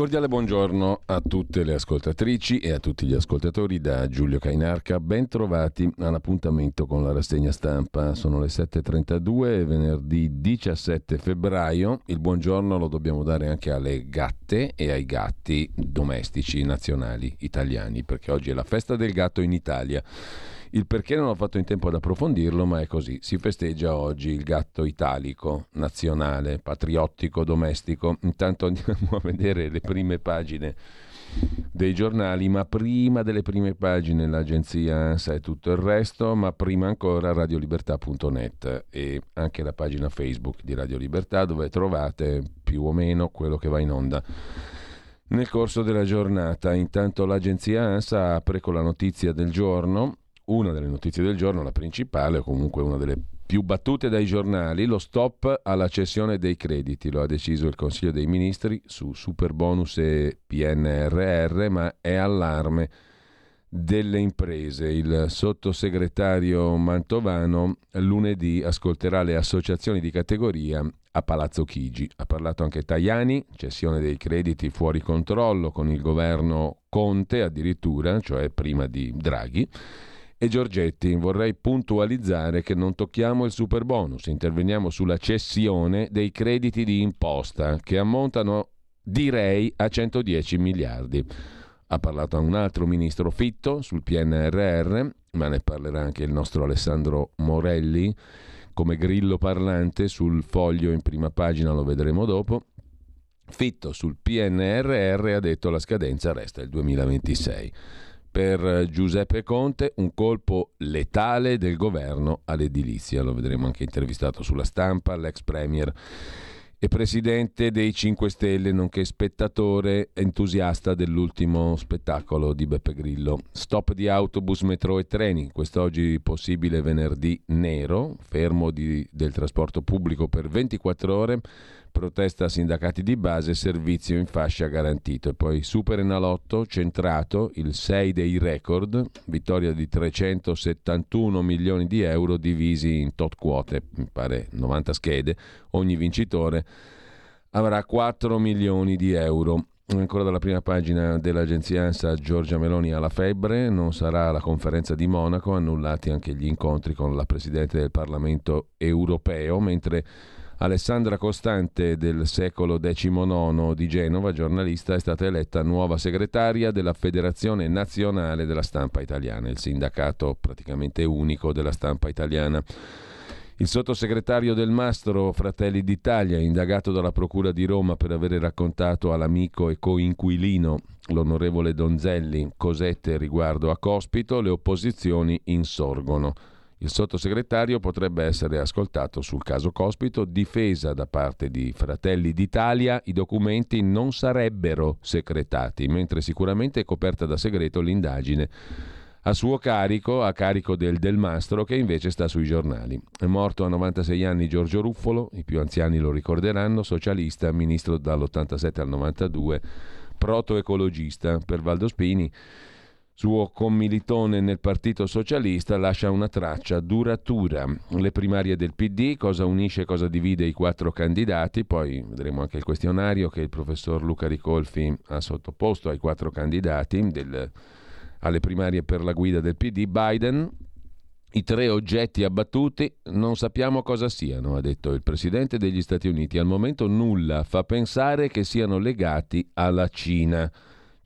Cordiale buongiorno a tutte le ascoltatrici e a tutti gli ascoltatori da Giulio Cainarca. Ben trovati all'appuntamento con la rassegna stampa. Sono le 7.32 venerdì 17 febbraio. Il buongiorno lo dobbiamo dare anche alle gatte e ai gatti domestici nazionali italiani, perché oggi è la festa del gatto in Italia. Il perché non ho fatto in tempo ad approfondirlo, ma è così. Si festeggia oggi il gatto italico, nazionale, patriottico, domestico. Intanto andiamo a vedere le prime pagine dei giornali, ma prima delle prime pagine l'agenzia ANSA e tutto il resto, ma prima ancora radiolibertà.net e anche la pagina Facebook di Radio Libertà dove trovate più o meno quello che va in onda nel corso della giornata. Intanto l'agenzia ANSA apre con la notizia del giorno una delle notizie del giorno, la principale, o comunque una delle più battute dai giornali, lo stop alla cessione dei crediti. Lo ha deciso il Consiglio dei Ministri su super bonus e PNRR, ma è allarme delle imprese. Il sottosegretario Mantovano lunedì ascolterà le associazioni di categoria a Palazzo Chigi. Ha parlato anche Tajani, cessione dei crediti fuori controllo con il governo Conte addirittura, cioè prima di Draghi e Giorgetti. Vorrei puntualizzare che non tocchiamo il super bonus, interveniamo sulla cessione dei crediti di imposta che ammontano direi a 110 miliardi. Ha parlato un altro ministro Fitto sul PNRR, ma ne parlerà anche il nostro Alessandro Morelli come grillo parlante sul foglio in prima pagina, lo vedremo dopo. Fitto sul PNRR ha detto la scadenza resta il 2026 per Giuseppe Conte un colpo letale del governo all'edilizia. Lo vedremo anche intervistato sulla stampa, l'ex premier e presidente dei 5 Stelle, nonché spettatore entusiasta dell'ultimo spettacolo di Beppe Grillo. Stop di autobus, metro e treni, quest'oggi possibile venerdì nero, fermo di, del trasporto pubblico per 24 ore protesta sindacati di base, servizio in fascia garantito. Poi Super Enalotto, centrato, il 6 dei record, vittoria di 371 milioni di euro divisi in tot quote, mi pare 90 schede, ogni vincitore avrà 4 milioni di euro. Ancora dalla prima pagina dell'agenzia ANSA Giorgia Meloni alla febbre, non sarà la conferenza di Monaco, annullati anche gli incontri con la Presidente del Parlamento europeo, mentre Alessandra Costante del secolo XIX di Genova, giornalista, è stata eletta nuova segretaria della Federazione Nazionale della Stampa Italiana, il sindacato praticamente unico della stampa italiana. Il sottosegretario del Mastro Fratelli d'Italia, indagato dalla Procura di Roma per aver raccontato all'amico e coinquilino, l'onorevole Donzelli, cosette riguardo a Cospito, le opposizioni insorgono. Il sottosegretario potrebbe essere ascoltato sul caso Cospito, difesa da parte di Fratelli d'Italia, i documenti non sarebbero secretati, mentre sicuramente è coperta da segreto l'indagine a suo carico, a carico del Del Mastro, che invece sta sui giornali. È morto a 96 anni Giorgio Ruffolo, i più anziani lo ricorderanno, socialista, ministro dall'87 al 92, proto-ecologista per Valdo Spini suo commilitone nel Partito Socialista lascia una traccia duratura. Le primarie del PD, cosa unisce e cosa divide i quattro candidati, poi vedremo anche il questionario che il professor Luca Ricolfi ha sottoposto ai quattro candidati del, alle primarie per la guida del PD. Biden, i tre oggetti abbattuti non sappiamo cosa siano, ha detto il Presidente degli Stati Uniti. Al momento nulla fa pensare che siano legati alla Cina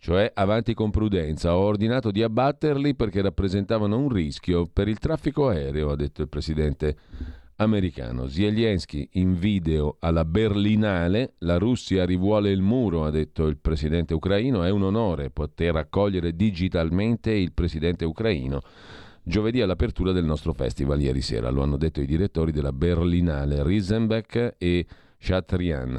cioè avanti con prudenza, ho ordinato di abbatterli perché rappresentavano un rischio per il traffico aereo, ha detto il presidente americano. Zelensky in video alla Berlinale, la Russia rivuole il muro, ha detto il presidente ucraino, è un onore poter accogliere digitalmente il presidente ucraino. Giovedì all'apertura del nostro festival ieri sera, lo hanno detto i direttori della Berlinale, Riesenbeck e Chatrian.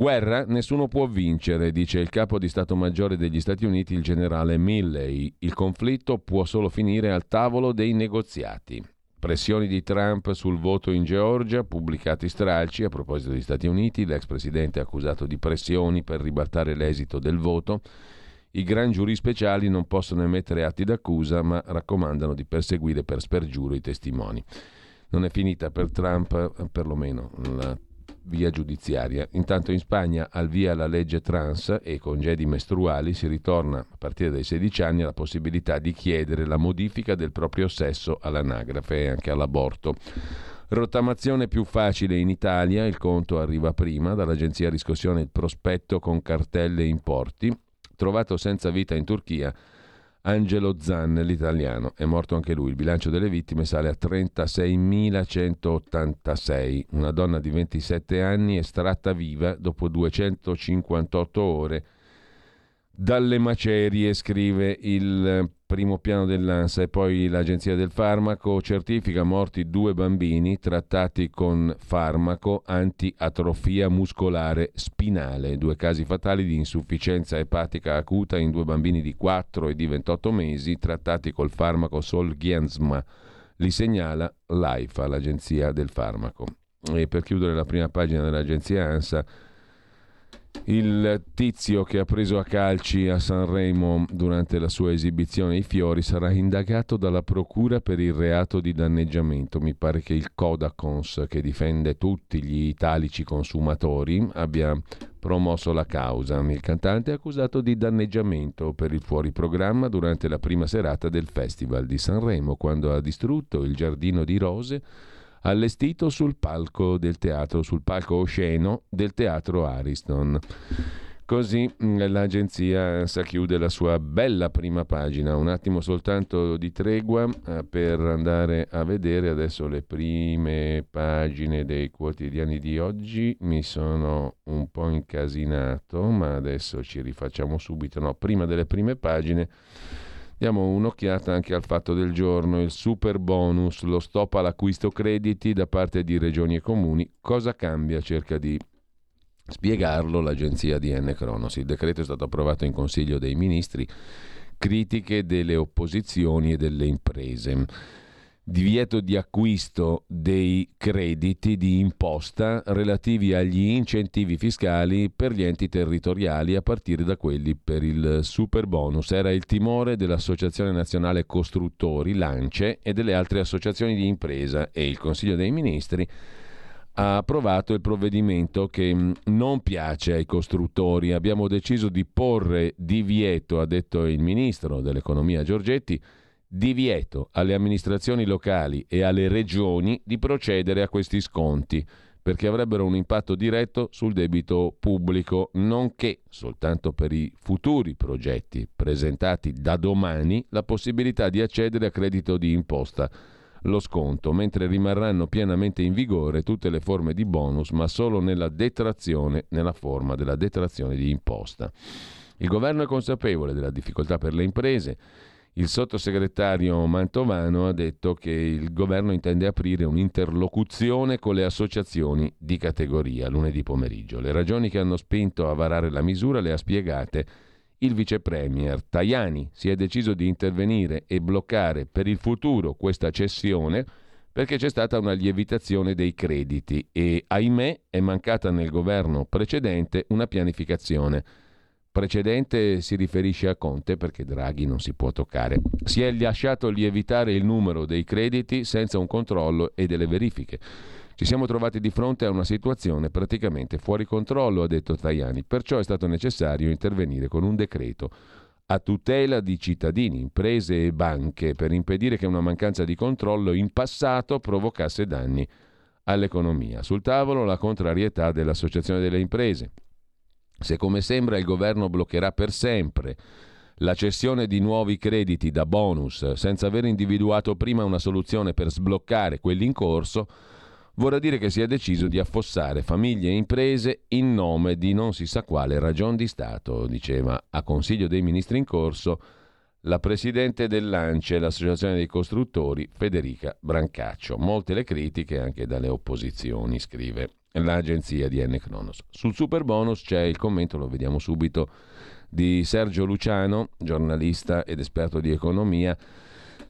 Guerra nessuno può vincere, dice il capo di Stato Maggiore degli Stati Uniti, il generale Milley. Il conflitto può solo finire al tavolo dei negoziati. Pressioni di Trump sul voto in Georgia, pubblicati stralci a proposito degli Stati Uniti, l'ex presidente accusato di pressioni per ribaltare l'esito del voto. I gran giuri speciali non possono emettere atti d'accusa, ma raccomandano di perseguire per spergiuro i testimoni. Non è finita per Trump, perlomeno la via giudiziaria. Intanto in Spagna al via la legge trans e congedi mestruali si ritorna a partire dai 16 anni alla possibilità di chiedere la modifica del proprio sesso all'anagrafe e anche all'aborto. Rottamazione più facile in Italia, il conto arriva prima, dall'agenzia riscossione il prospetto con cartelle importi, trovato senza vita in Turchia Angelo Zan, l'italiano, è morto anche lui. Il bilancio delle vittime sale a 36.186. Una donna di 27 anni estratta viva dopo 258 ore dalle macerie, scrive il primo piano dell'ANSA e poi l'Agenzia del Farmaco certifica morti due bambini trattati con farmaco antiatrofia muscolare spinale, due casi fatali di insufficienza epatica acuta in due bambini di 4 e di 28 mesi trattati col farmaco Solgiensma. Li segnala l'AIFA, l'Agenzia del Farmaco. E per chiudere la prima pagina dell'Agenzia ANSA il tizio che ha preso a calci a Sanremo durante la sua esibizione I Fiori sarà indagato dalla procura per il reato di danneggiamento. Mi pare che il Codacons, che difende tutti gli italici consumatori, abbia promosso la causa. Il cantante è accusato di danneggiamento per il fuoriprogramma durante la prima serata del Festival di Sanremo, quando ha distrutto il giardino di rose allestito sul palco del teatro, sul palco osceno del teatro Ariston. Così mm, l'agenzia sa chiude la sua bella prima pagina. Un attimo soltanto di tregua eh, per andare a vedere adesso le prime pagine dei quotidiani di oggi. Mi sono un po' incasinato, ma adesso ci rifacciamo subito. No, prima delle prime pagine Diamo un'occhiata anche al fatto del giorno, il super bonus, lo stop all'acquisto crediti da parte di regioni e comuni. Cosa cambia? Cerca di spiegarlo l'agenzia di N. Cronos. Il decreto è stato approvato in Consiglio dei Ministri, critiche delle opposizioni e delle imprese divieto di acquisto dei crediti di imposta relativi agli incentivi fiscali per gli enti territoriali a partire da quelli per il super bonus. Era il timore dell'Associazione Nazionale Costruttori, Lance, e delle altre associazioni di impresa e il Consiglio dei Ministri ha approvato il provvedimento che mm, non piace ai costruttori. Abbiamo deciso di porre divieto, ha detto il ministro dell'economia Giorgetti, divieto alle amministrazioni locali e alle regioni di procedere a questi sconti perché avrebbero un impatto diretto sul debito pubblico, nonché soltanto per i futuri progetti presentati da domani la possibilità di accedere a credito di imposta, lo sconto, mentre rimarranno pienamente in vigore tutte le forme di bonus, ma solo nella detrazione, nella forma della detrazione di imposta. Il governo è consapevole della difficoltà per le imprese il sottosegretario Mantovano ha detto che il governo intende aprire un'interlocuzione con le associazioni di categoria lunedì pomeriggio. Le ragioni che hanno spinto a varare la misura le ha spiegate il vice premier Tajani. Si è deciso di intervenire e bloccare per il futuro questa cessione perché c'è stata una lievitazione dei crediti e, ahimè, è mancata nel governo precedente una pianificazione precedente si riferisce a Conte perché Draghi non si può toccare. Si è lasciato lievitare il numero dei crediti senza un controllo e delle verifiche. Ci siamo trovati di fronte a una situazione praticamente fuori controllo, ha detto Tajani, perciò è stato necessario intervenire con un decreto a tutela di cittadini, imprese e banche per impedire che una mancanza di controllo in passato provocasse danni all'economia. Sul tavolo la contrarietà dell'Associazione delle imprese. Se come sembra il governo bloccherà per sempre la cessione di nuovi crediti da bonus senza aver individuato prima una soluzione per sbloccare quelli in corso, vorrà dire che si è deciso di affossare famiglie e imprese in nome di non si sa quale ragion di Stato, diceva a Consiglio dei Ministri in corso la presidente dell'ANCE, l'Associazione dei Costruttori, Federica Brancaccio. Molte le critiche anche dalle opposizioni, scrive l'agenzia di N. Cronos. Sul super bonus c'è il commento, lo vediamo subito, di Sergio Luciano, giornalista ed esperto di economia,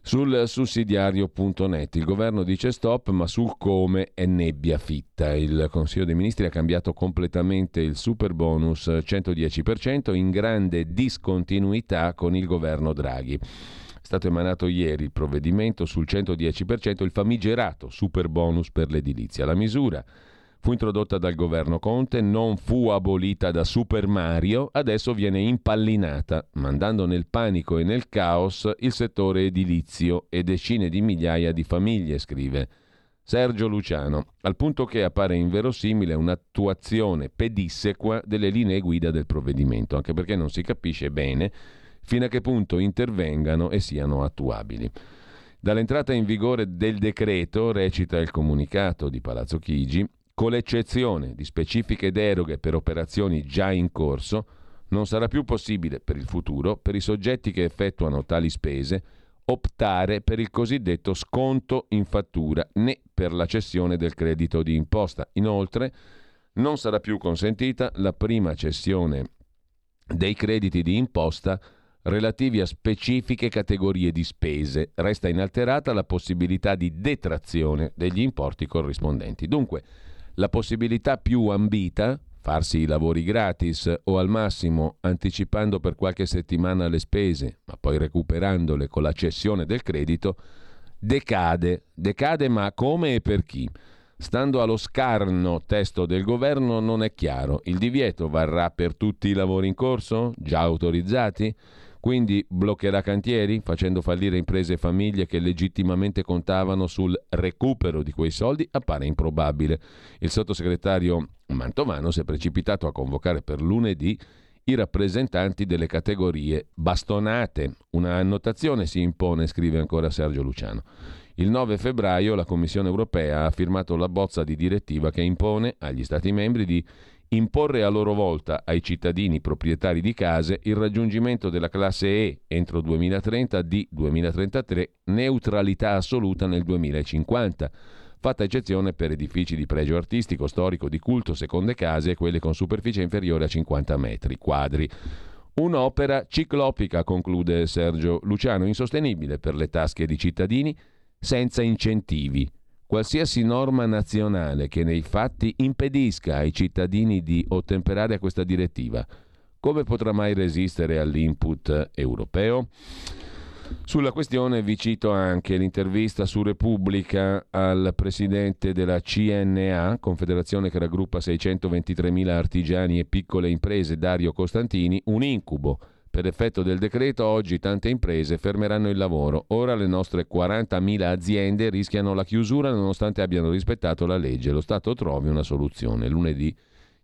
sul sussidiario.net. Il governo dice stop, ma sul come è nebbia fitta. Il Consiglio dei Ministri ha cambiato completamente il super bonus 110% in grande discontinuità con il governo Draghi. È stato emanato ieri il provvedimento sul 110%, il famigerato super bonus per l'edilizia. La misura fu introdotta dal governo Conte, non fu abolita da Super Mario, adesso viene impallinata, mandando nel panico e nel caos il settore edilizio e decine di migliaia di famiglie, scrive Sergio Luciano, al punto che appare inverosimile un'attuazione pedissequa delle linee guida del provvedimento, anche perché non si capisce bene fino a che punto intervengano e siano attuabili. Dall'entrata in vigore del decreto, recita il comunicato di Palazzo Chigi, con l'eccezione di specifiche deroghe per operazioni già in corso, non sarà più possibile per il futuro, per i soggetti che effettuano tali spese, optare per il cosiddetto sconto in fattura né per la cessione del credito di imposta. Inoltre, non sarà più consentita la prima cessione dei crediti di imposta relativi a specifiche categorie di spese. Resta inalterata la possibilità di detrazione degli importi corrispondenti. Dunque, la possibilità più ambita, farsi i lavori gratis o al massimo anticipando per qualche settimana le spese, ma poi recuperandole con la cessione del credito, decade. Decade ma come e per chi? Stando allo scarno testo del governo non è chiaro. Il divieto varrà per tutti i lavori in corso, già autorizzati? Quindi bloccherà cantieri, facendo fallire imprese e famiglie che legittimamente contavano sul recupero di quei soldi? Appare improbabile. Il sottosegretario Mantovano si è precipitato a convocare per lunedì i rappresentanti delle categorie bastonate. Una annotazione si impone, scrive ancora Sergio Luciano. Il 9 febbraio la Commissione europea ha firmato la bozza di direttiva che impone agli Stati membri di imporre a loro volta ai cittadini proprietari di case il raggiungimento della classe E entro 2030 di 2033, neutralità assoluta nel 2050, fatta eccezione per edifici di pregio artistico, storico, di culto, seconde case e quelle con superficie inferiore a 50 metri quadri. Un'opera ciclopica, conclude Sergio Luciano, insostenibile per le tasche di cittadini, senza incentivi, Qualsiasi norma nazionale che nei fatti impedisca ai cittadini di ottemperare a questa direttiva, come potrà mai resistere all'input europeo? Sulla questione vi cito anche l'intervista su Repubblica al presidente della CNA, Confederazione che raggruppa 623.000 artigiani e piccole imprese, Dario Costantini, un incubo per effetto del decreto oggi tante imprese fermeranno il lavoro. Ora le nostre 40.000 aziende rischiano la chiusura nonostante abbiano rispettato la legge. Lo Stato trovi una soluzione. Lunedì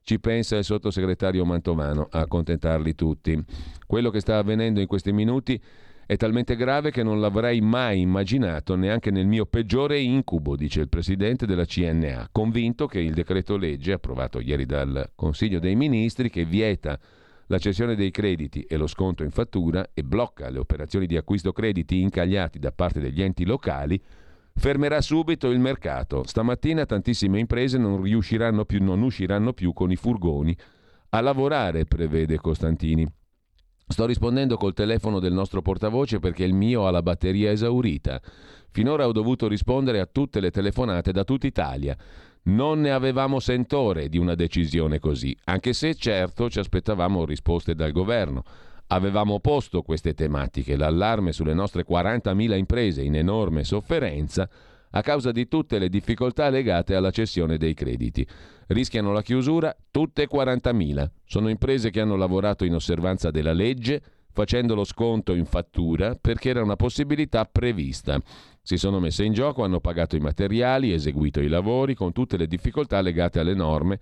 ci pensa il sottosegretario Mantovano a accontentarli tutti. Quello che sta avvenendo in questi minuti è talmente grave che non l'avrei mai immaginato neanche nel mio peggiore incubo, dice il presidente della CNA, convinto che il decreto legge approvato ieri dal Consiglio dei Ministri che vieta la cessione dei crediti e lo sconto in fattura e blocca le operazioni di acquisto crediti incagliati da parte degli enti locali, fermerà subito il mercato. Stamattina tantissime imprese non riusciranno più, non usciranno più con i furgoni a lavorare, prevede Costantini. Sto rispondendo col telefono del nostro portavoce perché il mio ha la batteria esaurita. Finora ho dovuto rispondere a tutte le telefonate da tutta Italia. Non ne avevamo sentore di una decisione così, anche se certo ci aspettavamo risposte dal governo. Avevamo posto queste tematiche, l'allarme sulle nostre 40.000 imprese in enorme sofferenza a causa di tutte le difficoltà legate alla cessione dei crediti. Rischiano la chiusura tutte 40.000. Sono imprese che hanno lavorato in osservanza della legge, facendo lo sconto in fattura perché era una possibilità prevista. Si sono messe in gioco, hanno pagato i materiali, eseguito i lavori con tutte le difficoltà legate alle norme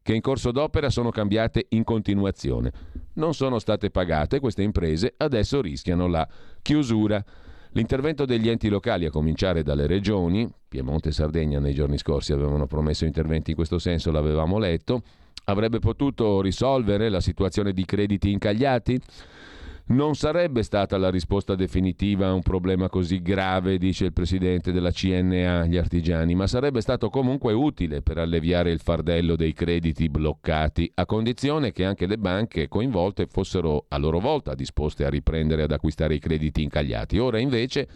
che in corso d'opera sono cambiate in continuazione. Non sono state pagate queste imprese, adesso rischiano la chiusura. L'intervento degli enti locali, a cominciare dalle regioni, Piemonte e Sardegna nei giorni scorsi avevano promesso interventi in questo senso, l'avevamo letto, avrebbe potuto risolvere la situazione di crediti incagliati? Non sarebbe stata la risposta definitiva a un problema così grave, dice il presidente della CNA, gli artigiani, ma sarebbe stato comunque utile per alleviare il fardello dei crediti bloccati, a condizione che anche le banche coinvolte fossero a loro volta disposte a riprendere ad acquistare i crediti incagliati. Ora invece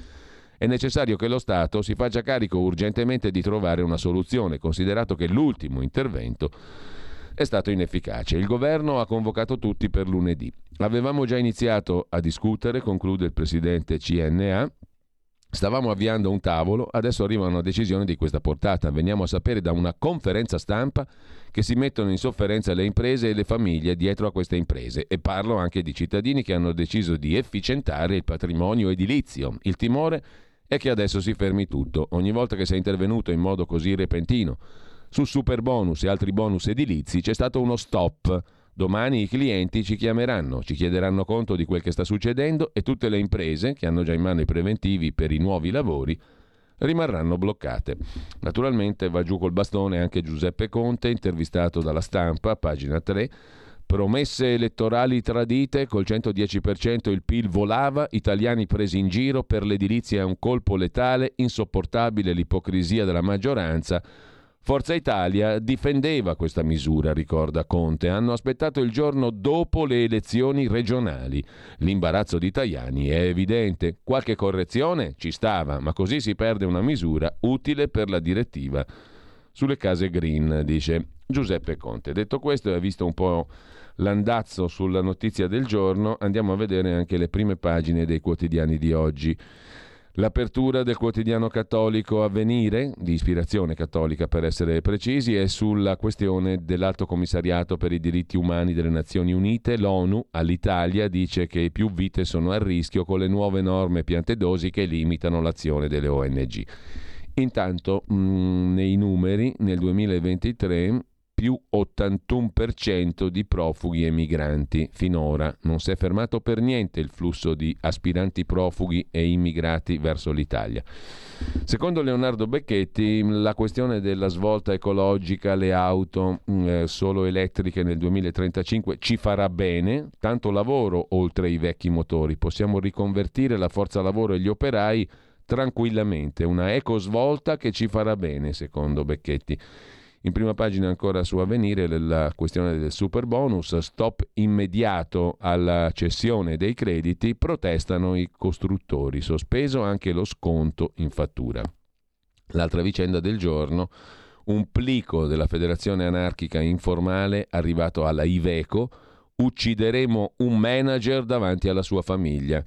è necessario che lo Stato si faccia carico urgentemente di trovare una soluzione, considerato che l'ultimo intervento è stato inefficace. Il governo ha convocato tutti per lunedì. Avevamo già iniziato a discutere, conclude il presidente CNA. Stavamo avviando un tavolo, adesso arriva una decisione di questa portata. Veniamo a sapere da una conferenza stampa che si mettono in sofferenza le imprese e le famiglie dietro a queste imprese e parlo anche di cittadini che hanno deciso di efficientare il patrimonio edilizio. Il timore è che adesso si fermi tutto. Ogni volta che sei intervenuto in modo così repentino su super bonus e altri bonus edilizi c'è stato uno stop. Domani i clienti ci chiameranno, ci chiederanno conto di quel che sta succedendo e tutte le imprese che hanno già in mano i preventivi per i nuovi lavori rimarranno bloccate. Naturalmente va giù col bastone anche Giuseppe Conte, intervistato dalla stampa, pagina 3. Promesse elettorali tradite, col 110% il PIL volava, italiani presi in giro, per l'edilizia è un colpo letale, insopportabile l'ipocrisia della maggioranza Forza Italia difendeva questa misura, ricorda Conte. Hanno aspettato il giorno dopo le elezioni regionali. L'imbarazzo di Tajani è evidente. Qualche correzione ci stava, ma così si perde una misura utile per la direttiva sulle case green, dice Giuseppe Conte. Detto questo, ha visto un po' l'andazzo sulla notizia del giorno, andiamo a vedere anche le prime pagine dei quotidiani di oggi. L'apertura del quotidiano cattolico Avvenire, di ispirazione cattolica per essere precisi, è sulla questione dell'Alto Commissariato per i diritti umani delle Nazioni Unite. L'ONU all'Italia dice che più vite sono a rischio con le nuove norme piantedosi che limitano l'azione delle ONG. Intanto, mh, mm, nei numeri, nel 2023 più 81% di profughi e migranti. Finora non si è fermato per niente il flusso di aspiranti profughi e immigrati verso l'Italia. Secondo Leonardo Becchetti, la questione della svolta ecologica, le auto mm, eh, solo elettriche nel 2035 ci farà bene, tanto lavoro oltre i vecchi motori. Possiamo riconvertire la forza lavoro e gli operai tranquillamente, una eco svolta che ci farà bene, secondo Becchetti. In prima pagina ancora su Avvenire la questione del super bonus, stop immediato alla cessione dei crediti, protestano i costruttori, sospeso anche lo sconto in fattura. L'altra vicenda del giorno, un plico della Federazione Anarchica Informale arrivato alla Iveco, uccideremo un manager davanti alla sua famiglia.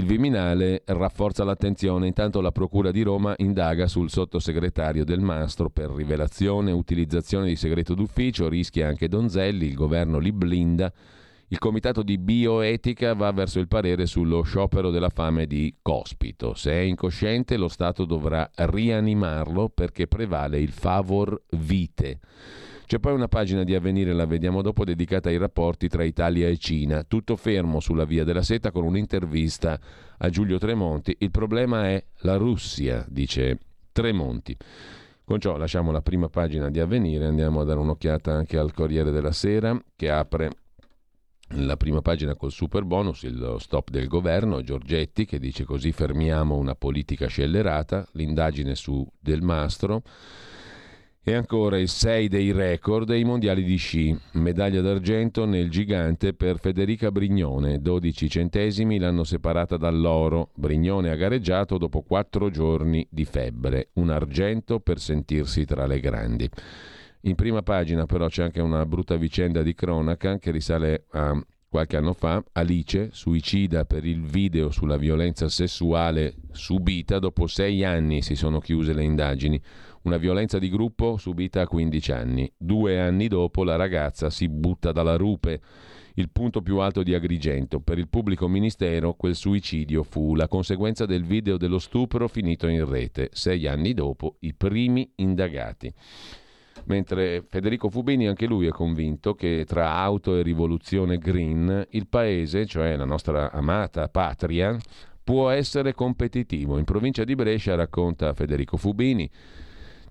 Il Viminale rafforza l'attenzione, intanto la Procura di Roma indaga sul sottosegretario del Mastro per rivelazione utilizzazione di segreto d'ufficio, rischia anche Donzelli, il governo li blinda. Il comitato di bioetica va verso il parere sullo sciopero della fame di Cospito. Se è incosciente lo Stato dovrà rianimarlo perché prevale il favor vite. C'è poi una pagina di avvenire, la vediamo dopo, dedicata ai rapporti tra Italia e Cina. Tutto fermo sulla via della seta con un'intervista a Giulio Tremonti. Il problema è la Russia, dice Tremonti. Con ciò lasciamo la prima pagina di avvenire, andiamo a dare un'occhiata anche al Corriere della Sera che apre la prima pagina col super bonus, il stop del governo, Giorgetti che dice così fermiamo una politica scellerata, l'indagine su Del Mastro E ancora il 6 dei record dei mondiali di sci. Medaglia d'argento nel gigante per Federica Brignone. 12 centesimi l'hanno separata dall'oro. Brignone ha gareggiato dopo quattro giorni di febbre. Un argento per sentirsi tra le grandi. In prima pagina però c'è anche una brutta vicenda di cronaca che risale a qualche anno fa. Alice, suicida per il video sulla violenza sessuale subita, dopo sei anni si sono chiuse le indagini. Una violenza di gruppo subita a 15 anni. Due anni dopo la ragazza si butta dalla rupe, il punto più alto di Agrigento. Per il pubblico ministero quel suicidio fu la conseguenza del video dello stupro finito in rete. Sei anni dopo i primi indagati. Mentre Federico Fubini, anche lui è convinto che tra auto e rivoluzione green il paese, cioè la nostra amata patria, può essere competitivo. In provincia di Brescia, racconta Federico Fubini,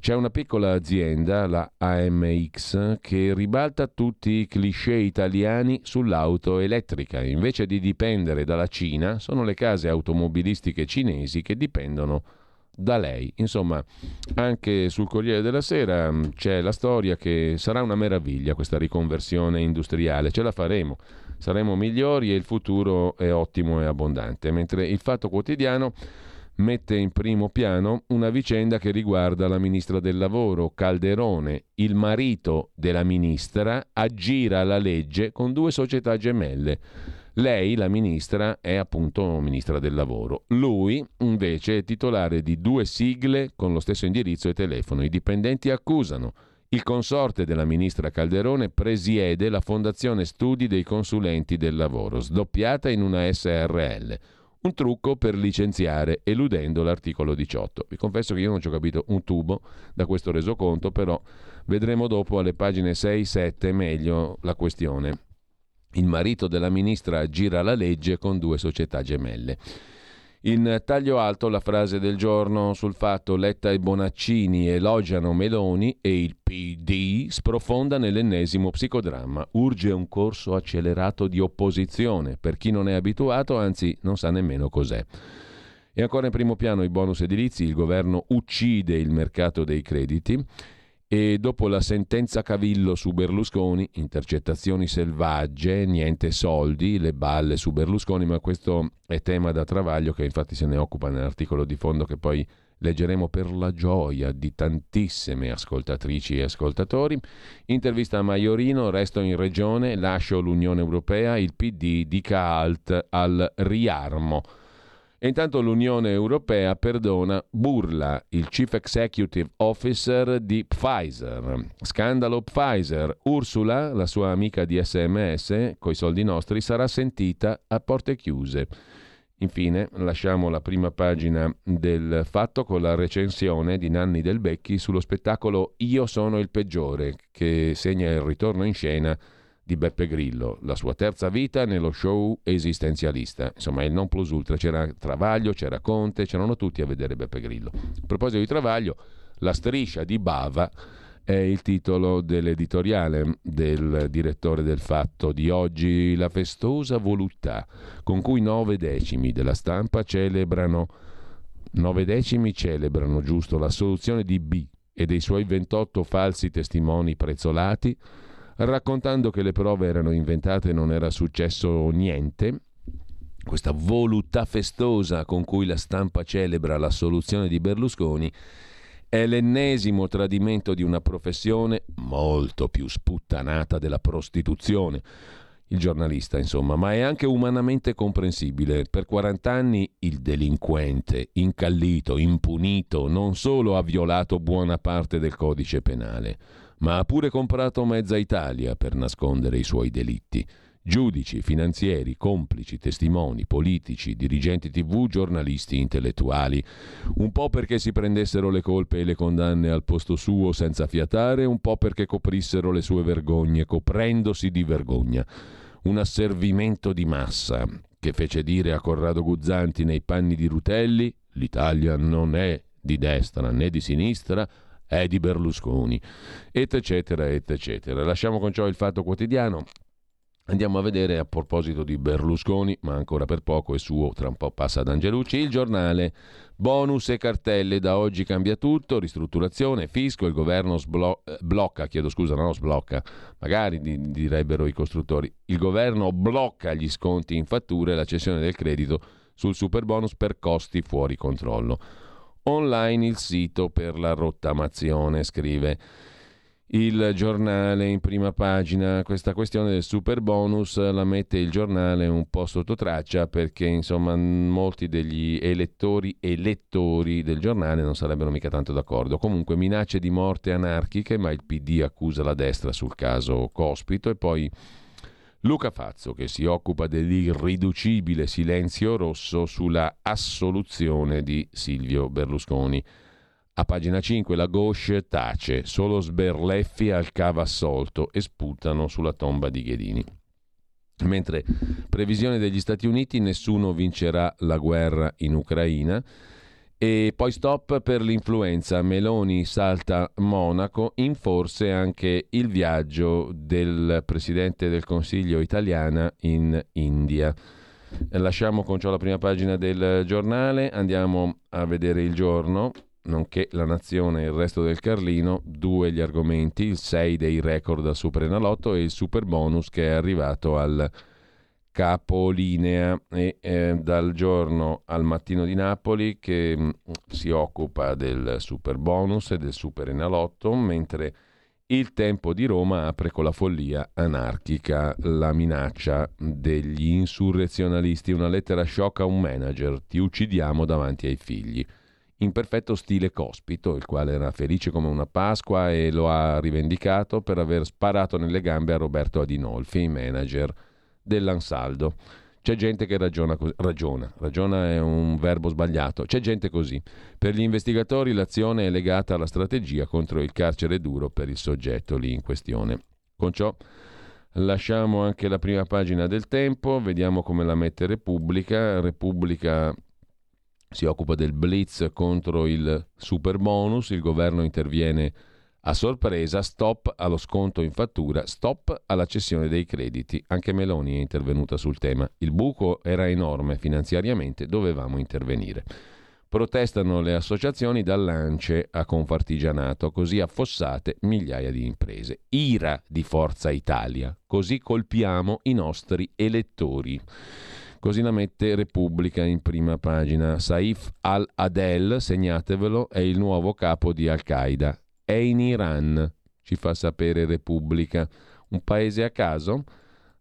c'è una piccola azienda, la AMX, che ribalta tutti i cliché italiani sull'auto elettrica. Invece di dipendere dalla Cina, sono le case automobilistiche cinesi che dipendono da lei. Insomma, anche sul Corriere della Sera mm, c'è la storia che sarà una meraviglia questa riconversione industriale, ce la faremo, saremo migliori e il futuro è ottimo e abbondante. Mentre il Fatto Quotidiano mette in primo piano una vicenda che riguarda la ministra del lavoro, Calderone. Il marito della ministra aggira la legge con due società gemelle. Lei, la ministra, è appunto ministra del lavoro. Lui, invece, è titolare di due sigle con lo stesso indirizzo e telefono. I dipendenti accusano. Il consorte della ministra Calderone presiede la Fondazione Studi dei Consulenti del Lavoro, sdoppiata in una SRL un trucco per licenziare eludendo l'articolo 18. Vi confesso che io non ci ho capito un tubo da questo resoconto, però vedremo dopo alle pagine 6-7 meglio la questione. Il marito della ministra gira la legge con due società gemelle. In taglio alto la frase del giorno sul fatto Letta e Bonaccini elogiano Meloni e il PD sprofonda nell'ennesimo psicodramma. Urge un corso accelerato di opposizione per chi non è abituato, anzi non sa nemmeno cos'è. E ancora in primo piano i bonus edilizi, il governo uccide il mercato dei crediti e dopo la sentenza Cavillo su Berlusconi, intercettazioni selvagge, niente soldi, le balle su Berlusconi, ma questo è tema da travaglio che infatti se ne occupa nell'articolo di fondo che poi leggeremo per la gioia di tantissime ascoltatrici e ascoltatori. Intervista a Maiorino, resto in regione, lascio l'Unione Europea, il PD dica alt al riarmo. E intanto l'Unione Europea perdona Burla, il Chief Executive Officer di Pfizer. Scandalo Pfizer. Ursula, la sua amica di SMS, coi soldi nostri, sarà sentita a porte chiuse. Infine, lasciamo la prima pagina del fatto con la recensione di Nanni Del Becchi sullo spettacolo Io sono il peggiore, che segna il ritorno in scena di Beppe Grillo, la sua terza vita nello show esistenzialista. Insomma, il non plus ultra. C'era Travaglio, c'era Conte, c'erano tutti a vedere Beppe Grillo. A proposito di Travaglio, La striscia di Bava è il titolo dell'editoriale del direttore del Fatto di oggi, la festosa voluttà con cui nove decimi della stampa celebrano, nove decimi celebrano giusto la soluzione di B e dei suoi 28 falsi testimoni prezzolati raccontando che le prove erano inventate e non era successo niente. Questa voluttà festosa con cui la stampa celebra la soluzione di Berlusconi è l'ennesimo tradimento di una professione molto più sputtanata della prostituzione. Il giornalista, insomma, ma è anche umanamente comprensibile. Per 40 anni il delinquente, incallito, impunito, non solo ha violato buona parte del codice penale, ma ha pure comprato mezza Italia per nascondere i suoi delitti. Giudici, finanzieri, complici, testimoni, politici, dirigenti tv, giornalisti, intellettuali. Un po' perché si prendessero le colpe e le condanne al posto suo senza fiatare, un po' perché coprissero le sue vergogne, coprendosi di vergogna. Un asservimento di massa che fece dire a Corrado Guzzanti nei panni di Rutelli: l'Italia non è di destra né di sinistra, è di Berlusconi, et eccetera, et eccetera. Lasciamo con ciò il fatto quotidiano. Andiamo a vedere a proposito di Berlusconi, ma ancora per poco è suo, tra un po' passa ad Angelucci, il giornale Bonus e cartelle, da oggi cambia tutto, ristrutturazione, fisco, il governo sblo- eh, blocca, chiedo scusa, no, sblocca, magari di- direbbero i costruttori, il governo blocca gli sconti in fatture e la cessione del credito sul super bonus per costi fuori controllo. Online il sito per la rottamazione, scrive il giornale in prima pagina. Questa questione del super bonus la mette il giornale un po' sotto traccia perché insomma molti degli elettori e lettori del giornale non sarebbero mica tanto d'accordo. Comunque minacce di morte anarchiche, ma il PD accusa la destra sul caso Cospito e poi Luca Fazzo che si occupa dell'irriducibile silenzio rosso sulla assoluzione di Silvio Berlusconi. A pagina 5 la gauche tace, solo sberleffi al cava assolto e sputano sulla tomba di Ghedini. Mentre previsione degli Stati Uniti, nessuno vincerà la guerra in Ucraina. E poi stop per l'influenza. Meloni salta Monaco, in forse anche il viaggio del Presidente del Consiglio italiana in India. Lasciamo con ciò la prima pagina del giornale, andiamo a vedere il giorno nonché La Nazione e il resto del Carlino, due gli argomenti, il 6 dei record al Super Enalotto e il super bonus che è arrivato al capolinea. E eh, dal giorno al mattino di Napoli che mm, si occupa del super bonus e del super enalotto, mentre il tempo di Roma apre con la follia anarchica, la minaccia degli insurrezionalisti, una lettera shock a un manager, ti uccidiamo davanti ai figli in perfetto stile Cospito, il quale era felice come una Pasqua e lo ha rivendicato per aver sparato nelle gambe a Roberto Adinolfi, manager dell'Ansaldo. C'è gente che ragiona, ragiona, ragiona è un verbo sbagliato, c'è gente così. Per gli investigatori l'azione è legata alla strategia contro il carcere duro per il soggetto lì in questione. Con ciò lasciamo anche la prima pagina del tempo, vediamo come la mette Repubblica. Repubblica si occupa del blitz contro il super bonus, il governo interviene a sorpresa, stop allo sconto in fattura, stop alla cessione dei crediti. Anche Meloni è intervenuta sul tema. Il buco era enorme finanziariamente, dovevamo intervenire. Protestano le associazioni dall'Ance a Confartigianato, così affossate migliaia di imprese. Ira di Forza Italia, così colpiamo i nostri elettori. Così la mette Repubblica in prima pagina. Saif al-Adel, segnatevelo, è il nuovo capo di Al-Qaeda. È in Iran, ci fa sapere Repubblica. Un paese a caso?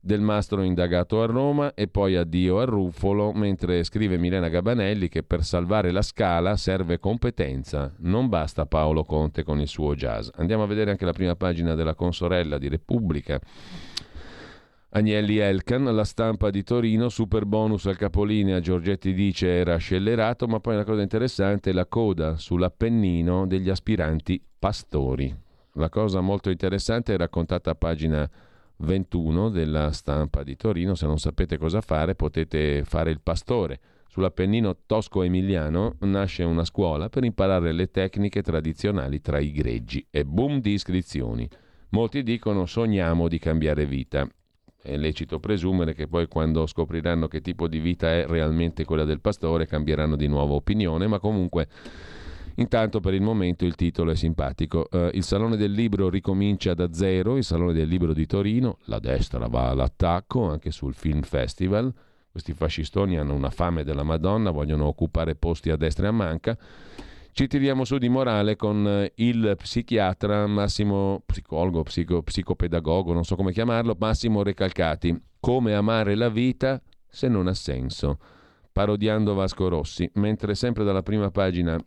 Del mastro indagato a Roma e poi addio al Ruffolo, mentre scrive Milena Gabanelli che per salvare la scala serve competenza, non basta Paolo Conte con il suo jazz. Andiamo a vedere anche la prima pagina della consorella di Repubblica Agnelli Elkan, la stampa di Torino, super bonus al capolinea, Giorgetti dice era scellerato, ma poi una cosa interessante è la coda sull'Appennino degli aspiranti pastori. La cosa molto interessante è raccontata a pagina 21 della stampa di Torino, se non sapete cosa fare potete fare il pastore. Sull'Appennino tosco-emiliano nasce una scuola per imparare le tecniche tradizionali tra i greggi e boom di iscrizioni. Molti dicono sogniamo di cambiare vita è lecito presumere che poi quando scopriranno che tipo di vita è realmente quella del pastore cambieranno di nuovo opinione, ma comunque intanto per il momento il titolo è simpatico. Uh, il Salone del Libro ricomincia da zero, il Salone del Libro di Torino, la destra va all'attacco anche sul Film Festival, questi fascistoni hanno una fame della Madonna, vogliono occupare posti a destra e a manca ci tiriamo su di morale con eh, il psichiatra Massimo, psicologo, psico, psicopedagogo, non so come chiamarlo, Massimo Recalcati. Come amare la vita se non ha senso? Parodiando Vasco Rossi, mentre sempre dalla prima pagina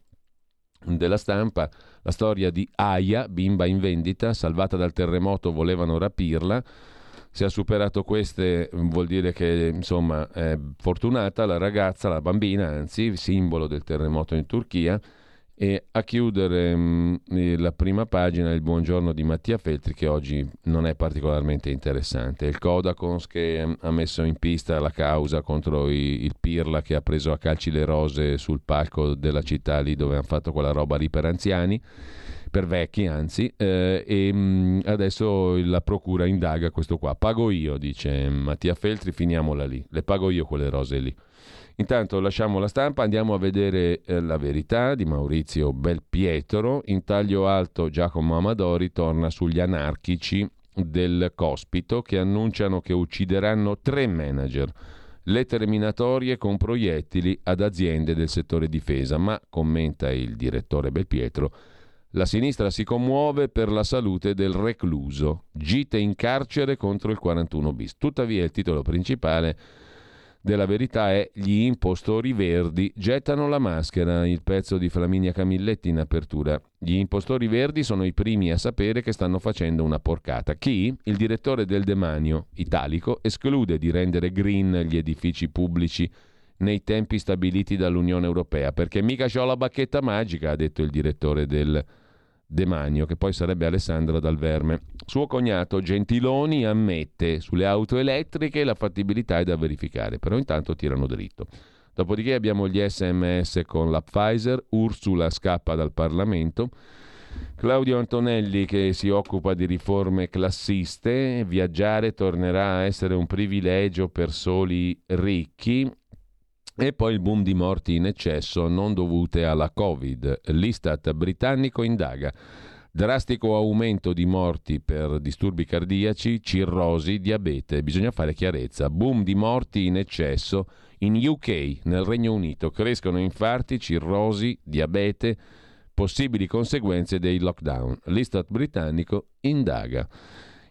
della stampa la storia di Aya, bimba in vendita, salvata dal terremoto, volevano rapirla. Se ha superato queste vuol dire che insomma è fortunata la ragazza, la bambina, anzi, simbolo del terremoto in Turchia e a chiudere mh, mm, la prima pagina il buongiorno di Mattia Feltri che oggi non è particolarmente interessante. Il Codacons che mh, ha messo in pista la causa contro i, il Pirla che ha preso a calci le rose sul palco della città lì dove hanno fatto quella roba lì per anziani. Per vecchi anzi, eh, e mh, mm, adesso la procura indaga questo qua. Pago io, dice Mattia Feltri, finiamola lì, le pago io quelle rose lì. Intanto lasciamo la stampa, andiamo a vedere eh, la verità di Maurizio Belpietro. In taglio alto Giacomo Amadori torna sugli anarchici del Cospito che annunciano che uccideranno tre manager. Le terminatorie con proiettili ad aziende del settore difesa, ma, commenta il direttore Belpietro, la sinistra si commuove per la salute del recluso. Gite in carcere contro il 41 bis. Tuttavia il titolo principale della verità è Gli impostori verdi gettano la maschera, il pezzo di Flaminia Camilletti in apertura. Gli impostori verdi sono i primi a sapere che stanno facendo una porcata. Chi? Il direttore del demanio italico esclude di rendere green gli edifici pubblici nei tempi stabiliti dall'Unione Europea, perché mica c'ho la bacchetta magica, ha detto il direttore del demanio Demanio, che poi sarebbe Alessandra Dal Verme. Suo cognato Gentiloni ammette sulle auto elettriche la fattibilità è da verificare, però intanto tirano dritto. Dopodiché abbiamo gli sms con la Pfizer, Ursula scappa dal Parlamento, Claudio Antonelli che si occupa di riforme classiste, viaggiare tornerà a essere un privilegio per soli ricchi, e poi il boom di morti in eccesso non dovute alla Covid. L'Istat britannico indaga. Drastico aumento di morti per disturbi cardiaci, cirrosi, diabete. Bisogna fare chiarezza. Boom di morti in eccesso in UK, nel Regno Unito. Crescono infarti, cirrosi, diabete, possibili conseguenze dei lockdown. L'Istat britannico indaga.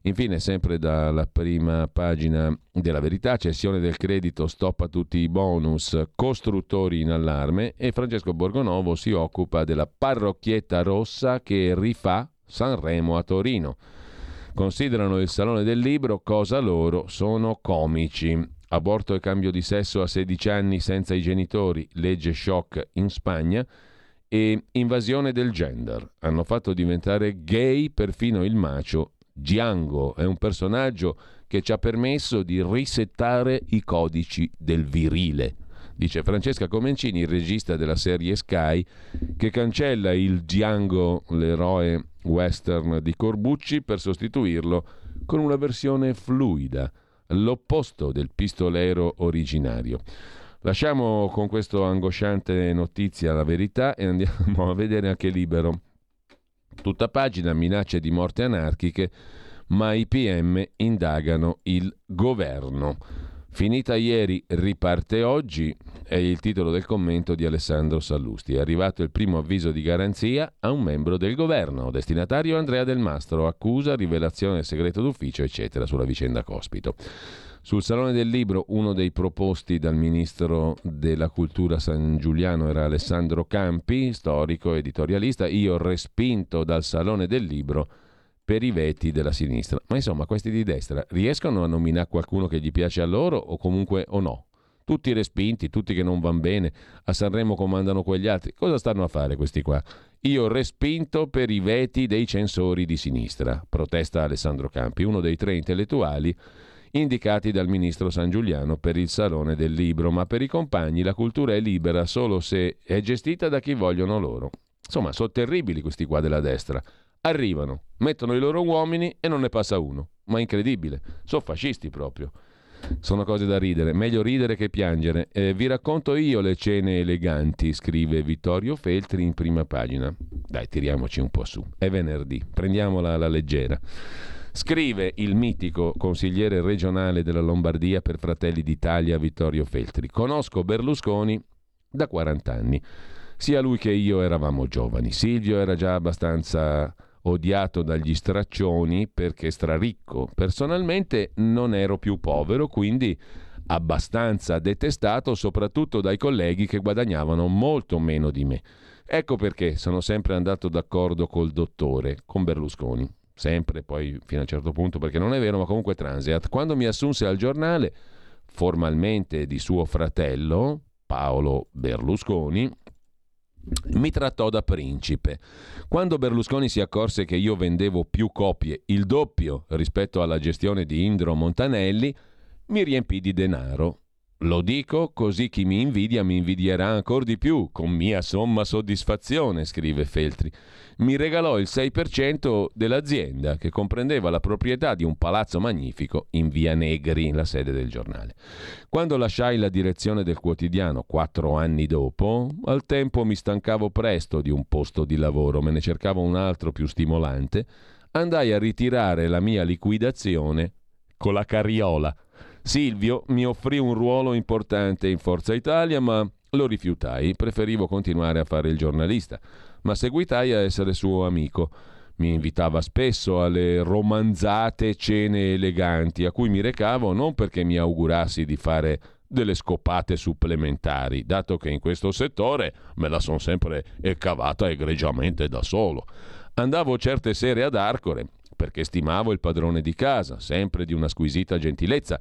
Infine, sempre dalla prima pagina della verità, cessione del credito, stop a tutti i bonus, costruttori in allarme e Francesco Borgonovo si occupa della parrocchietta rossa che rifà Sanremo a Torino. Considerano il Salone del Libro cosa loro sono comici. Aborto e cambio di sesso a 16 anni senza i genitori, legge shock in Spagna e invasione del gender. Hanno fatto diventare gay perfino il macio Django è un personaggio che ci ha permesso di risettare i codici del virile. Dice Francesca Comencini, regista della serie Sky, che cancella il Django, l'eroe western di Corbucci, per sostituirlo con una versione fluida, l'opposto del pistolero originario. Lasciamo con questa angosciante notizia la verità e andiamo a vedere anche Libero Tutta pagina minacce di morte anarchiche, ma i PM indagano il governo. Finita ieri, riparte oggi, è il titolo del commento di Alessandro Sallusti. È arrivato il primo avviso di garanzia a un membro del governo, destinatario Andrea Del Mastro, accusa, rivelazione del segreto d'ufficio, eccetera, sulla vicenda Cospito. Sul Salone del Libro uno dei proposti dal ministro della cultura San Giuliano era Alessandro Campi, storico editorialista, io respinto dal Salone del Libro per i veti della sinistra. Ma insomma, questi di destra riescono a nominare qualcuno che gli piace a loro o comunque o no? Tutti respinti, tutti che non vanno bene, a Sanremo comandano quegli altri. Cosa stanno a fare questi qua? Io respinto per i veti dei censori di sinistra, protesta Alessandro Campi, uno dei tre intellettuali indicati dal ministro San Giuliano per il Salone del Libro, ma per i compagni la cultura è libera solo se è gestita da chi vogliono loro. Insomma, sono terribili questi qua della destra. Arrivano, mettono i loro uomini e non ne passa uno. Ma incredibile, sono fascisti proprio. Sono cose da ridere, meglio ridere che piangere. Eh, vi racconto io le cene eleganti, scrive Vittorio Feltri in prima pagina. Dai, tiriamoci un po' su. È venerdì, prendiamola alla leggera. Scrive il mitico consigliere regionale della Lombardia per Fratelli d'Italia Vittorio Feltri. Conosco Berlusconi da 40 anni. Sia lui che io eravamo giovani. Silvio era già abbastanza odiato dagli straccioni perché straricco. Personalmente non ero più povero, quindi abbastanza detestato soprattutto dai colleghi che guadagnavano molto meno di me. Ecco perché sono sempre andato d'accordo col dottore, con Berlusconi sempre poi fino a un certo punto perché non è vero, ma comunque Transeat, quando mi assunse al giornale, formalmente di suo fratello, Paolo Berlusconi, mi trattò da principe. Quando Berlusconi si accorse che io vendevo più copie, il doppio rispetto alla gestione di Indro Montanelli, mi riempì di denaro Lo dico così chi mi invidia mi invidierà ancora di più, con mia somma soddisfazione, scrive Feltri. Mi regalò il 6% dell'azienda, che comprendeva la proprietà di un palazzo magnifico in via Negri, la sede del giornale. Quando lasciai la direzione del quotidiano, quattro anni dopo, al tempo mi stancavo presto di un posto di lavoro, me ne cercavo un altro più stimolante, andai a ritirare la mia liquidazione con la carriola Silvio mi offrì un ruolo importante in Forza Italia, ma lo rifiutai, preferivo continuare a fare il giornalista, ma seguitai a essere suo amico. Mi invitava spesso alle romanzate cene eleganti a cui mi recavo non perché mi augurassi di fare delle scopate supplementari, dato che in questo settore me la son sempre cavata egregiamente da solo. Andavo certe sere ad Arcore perché stimavo il padrone di casa, sempre di una squisita gentilezza.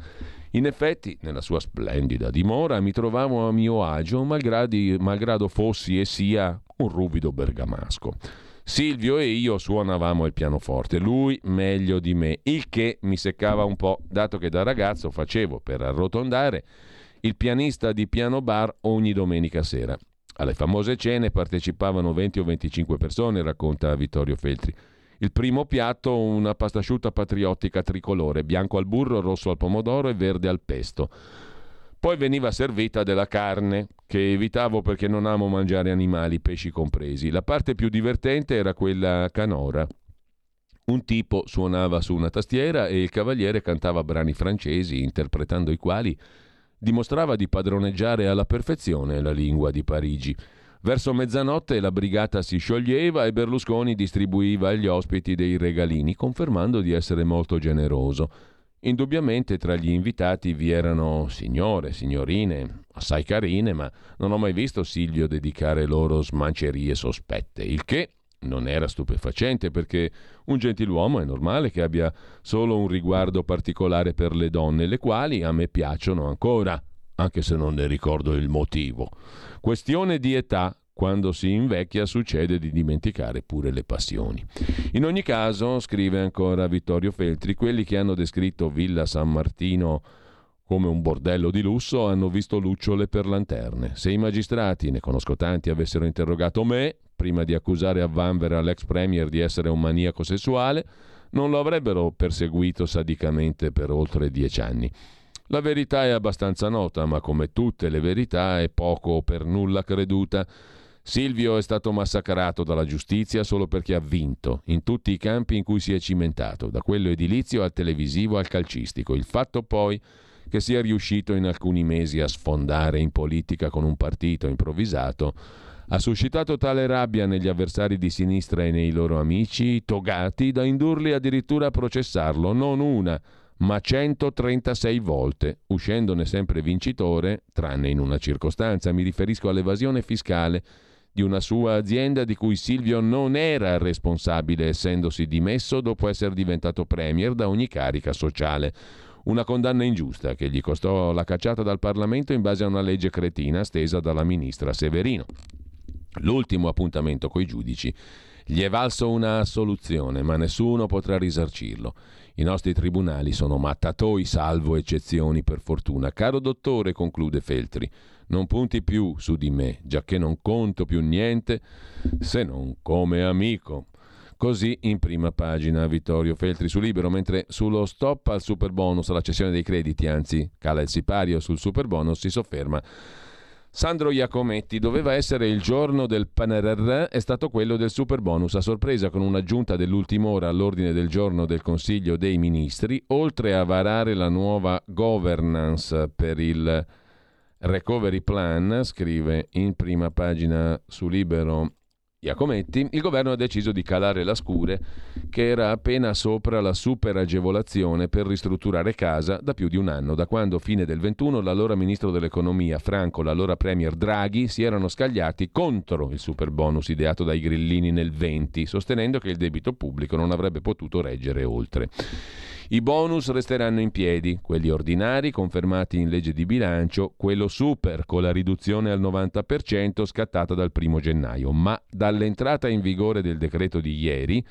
In effetti, nella sua splendida dimora mi trovavo a mio agio, malgradi, malgrado fossi e sia un ruvido bergamasco. Silvio e io suonavamo il pianoforte, lui meglio di me, il che mi seccava un po', dato che da ragazzo facevo, per arrotondare, il pianista di piano bar ogni domenica sera. Alle famose cene partecipavano 20 o 25 persone, racconta Vittorio Feltri. Il primo piatto una pasta asciutta patriottica tricolore, bianco al burro, rosso al pomodoro e verde al pesto. Poi veniva servita della carne, che evitavo perché non amo mangiare animali, pesci compresi. La parte più divertente era quella canora. Un tipo suonava su una tastiera e il cavaliere cantava brani francesi, interpretando i quali dimostrava di padroneggiare alla perfezione la lingua di Parigi. Verso mezzanotte la brigata si scioglieva e Berlusconi distribuiva agli ospiti dei regalini, confermando di essere molto generoso. Indubbiamente tra gli invitati vi erano signore, signorine, assai carine, ma non ho mai visto Silvio dedicare loro smancerie sospette, il che non era stupefacente perché un gentiluomo è normale che abbia solo un riguardo particolare per le donne, le quali a me piacciono ancora, anche se non ne ricordo il motivo. Questione di età, quando si invecchia succede di dimenticare pure le passioni. In ogni caso, scrive ancora Vittorio Feltri, quelli che hanno descritto Villa San Martino come un bordello di lusso hanno visto lucciole per lanterne. Se i magistrati, ne conosco tanti, avessero interrogato me, prima di accusare a Vanvera l'ex premier di essere un maniaco sessuale, non lo avrebbero perseguito sadicamente per oltre dieci anni. La verità è abbastanza nota, ma come tutte le verità è poco o per nulla creduta. Silvio è stato massacrato dalla giustizia solo perché ha vinto in tutti i campi in cui si è cimentato, da quello edilizio al televisivo al calcistico. Il fatto poi che sia riuscito in alcuni mesi a sfondare in politica con un partito improvvisato ha suscitato tale rabbia negli avversari di sinistra e nei loro amici togati da indurli addirittura a processarlo non una, ma 136 volte, uscendone sempre vincitore, tranne in una circostanza, mi riferisco all'evasione fiscale di una sua azienda di cui Silvio non era responsabile essendosi dimesso dopo essere diventato premier da ogni carica sociale. Una condanna ingiusta che gli costò la cacciata dal Parlamento in base a una legge cretina stesa dalla ministra Severino. L'ultimo appuntamento coi giudici gli è valso una soluzione, ma nessuno potrà risarcirlo. I nostri tribunali sono mattatoi, salvo eccezioni per fortuna. Caro dottore, conclude Feltri, non punti più su di me, giacché non conto più niente se non come amico. Così in prima pagina Vittorio Feltri su Libero, mentre sullo stop al super bonus, alla cessione dei crediti, anzi cala il sipario sul super bonus, si sofferma Sandro Iacometti doveva essere il giorno del PNRR, è stato quello del super bonus a sorpresa con un'aggiunta dell'ultima ora all'ordine del giorno del Consiglio dei Ministri, oltre a varare la nuova governance per il recovery plan, scrive in prima pagina su Libero Iacometti, il governo ha deciso di calare la scure che era appena sopra la super agevolazione per ristrutturare casa da più di un anno, da quando fine del 21 l'allora ministro dell'economia Franco, l'allora premier Draghi si erano scagliati contro il super bonus ideato dai grillini nel 20, sostenendo che il debito pubblico non avrebbe potuto reggere oltre. I bonus resteranno in piedi, quelli ordinari confermati in legge di bilancio, quello super con la riduzione al 90% scattata dal 1 gennaio, ma dall'entrata in vigore del decreto di ieri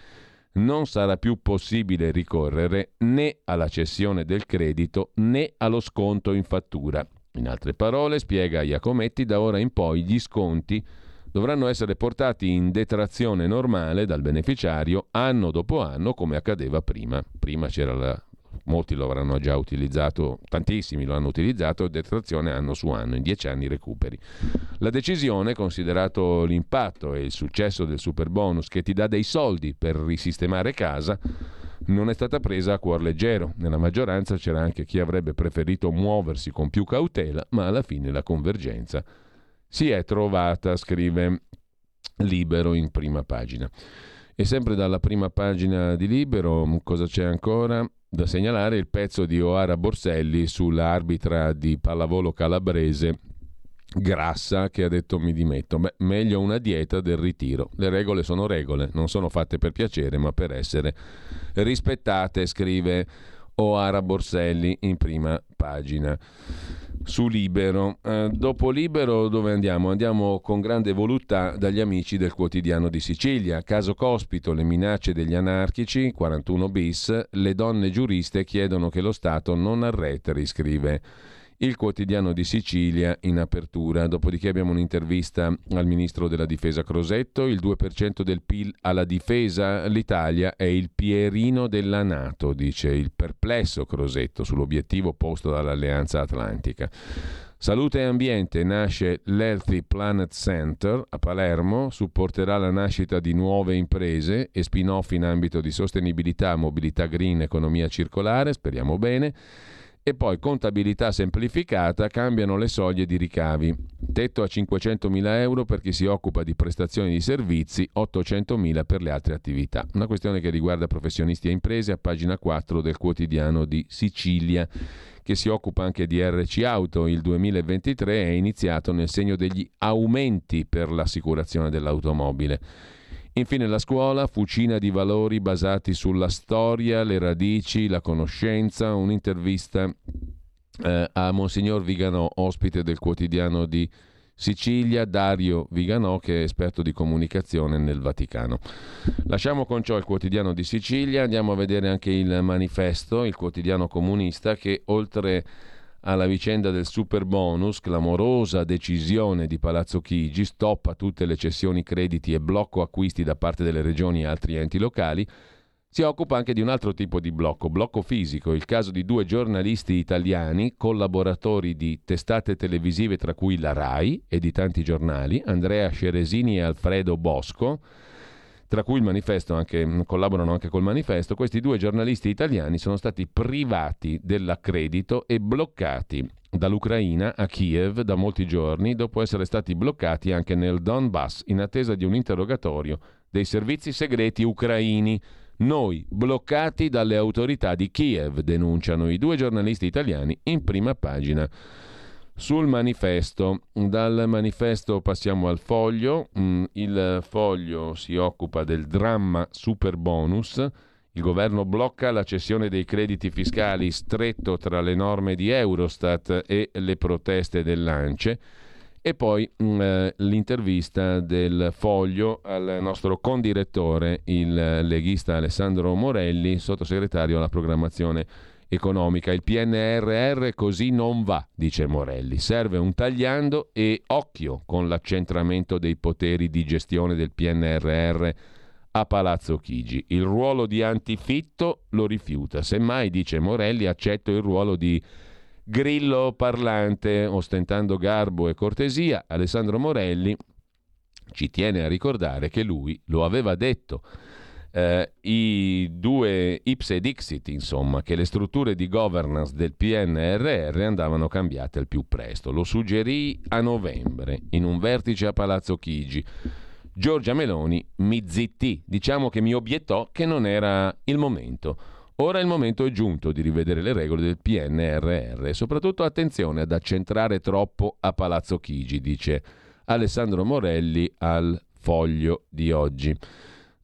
non sarà più possibile ricorrere né alla cessione del credito né allo sconto in fattura. In altre parole, spiega Iacometti, da ora in poi gli sconti dovranno essere portati in detrazione normale dal beneficiario anno dopo anno come accadeva prima. Prima c'era la molti lo avranno già utilizzato, tantissimi lo hanno utilizzato, detrazione anno su anno, in dieci anni recuperi. La decisione, considerato l'impatto e il successo del super bonus che ti dà dei soldi per risistemare casa, non è stata presa a cuor leggero. Nella maggioranza c'era anche chi avrebbe preferito muoversi con più cautela, ma alla fine la convergenza si è trovata, scrive Libero in prima pagina. E sempre dalla prima pagina di Libero, cosa c'è ancora? Da segnalare il pezzo di Oara Borselli sull'arbitra di pallavolo calabrese Grassa che ha detto mi dimetto. Beh, meglio una dieta del ritiro. Le regole sono regole, non sono fatte per piacere ma per essere rispettate, scrive Oara Borselli in prima pagina su Libero. Eh, dopo Libero dove andiamo? Andiamo con grande voluttà dagli amici del quotidiano di Sicilia. Caso Cospito, le minacce degli anarchici, 41 bis, le donne giuriste chiedono che lo Stato non arretri, scrive il quotidiano di Sicilia in apertura. Dopodiché abbiamo un'intervista al ministro della difesa Crosetto, il 2% del PIL alla difesa, l'Italia è il pierino della Nato, dice il perplesso Crosetto sull'obiettivo posto dall'Alleanza Atlantica. Salute e ambiente nasce l'Healthy Planet Center a Palermo, supporterà la nascita di nuove imprese e spin-off in ambito di sostenibilità, mobilità green, economia circolare, speriamo bene e poi contabilità semplificata, cambiano le soglie di ricavi. Tetto a 500.000 euro per chi si occupa di prestazioni di servizi, 800.000 per le altre attività. Una questione che riguarda professionisti e imprese a pagina 4 del quotidiano di Sicilia che si occupa anche di RC Auto. Il 2023 è iniziato nel segno degli aumenti per l'assicurazione dell'automobile. Infine la scuola, fucina di valori basati sulla storia, le radici, la conoscenza, un'intervista eh, a Monsignor Viganò, ospite del quotidiano di Sicilia, Dario Viganò, che è esperto di comunicazione nel Vaticano. Lasciamo con ciò il quotidiano di Sicilia, andiamo a vedere anche il manifesto, il quotidiano comunista, che oltre alla vicenda del super bonus, clamorosa decisione di Palazzo Chigi, stop a tutte le cessioni crediti e blocco acquisti da parte delle regioni e altri enti locali, si occupa anche di un altro tipo di blocco, blocco fisico, il caso di due giornalisti italiani, collaboratori di testate televisive tra cui la RAI e di tanti giornali, Andrea Sceresini e Alfredo Bosco, tra cui il manifesto anche, collaborano anche col manifesto, questi due giornalisti italiani sono stati privati dell'accredito e bloccati dall'Ucraina a Kiev da molti giorni, dopo essere stati bloccati anche nel Donbass in attesa di un interrogatorio dei servizi segreti ucraini. Noi bloccati dalle autorità di Kiev, denunciano i due giornalisti italiani in prima pagina sul manifesto. Dal manifesto passiamo al foglio. Mm, il foglio si occupa del dramma super bonus. Il governo blocca la cessione dei crediti fiscali stretto tra le norme di Eurostat e le proteste dell'ANCE. E poi mh, mm, eh, l'intervista del foglio al nostro condirettore, il leghista Alessandro Morelli, sottosegretario alla programmazione economica. Il PNRR così non va, dice Morelli. Serve un tagliando e occhio con l'accentramento dei poteri di gestione del PNRR a Palazzo Chigi. Il ruolo di antifitto lo rifiuta. Semmai, dice Morelli, accetto il ruolo di grillo parlante, ostentando garbo e cortesia. Alessandro Morelli ci tiene a ricordare che lui lo aveva detto eh, i due ipse dixit, insomma, che le strutture di governance del PNRR andavano cambiate al più presto. Lo suggerì a novembre in un vertice a Palazzo Chigi. Giorgia Meloni mi zittì, diciamo che mi obiettò che non era il momento. Ora il momento è giunto di rivedere le regole del PNRR e soprattutto attenzione ad accentrare troppo a Palazzo Chigi, dice Alessandro Morelli al foglio di oggi.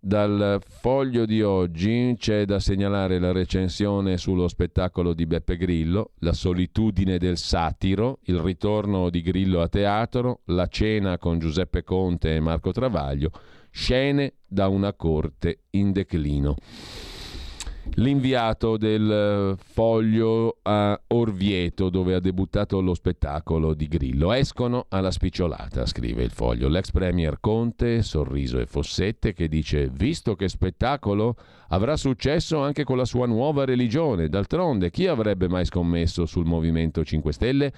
Dal foglio di oggi c'è da segnalare la recensione sullo spettacolo di Beppe Grillo, La solitudine del satiro, il ritorno di Grillo a teatro, la cena con Giuseppe Conte e Marco Travaglio, scene da una corte in declino. L'inviato del foglio a Orvieto dove ha debuttato lo spettacolo di Grillo. Escono alla spicciolata, scrive il foglio. L'ex premier Conte, Sorriso e Fossette che dice visto che spettacolo avrà successo anche con la sua nuova religione. D'altronde chi avrebbe mai scommesso sul Movimento 5 Stelle?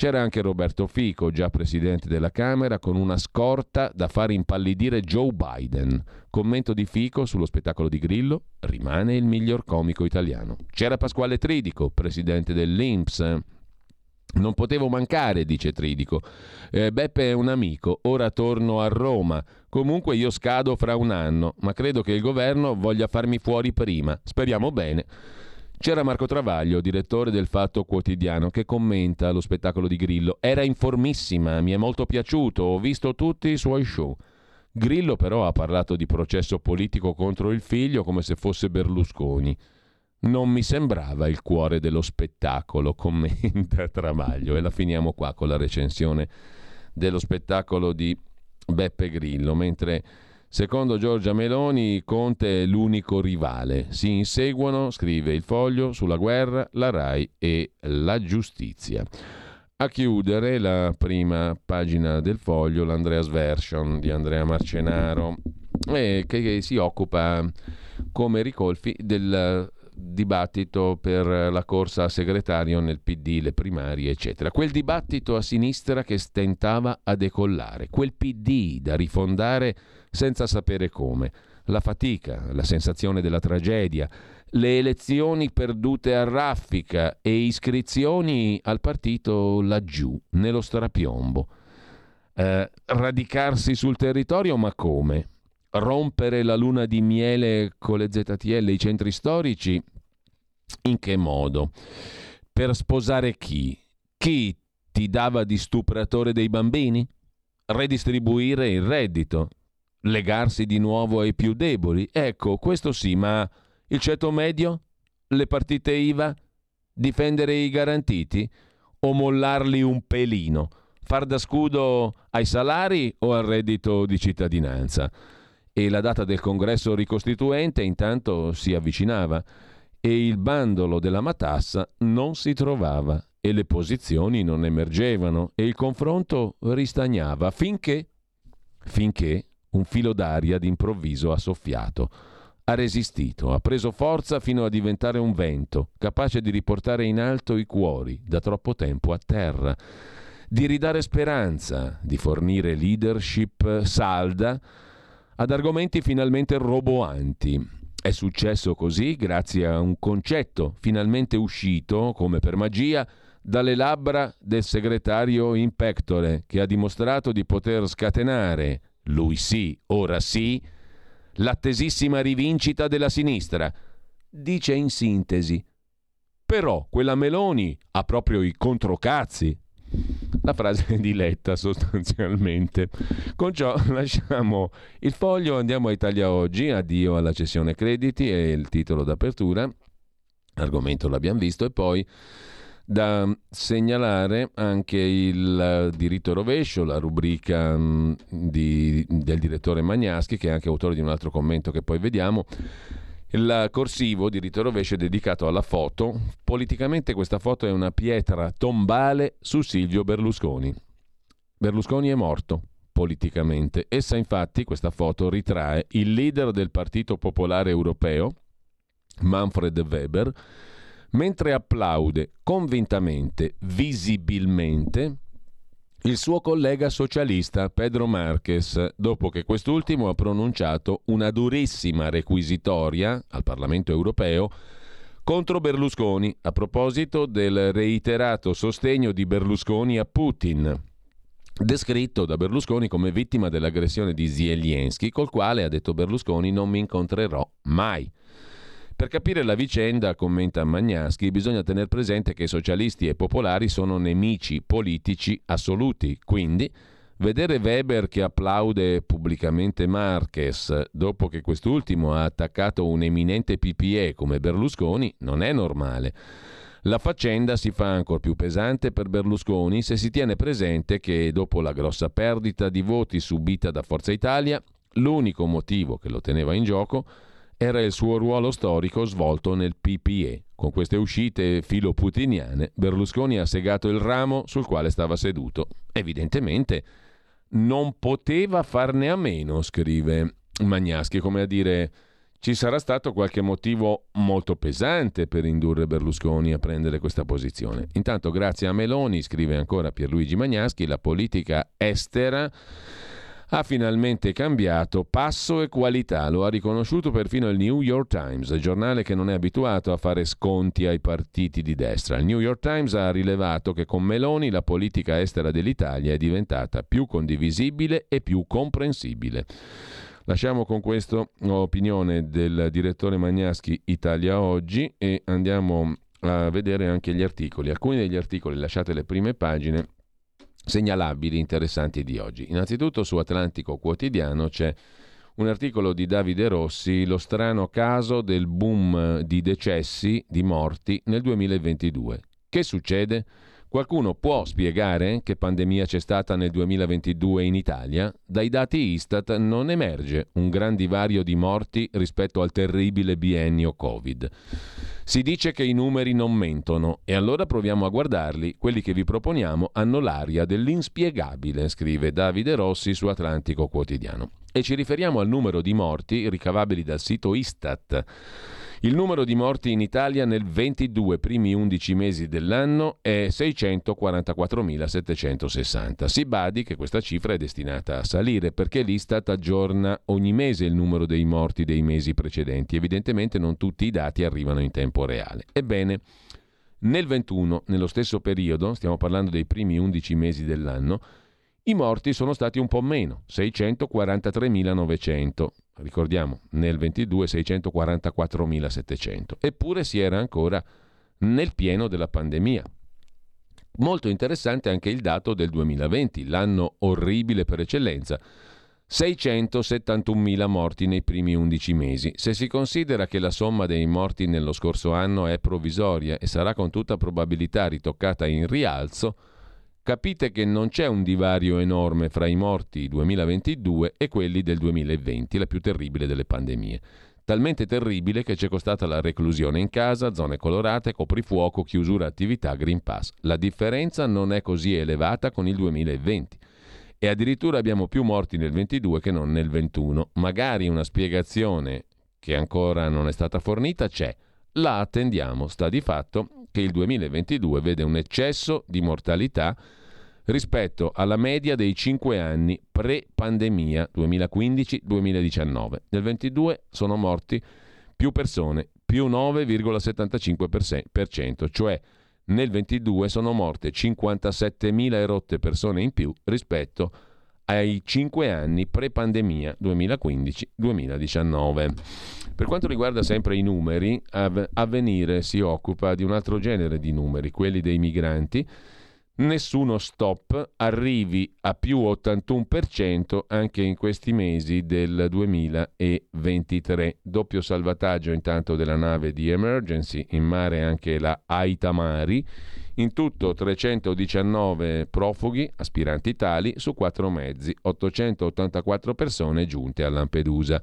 C'era anche Roberto Fico, già presidente della Camera, con una scorta da far impallidire Joe Biden. Commento di Fico sullo spettacolo di Grillo, rimane il miglior comico italiano. C'era Pasquale Tridico, presidente dell'Inps. Non potevo mancare, dice Tridico. Eh, Beppe è un amico, ora torno a Roma. Comunque io scado fra un anno, ma credo che il governo voglia farmi fuori prima. Speriamo bene. C'era Marco Travaglio, direttore del Fatto Quotidiano, che commenta lo spettacolo di Grillo. Era informissima, mi è molto piaciuto, ho visto tutti i suoi show. Grillo però ha parlato di processo politico contro il figlio come se fosse Berlusconi. Non mi sembrava il cuore dello spettacolo, commenta Travaglio. E la finiamo qua con la recensione dello spettacolo di Beppe Grillo, mentre Secondo Giorgia Meloni, Conte è l'unico rivale. Si inseguono, scrive il foglio, sulla guerra, la RAI e la giustizia. A chiudere la prima pagina del foglio, l'Andreas Version di Andrea Marcenaro, eh, che si occupa come ricolfi del dibattito per la corsa a segretario nel PD, le primarie, eccetera. Quel dibattito a sinistra che stentava a decollare, quel PD da rifondare senza sapere come. La fatica, la sensazione della tragedia, le elezioni perdute a raffica e iscrizioni al partito laggiù, nello strapiombo. Eh, radicarsi sul territorio, ma come? rompere la luna di miele con le ZTL, i centri storici? In che modo? Per sposare chi? Chi ti dava di stupratore dei bambini? Redistribuire il reddito? Legarsi di nuovo ai più deboli? Ecco, questo sì, ma il ceto medio? Le partite IVA? Difendere i garantiti? O mollarli un pelino? Far da scudo ai salari o al reddito di cittadinanza? e la data del congresso ricostituente intanto si avvicinava e il bandolo della matassa non si trovava e le posizioni non emergevano e il confronto ristagnava finché, finché un filo d'aria d'improvviso ha soffiato. Ha resistito, ha preso forza fino a diventare un vento, capace di riportare in alto i cuori, da troppo tempo a terra, di ridare speranza, di fornire leadership salda ad argomenti finalmente roboanti. È successo così grazie a un concetto finalmente uscito, come per magia, dalle labbra del segretario in pectore, che ha dimostrato di poter scatenare, lui sì, ora sì, l'attesissima rivincita della sinistra. Dice in sintesi. Però quella Meloni ha proprio i controcazzi la frase di Letta sostanzialmente. Con ciò lasciamo il foglio, andiamo a Italia Oggi, addio alla cessione crediti è il titolo d'apertura, argomento l'abbiamo visto e poi da segnalare anche il diritto rovescio, la rubrica mm, di, del direttore Magnaschi che è anche autore di un altro commento che poi vediamo il corsivo di Rito Rovescio è dedicato alla foto. Politicamente questa foto è una pietra tombale su Silvio Berlusconi. Berlusconi è morto politicamente. Essa infatti, questa foto, ritrae il leader del Partito Popolare Europeo, Manfred Weber, mentre applaude convintamente, visibilmente, il suo collega socialista Pedro Marques, dopo che quest'ultimo ha pronunciato una durissima requisitoria al Parlamento europeo contro Berlusconi a proposito del reiterato sostegno di Berlusconi a Putin, descritto da Berlusconi come vittima dell'aggressione di Zelensky, col quale, ha detto Berlusconi, non mi incontrerò mai. Per capire la vicenda, commenta Magnaschi, bisogna tenere presente che socialisti e popolari sono nemici politici assoluti, quindi vedere Weber che applaude pubblicamente Marques dopo che quest'ultimo ha attaccato un eminente PPE come Berlusconi non è normale. La faccenda si fa ancora più pesante per Berlusconi se si tiene presente che dopo la grossa perdita di voti subita da Forza Italia, l'unico motivo che lo teneva in gioco era il suo ruolo storico svolto nel PPE. Con queste uscite filoputiniane, Berlusconi ha segato il ramo sul quale stava seduto. Evidentemente non poteva farne a meno, scrive Magnaschi, come a dire ci sarà stato qualche motivo molto pesante per indurre Berlusconi a prendere questa posizione. Intanto, grazie a Meloni, scrive ancora Pierluigi Magnaschi, la politica estera ha finalmente cambiato passo e qualità, lo ha riconosciuto perfino il New York Times, giornale che non è abituato a fare sconti ai partiti di destra. Il New York Times ha rilevato che con Meloni la politica estera dell'Italia è diventata più condivisibile e più comprensibile. Lasciamo con questo l'opinione del direttore Magnaschi Italia Oggi e andiamo a vedere anche gli articoli. Alcuni degli articoli, lasciate le prime pagine, segnalabili, interessanti di oggi. Innanzitutto su Atlantico Quotidiano c'è un articolo di Davide Rossi, lo strano caso del boom di decessi, di morti nel 2022. Che succede? Qualcuno può spiegare che pandemia c'è stata nel 2022 in Italia? Dai dati Istat non emerge un gran divario di morti rispetto al terribile biennio Covid. Si dice che i numeri non mentono e allora proviamo a guardarli. Quelli che vi proponiamo hanno l'aria dell'inspiegabile, scrive Davide Rossi su Atlantico Quotidiano. E ci riferiamo al numero di morti ricavabili dal sito Istat. Il numero di morti in Italia nel 22 primi 11 mesi dell'anno è 644.760. Si badi che questa cifra è destinata a salire perché l'Istat aggiorna ogni mese il numero dei morti dei mesi precedenti. Evidentemente non tutti i dati arrivano in tempo reale. Ebbene, nel 21, nello stesso periodo, stiamo parlando dei primi 11 mesi dell'anno, i morti sono stati un po' meno, 643.900 ricordiamo nel 22 644.700, eppure si era ancora nel pieno della pandemia. Molto interessante anche il dato del 2020, l'anno orribile per eccellenza. 671.000 morti nei primi 11 mesi. Se si considera che la somma dei morti nello scorso anno è provvisoria e sarà con tutta probabilità ritoccata in rialzo, capite che non c'è un divario enorme fra i morti 2022 e quelli del 2020, la più terribile delle pandemie. Talmente terribile che ci è costata la reclusione in casa, zone colorate, coprifuoco, chiusura attività, Green Pass. La differenza non è così elevata con il 2020 e addirittura abbiamo più morti nel 22 che non nel 21. Magari una spiegazione che ancora non è stata fornita c'è. La attendiamo, sta di fatto che il 2022 vede un eccesso di mortalità rispetto alla media dei 5 anni pre-pandemia 2015-2019. Nel 22 sono morti più persone, più 9,75%, cioè nel 22 sono morte 57.000 erotte persone in più rispetto ai 5 anni pre-pandemia 2015-2019. Per quanto riguarda sempre i numeri, Avvenire si occupa di un altro genere di numeri, quelli dei migranti. Nessuno stop, arrivi a più 81% anche in questi mesi del 2023. Doppio salvataggio intanto della nave di Emergency, in mare anche la Aitamari. In tutto 319 profughi, aspiranti tali, su quattro mezzi, 884 persone giunte a Lampedusa.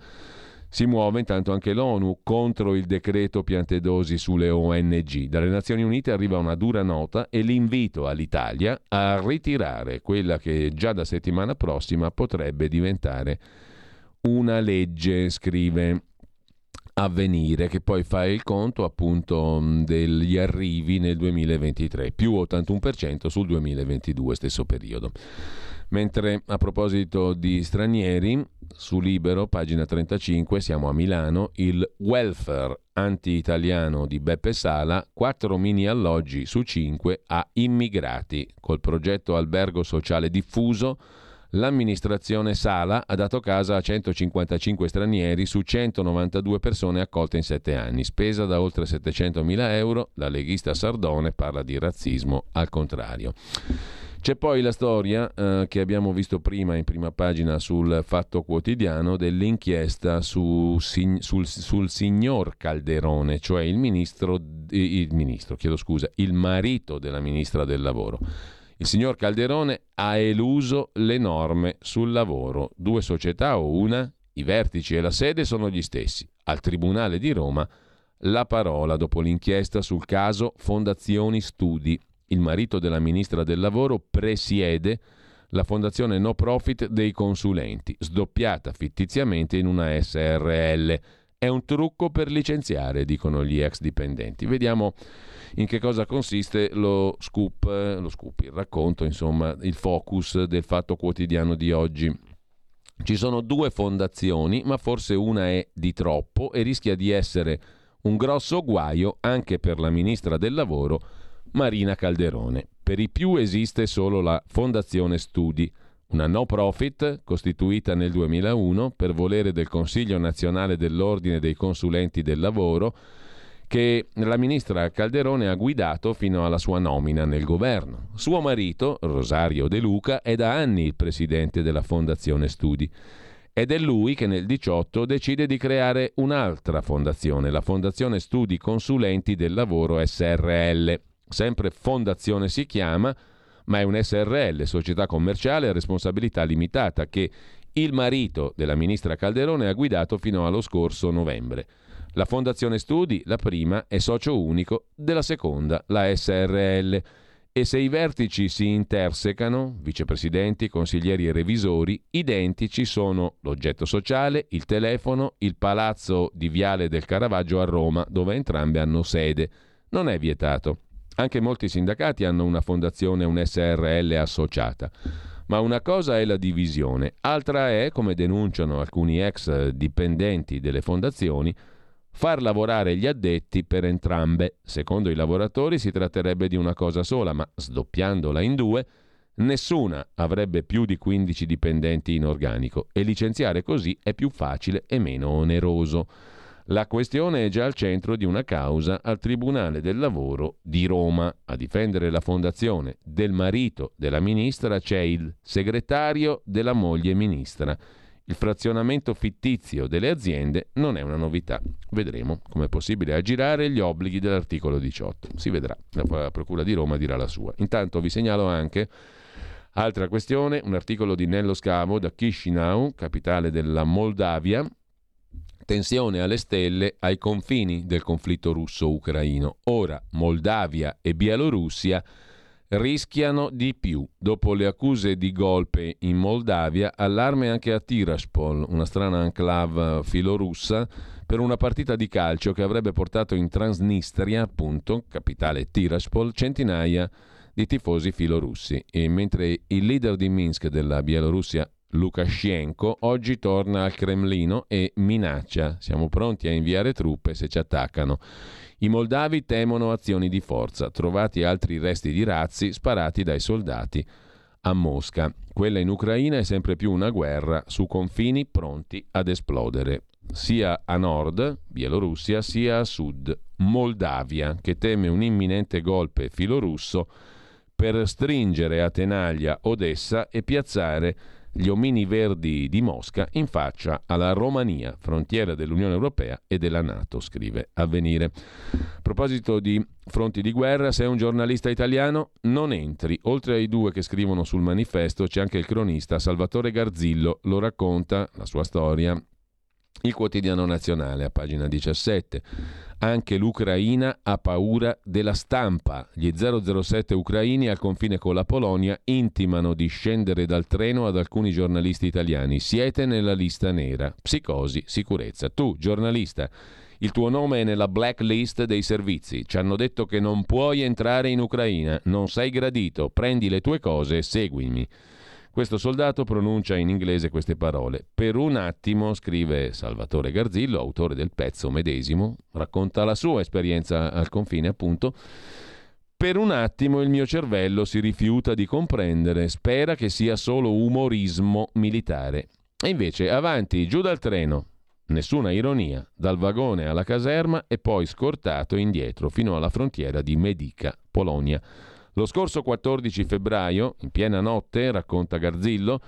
Si muove intanto anche l'ONU contro il decreto piantedosi sulle ONG. Dalle Nazioni Unite arriva una dura nota e l'invito all'Italia a ritirare quella che già da settimana prossima potrebbe diventare una legge, scrive Avvenire, che poi fa il conto appunto degli arrivi nel 2023, più 81% sul 2022, stesso periodo. Mentre a proposito di stranieri, su Libero, pagina 35, siamo a Milano, il welfare anti-italiano di Beppe Sala, 4 mini alloggi su 5 a immigrati. Col progetto Albergo Sociale Diffuso, l'amministrazione Sala ha dato casa a 155 stranieri su 192 persone accolte in 7 anni, spesa da oltre 700 mila euro. La leghista Sardone parla di razzismo al contrario. C'è poi la storia eh, che abbiamo visto prima in prima pagina sul Fatto Quotidiano dell'inchiesta su, sul, sul, signor Calderone, cioè il ministro, il ministro, chiedo scusa, il marito della ministra del lavoro. Il signor Calderone ha eluso le norme sul lavoro. Due società o una? i vertici e la sede sono gli stessi. Al Tribunale di Roma la parola dopo l'inchiesta sul caso Fondazioni Studi. Il marito della ministra del lavoro presiede la fondazione no profit dei consulenti, sdoppiata fittiziamente in una SRL. È un trucco per licenziare, dicono gli ex dipendenti. Vediamo in che cosa consiste lo scoop, lo scoop, il racconto, insomma, il focus del fatto quotidiano di oggi. Ci sono due fondazioni, ma forse una è di troppo e rischia di essere un grosso guaio anche per la ministra del lavoro Marina Calderone. Per i più esiste solo la Fondazione Studi, una no profit costituita nel 2001 per volere del Consiglio nazionale dell'Ordine dei consulenti del lavoro che la ministra Calderone ha guidato fino alla sua nomina nel governo. Suo marito, Rosario De Luca, è da anni il presidente della Fondazione Studi. Ed è lui che nel 18 decide di creare un'altra fondazione, la Fondazione Studi Consulenti del Lavoro SRL, Sempre fondazione si chiama, ma è un SRL, società commerciale a responsabilità limitata, che il marito della ministra Calderone ha guidato fino allo scorso novembre. La Fondazione Studi, la prima, è socio unico della seconda, la SRL. E se i vertici si intersecano, vicepresidenti, consiglieri e revisori, identici sono l'oggetto sociale, il telefono, il palazzo di Viale del Caravaggio a Roma, dove entrambe hanno sede. Non è vietato. Anche molti sindacati hanno una fondazione, un SRL associata. Ma una cosa è la divisione, altra è, come denunciano alcuni ex dipendenti delle fondazioni, far lavorare gli addetti per entrambe. Secondo i lavoratori si tratterebbe di una cosa sola, ma sdoppiandola in due, nessuna avrebbe più di 15 dipendenti in organico e licenziare così è più facile e meno oneroso. La questione è già al centro di una causa al Tribunale del Lavoro di Roma. A difendere la fondazione del marito della ministra c'è il segretario della moglie ministra. Il frazionamento fittizio delle aziende non è una novità. Vedremo come è possibile aggirare gli obblighi dell'articolo 18. Si vedrà, la Procura di Roma dirà la sua. Intanto vi segnalo anche altra questione, un articolo di Nello Scavo da Chisinau, capitale della Moldavia, tensione alle stelle ai confini del conflitto russo-ucraino. Ora Moldavia e Bielorussia rischiano di più. Dopo le accuse di golpe in Moldavia, allarme anche a Tiraspol, una strana enclave filorussa, per una partita di calcio che avrebbe portato in Transnistria, appunto, capitale Tiraspol, centinaia di tifosi filorussi. E mentre il leader di Minsk della Bielorussia Lukashenko oggi torna al Cremlino e minaccia: siamo pronti a inviare truppe se ci attaccano. I moldavi temono azioni di forza, trovati altri resti di razzi sparati dai soldati a Mosca. Quella in Ucraina è sempre più una guerra su confini pronti ad esplodere, sia a nord, Bielorussia, sia a sud, Moldavia, che teme un imminente golpe filorusso per stringere a tenaglia Odessa e piazzare gli omini verdi di Mosca in faccia alla Romania, frontiera dell'Unione Europea e della Nato, scrive Avvenire. A proposito di fronti di guerra, sei un giornalista italiano, non entri. Oltre ai due che scrivono sul manifesto c'è anche il cronista Salvatore Garzillo, lo racconta la sua storia il quotidiano nazionale a pagina 17. Anche l'Ucraina ha paura della stampa. Gli 007 ucraini al confine con la Polonia intimano di scendere dal treno ad alcuni giornalisti italiani. Siete nella lista nera. Psicosi, sicurezza. Tu, giornalista, il tuo nome è nella blacklist dei servizi. Ci hanno detto che non puoi entrare in Ucraina. Non sei gradito. Prendi le tue cose e seguimi. Questo soldato pronuncia in inglese queste parole. Per un attimo, scrive Salvatore Garzillo, autore del pezzo medesimo, racconta la sua esperienza al confine, appunto. Per un attimo il mio cervello si rifiuta di comprendere, spera che sia solo umorismo militare. E invece, avanti, giù dal treno. Nessuna ironia, dal vagone alla caserma e poi scortato indietro fino alla frontiera di Medica, Polonia. Lo scorso 14 febbraio, in piena notte, racconta Garzillo,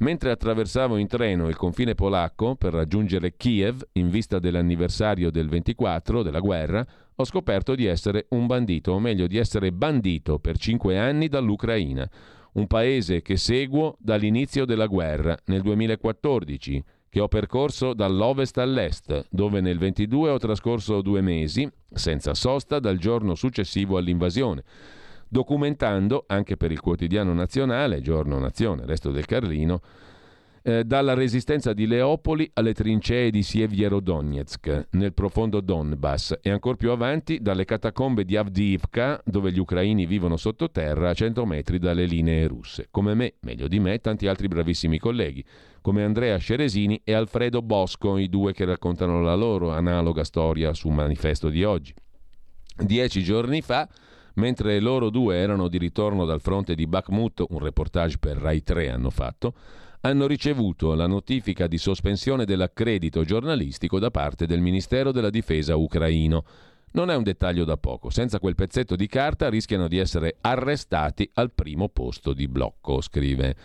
mentre attraversavo in treno il confine polacco per raggiungere Kiev in vista dell'anniversario del 24 della guerra, ho scoperto di essere un bandito, o meglio di essere bandito per cinque anni dall'Ucraina, un paese che seguo dall'inizio della guerra, nel 2014, che ho percorso dall'ovest all'est, dove nel 22 ho trascorso due mesi, senza sosta, dal giorno successivo all'invasione, documentando, anche per il quotidiano nazionale, Giorno Nazione, Resto del Carlino, eh, dalla resistenza di Leopoli alle trincee di Sievierodonetsk nel profondo Donbass e ancora più avanti dalle catacombe di Avdiivka dove gli ucraini vivono sottoterra a 100 metri dalle linee russe. Come me, meglio di me, tanti altri bravissimi colleghi come Andrea Sceresini e Alfredo Bosco, i due che raccontano la loro analoga storia su manifesto di oggi. Dieci giorni fa mentre loro due erano di ritorno dal fronte di Bakhmut, un reportage per Rai 3 hanno fatto, hanno ricevuto la notifica di sospensione dell'accredito giornalistico da parte del Ministero della Difesa ucraino. Non è un dettaglio da poco, senza quel pezzetto di carta rischiano di essere arrestati al primo posto di blocco, scrive.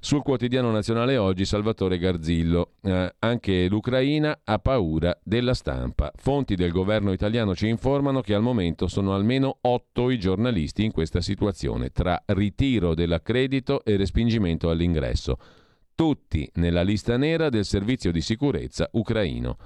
Sul quotidiano nazionale oggi Salvatore Garzillo, eh, anche l'Ucraina ha paura della stampa. Fonti del governo italiano ci informano che al momento sono almeno otto i giornalisti in questa situazione, tra ritiro dell'accredito e respingimento all'ingresso tutti nella lista nera del servizio di sicurezza ucraino.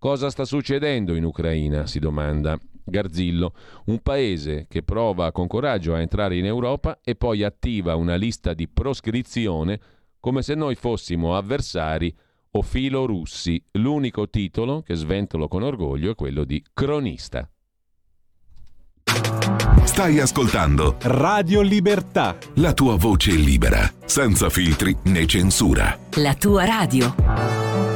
Cosa sta succedendo in Ucraina? si domanda Garzillo, un paese che prova con coraggio a entrare in Europa e poi attiva una lista di proscrizione come se noi fossimo avversari o filorussi. L'unico titolo che sventolo con orgoglio è quello di cronista. Stai ascoltando Radio Libertà. La tua voce libera, senza filtri né censura. La tua radio.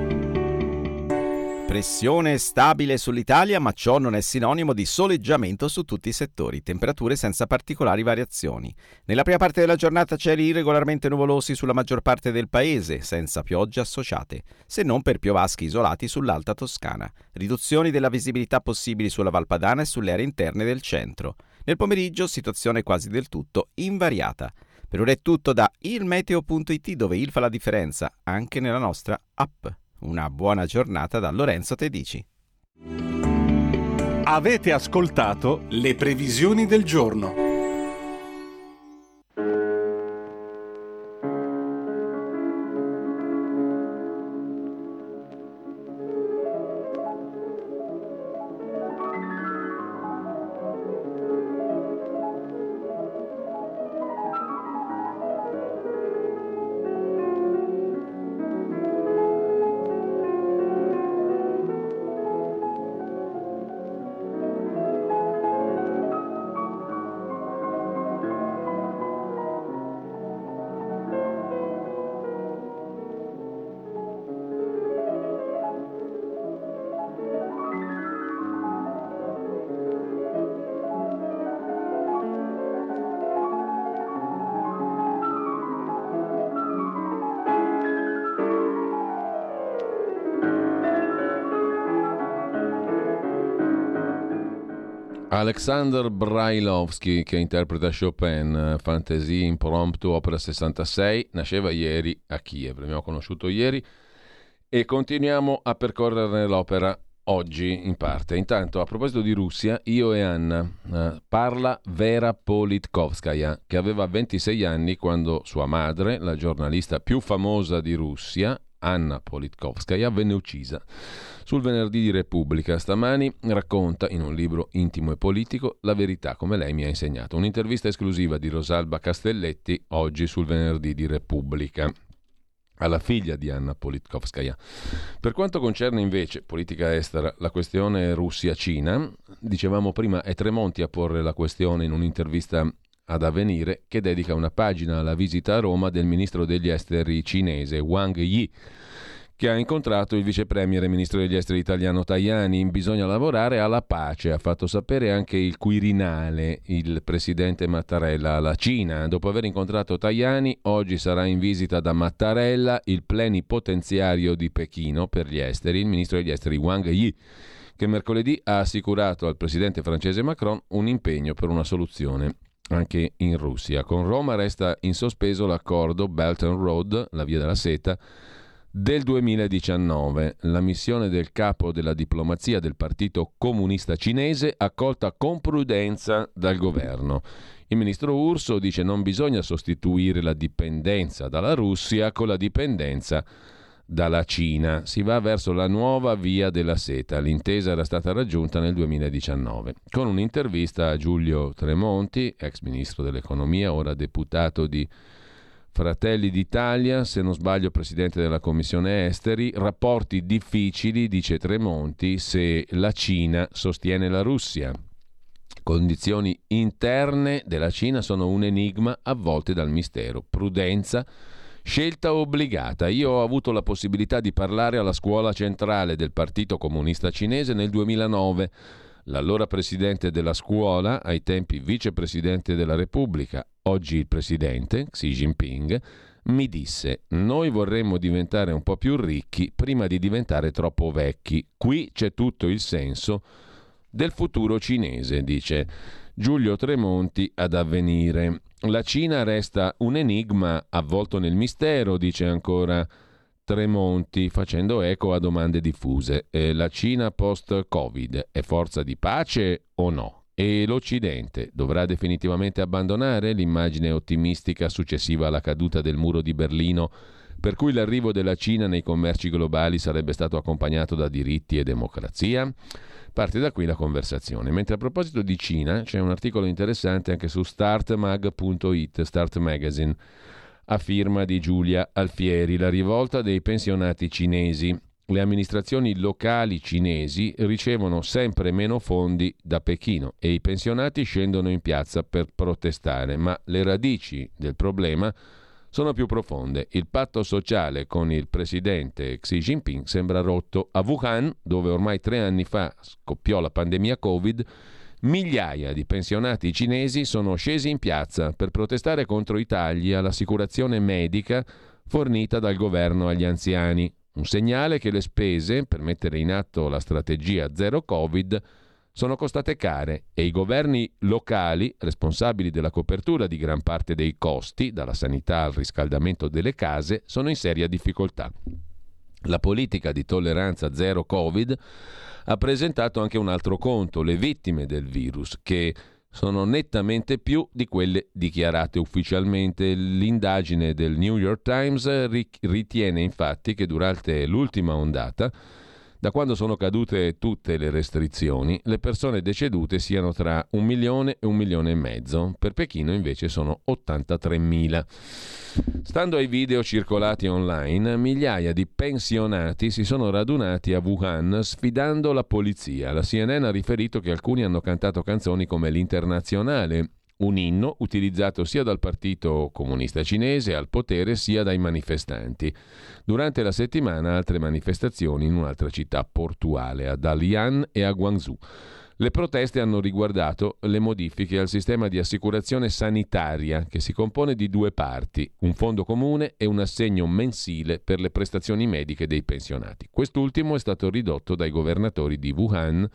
Pressione stabile sull'Italia, ma ciò non è sinonimo di soleggiamento su tutti i settori, temperature senza particolari variazioni. Nella prima parte della giornata cieli irregolarmente nuvolosi sulla maggior parte del paese, senza piogge associate, se non per piovaschi isolati sull'Alta Toscana. Riduzioni della visibilità possibili sulla Valpadana e sulle aree interne del centro. Nel pomeriggio situazione quasi del tutto invariata. Per ora è tutto da ilmeteo.it dove il fa la differenza anche nella nostra app. Una buona giornata da Lorenzo Tedici. Avete ascoltato le previsioni del giorno. Alexander Brailovsky che interpreta Chopin, Fantasy Impromptu, opera 66, nasceva ieri a Kiev, l'abbiamo conosciuto ieri e continuiamo a percorrere l'opera oggi in parte. Intanto, a proposito di Russia, io e Anna eh, parla Vera Politkovskaya, che aveva 26 anni quando sua madre, la giornalista più famosa di Russia, Anna Politkovskaya, venne uccisa. Sul venerdì di Repubblica stamani racconta in un libro intimo e politico la verità come lei mi ha insegnato. Un'intervista esclusiva di Rosalba Castelletti oggi sul venerdì di Repubblica. alla figlia di Anna Politkovskaya. Per quanto concerne invece politica estera, la questione Russia-Cina, dicevamo prima è Tremonti a porre la questione in un'intervista ad avvenire che dedica una pagina alla visita a Roma del ministro degli esteri cinese Wang Yi che ha incontrato il vice premier e ministro degli esteri italiano Tajani. Bisogna lavorare alla pace, ha fatto sapere anche il Quirinale, il presidente Mattarella alla Cina. Dopo aver incontrato Tajani, oggi sarà in visita da Mattarella il plenipotenziario di Pechino per gli esteri, il ministro degli esteri Wang Yi che mercoledì ha assicurato al presidente francese Macron un impegno per una soluzione anche in Russia. Con Roma resta in sospeso l'accordo Belt and Road, la via della seta, del 2019. La missione del capo della diplomazia del Partito Comunista Cinese accolta con prudenza dal governo. Il ministro Urso dice non bisogna sostituire la dipendenza dalla Russia con la dipendenza dalla Cina. Si va verso la nuova via della seta. L'intesa era stata raggiunta nel 2019. Con un'intervista a Giulio Tremonti, ex ministro dell'economia, ora deputato di Fratelli d'Italia, se non sbaglio presidente della Commissione Esteri, rapporti difficili, dice Tremonti, se la Cina sostiene la Russia. Condizioni interne della Cina sono un enigma avvolte dal mistero. Prudenza, scelta obbligata. Io ho avuto la possibilità di parlare alla scuola centrale del Partito Comunista Cinese nel 2009 l'allora presidente della scuola, ai tempi vicepresidente della Repubblica, oggi il presidente, Xi Jinping, mi disse noi vorremmo diventare un po' più ricchi prima di diventare troppo vecchi. Qui c'è tutto il senso del futuro cinese, dice Giulio Tremonti ad avvenire. La Cina resta un enigma avvolto nel mistero, dice ancora Tremonti, facendo eco a domande diffuse. Eh, la Cina post-Covid è forza di pace o no? E l'Occidente dovrà definitivamente abbandonare l'immagine ottimistica successiva alla caduta del muro di Berlino, per cui l'arrivo della Cina nei commerci globali sarebbe stato accompagnato da diritti e democrazia? Parte da qui la conversazione. Mentre a proposito di Cina c'è un articolo interessante anche su startmag.it, Start Magazine a firma di Giulia Alfieri, la rivolta dei pensionati cinesi. Le amministrazioni locali cinesi ricevono sempre meno fondi da Pechino e i pensionati scendono in piazza per protestare, ma le radici del problema sono più profonde. Il patto sociale con il presidente Xi Jinping sembra rotto. A Wuhan, dove ormai tre anni fa scoppiò la pandemia Covid, Migliaia di pensionati cinesi sono scesi in piazza per protestare contro i tagli all'assicurazione medica fornita dal governo agli anziani. Un segnale che le spese per mettere in atto la strategia zero Covid sono costate care e i governi locali, responsabili della copertura di gran parte dei costi, dalla sanità al riscaldamento delle case, sono in seria difficoltà. La politica di tolleranza zero Covid ha presentato anche un altro conto, le vittime del virus, che sono nettamente più di quelle dichiarate ufficialmente. L'indagine del New York Times ritiene infatti che durante l'ultima ondata da quando sono cadute tutte le restrizioni, le persone decedute siano tra un milione e un milione e mezzo. Per Pechino invece sono 83.000. Stando ai video circolati online, migliaia di pensionati si sono radunati a Wuhan sfidando la polizia. La CNN ha riferito che alcuni hanno cantato canzoni come l'Internazionale un inno utilizzato sia dal Partito Comunista Cinese al potere sia dai manifestanti. Durante la settimana altre manifestazioni in un'altra città portuale, a Dalian e a Guangzhou. Le proteste hanno riguardato le modifiche al sistema di assicurazione sanitaria che si compone di due parti, un fondo comune e un assegno mensile per le prestazioni mediche dei pensionati. Quest'ultimo è stato ridotto dai governatori di Wuhan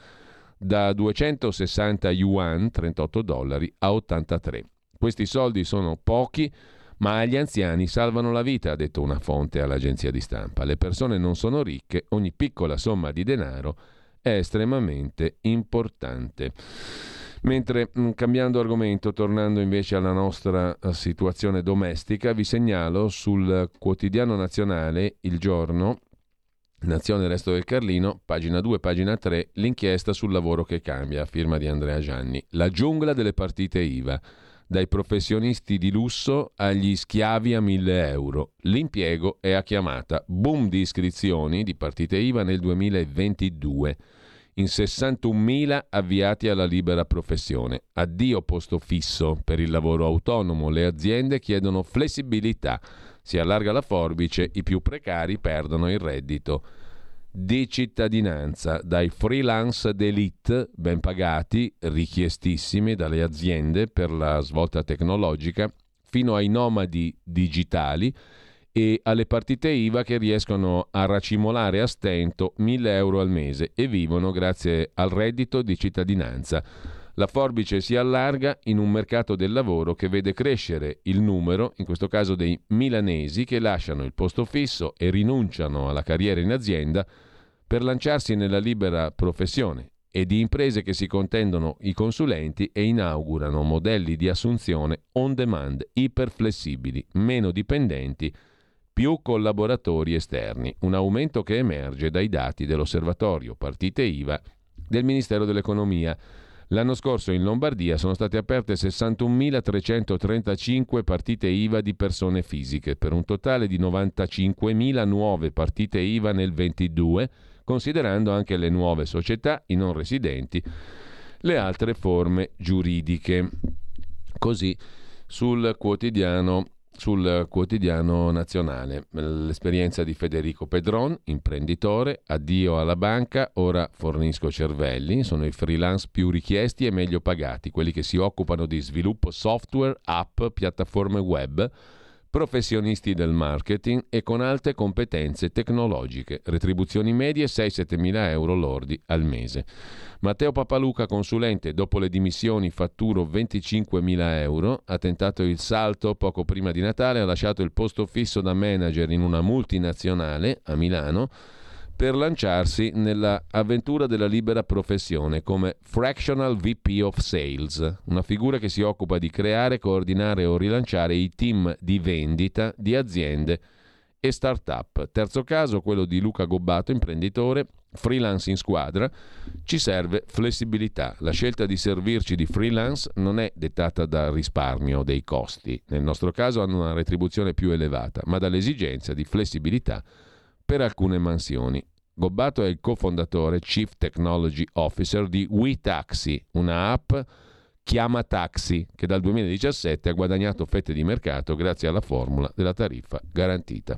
da 260 yuan, 38 dollari, a 83. Questi soldi sono pochi, ma agli anziani salvano la vita, ha detto una fonte all'agenzia di stampa. Le persone non sono ricche, ogni piccola somma di denaro è estremamente importante. Mentre mm, cambiando argomento, tornando invece alla nostra eh, situazione domestica, vi segnalo sul quotidiano nazionale Il Giorno Nazione e Resto del Carlino, pagina 2, pagina 3, l'inchiesta sul lavoro che cambia, firma di Andrea Gianni. La giungla delle partite IVA. dai professionisti di lusso agli schiavi a 1000 euro. L'impiego è a chiamata. Boom di iscrizioni di partite IVA nel 2022. In 61.000 avviati alla libera professione. Addio posto fisso per il lavoro autonomo. Le aziende chiedono flessibilità. Si allarga la forbice, i più precari perdono il reddito di cittadinanza dai freelance d'elite ben pagati, richiestissimi dalle aziende per la svolta tecnologica, fino ai nomadi digitali e alle partite IVA che riescono a racimolare a stento 1000 euro al mese e vivono grazie al reddito di cittadinanza. La forbice si allarga in un mercato del lavoro che vede crescere il numero, in questo caso dei milanesi, che lasciano il posto fisso e rinunciano alla carriera in azienda per lanciarsi nella libera professione e di imprese che si contendono i consulenti e inaugurano modelli di assunzione on demand iperflessibili, meno dipendenti, più collaboratori esterni, un aumento che emerge dai dati dell'osservatorio partite IVA del Ministero dell'Economia. L'anno scorso in Lombardia sono state aperte 61.335 partite IVA di persone fisiche, per un totale di 95.000 nuove partite IVA nel 2022 considerando anche le nuove società, i non residenti, le altre forme giuridiche. Così sul quotidiano sul quotidiano nazionale. L'esperienza di Federico Pedron, imprenditore, addio alla banca, ora fornisco cervelli, sono i freelance più richiesti e meglio pagati, quelli che si occupano di sviluppo software, app, piattaforme web professionisti del marketing e con alte competenze tecnologiche, retribuzioni medie 6-7 mila euro lordi al mese. Matteo Papaluca, consulente, dopo le dimissioni fatturo 25 mila euro, ha tentato il salto poco prima di Natale, ha lasciato il posto fisso da manager in una multinazionale a Milano, per lanciarsi nella avventura della libera professione come Fractional VP of Sales, una figura che si occupa di creare, coordinare o rilanciare i team di vendita di aziende e start-up. Terzo caso, quello di Luca Gobbato, imprenditore, freelance in squadra, ci serve flessibilità. La scelta di servirci di freelance non è dettata dal risparmio dei costi, nel nostro caso hanno una retribuzione più elevata, ma dall'esigenza di flessibilità per alcune mansioni. Gobbato è il cofondatore Chief Technology Officer di WeTaxi, una app chiama taxi che dal 2017 ha guadagnato fette di mercato grazie alla formula della tariffa garantita.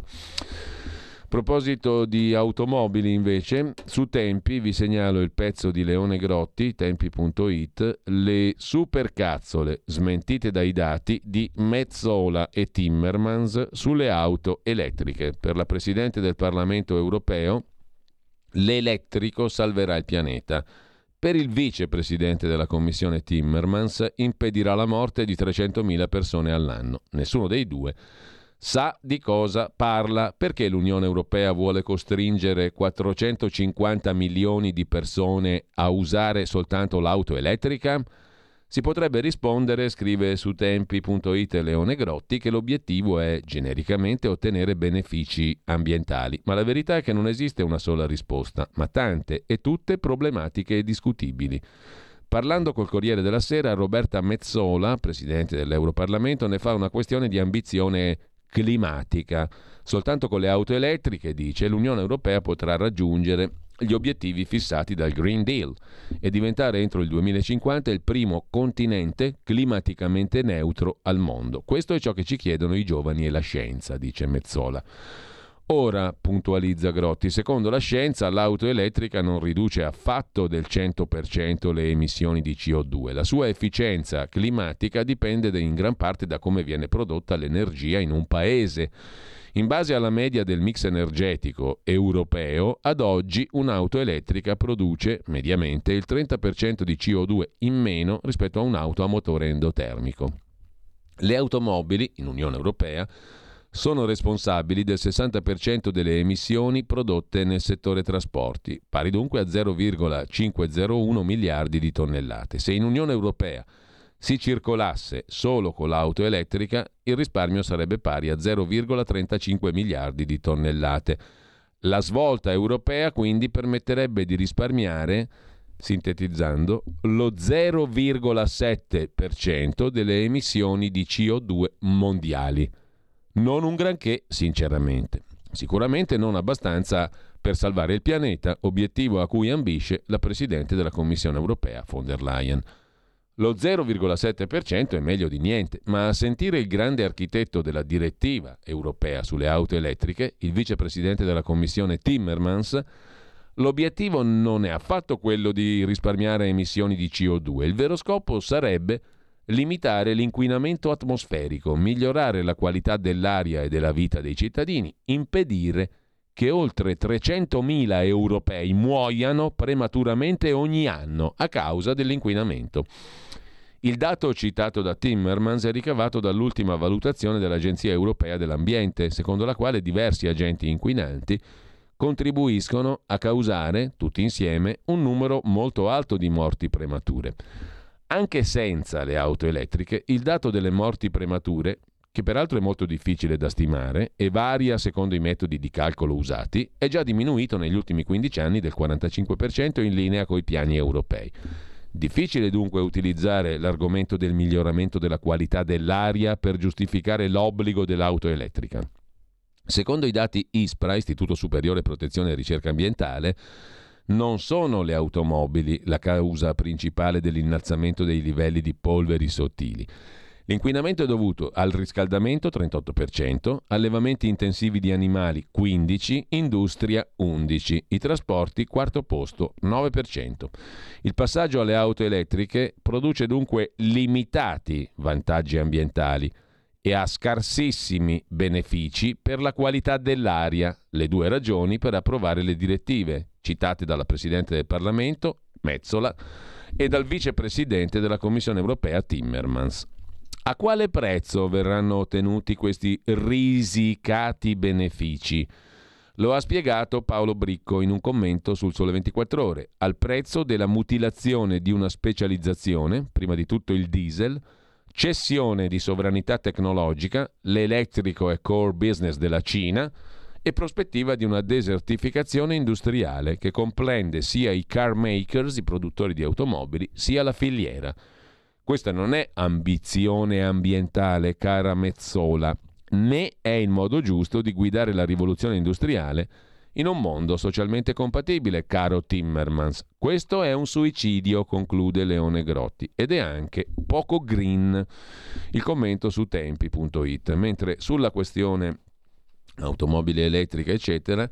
Proposito di automobili invece, su Tempi vi segnalo il pezzo di Leone Grotti, tempi.it, le supercazzole smentite dai dati di Mezzola e Timmermans sulle auto elettriche. Per la Presidente del Parlamento europeo, l'elettrico salverà il pianeta. Per il vicepresidente della Commissione Timmermans impedirà la morte di 300.000 persone all'anno. Nessuno dei due sa di cosa parla, perché l'Unione Europea vuole costringere 450 milioni di persone a usare soltanto l'auto elettrica? Si potrebbe rispondere, scrive su tempi.it Leone Grotti, che l'obiettivo è genericamente ottenere benefici ambientali, ma la verità è che non esiste una sola risposta, ma tante e tutte problematiche e discutibili. Parlando col Corriere della Sera, Roberta Mezzola, presidente dell'Europarlamento, ne fa una questione di ambizione climatica. Soltanto con le auto elettriche, dice, l'Unione Europea potrà raggiungere gli obiettivi fissati dal Green Deal e diventare entro il 2050 il primo continente climaticamente neutro al mondo. Questo è ciò che ci chiedono i giovani e la scienza, dice Mezzola. Ora, puntualizza Grotti, secondo la scienza l'auto elettrica non riduce affatto del 100% le emissioni di CO2. La sua efficienza climatica dipende in gran parte da come viene prodotta l'energia in un paese. In base alla media del mix energetico europeo, ad oggi un'auto elettrica produce mediamente il 30% di CO2 in meno rispetto a un'auto a motore endotermico. Le automobili in Unione Europea sono responsabili del 60% delle emissioni prodotte nel settore trasporti, pari dunque a 0,501 miliardi di tonnellate. Se in Unione Europea si circolasse solo con l'auto elettrica, il risparmio sarebbe pari a 0,35 miliardi di tonnellate. La svolta europea quindi permetterebbe di risparmiare sintetizzando, lo 0,7% delle emissioni di CO2 mondiali. Non un granché, sinceramente. Sicuramente non abbastanza per salvare il pianeta, obiettivo a cui ambisce la Presidente della Commissione europea, von der Leyen. Lo 0,7% è meglio di niente, ma a sentire il grande architetto della direttiva europea sulle auto elettriche, il vicepresidente della Commissione Timmermans, l'obiettivo non è affatto quello di risparmiare emissioni di CO2. Il vero scopo sarebbe limitare l'inquinamento atmosferico, migliorare la qualità dell'aria e della vita dei cittadini, impedire che oltre 300.000 europei muoiano prematuramente ogni anno a causa dell'inquinamento. Il dato citato da Timmermans è ricavato dall'ultima valutazione dell'Agenzia europea dell'ambiente, secondo la quale diversi agenti inquinanti contribuiscono a causare, tutti insieme, un numero molto alto di morti premature. Anche senza le auto elettriche, il dato delle morti premature, che peraltro è molto difficile da stimare e varia secondo i metodi di calcolo usati, è già diminuito negli ultimi 15 anni del 45% in linea con i piani europei. Difficile dunque utilizzare l'argomento del miglioramento della qualità dell'aria per giustificare l'obbligo dell'auto elettrica. Secondo i dati ISPRA, Istituto Superiore Protezione e Ricerca Ambientale, non sono le automobili la causa principale dell'innalzamento dei livelli di polveri sottili. L'inquinamento è dovuto al riscaldamento 38%, allevamenti intensivi di animali 15%, industria 11%, i trasporti quarto posto 9%. Il passaggio alle auto elettriche produce dunque limitati vantaggi ambientali e ha scarsissimi benefici per la qualità dell'aria, le due ragioni per approvare le direttive citate dalla Presidente del Parlamento, Mezzola, e dal Vicepresidente della Commissione europea, Timmermans. A quale prezzo verranno ottenuti questi risicati benefici? Lo ha spiegato Paolo Bricco in un commento sul Sole 24 Ore, al prezzo della mutilazione di una specializzazione, prima di tutto il diesel, cessione di sovranità tecnologica, l'elettrico e core business della Cina e prospettiva di una desertificazione industriale che comprende sia i car makers, i produttori di automobili, sia la filiera. Questa non è ambizione ambientale, cara Mezzola, né è il modo giusto di guidare la rivoluzione industriale in un mondo socialmente compatibile, caro Timmermans. Questo è un suicidio, conclude Leone Grotti, ed è anche poco green. Il commento su tempi.it, mentre sulla questione automobili elettriche, eccetera,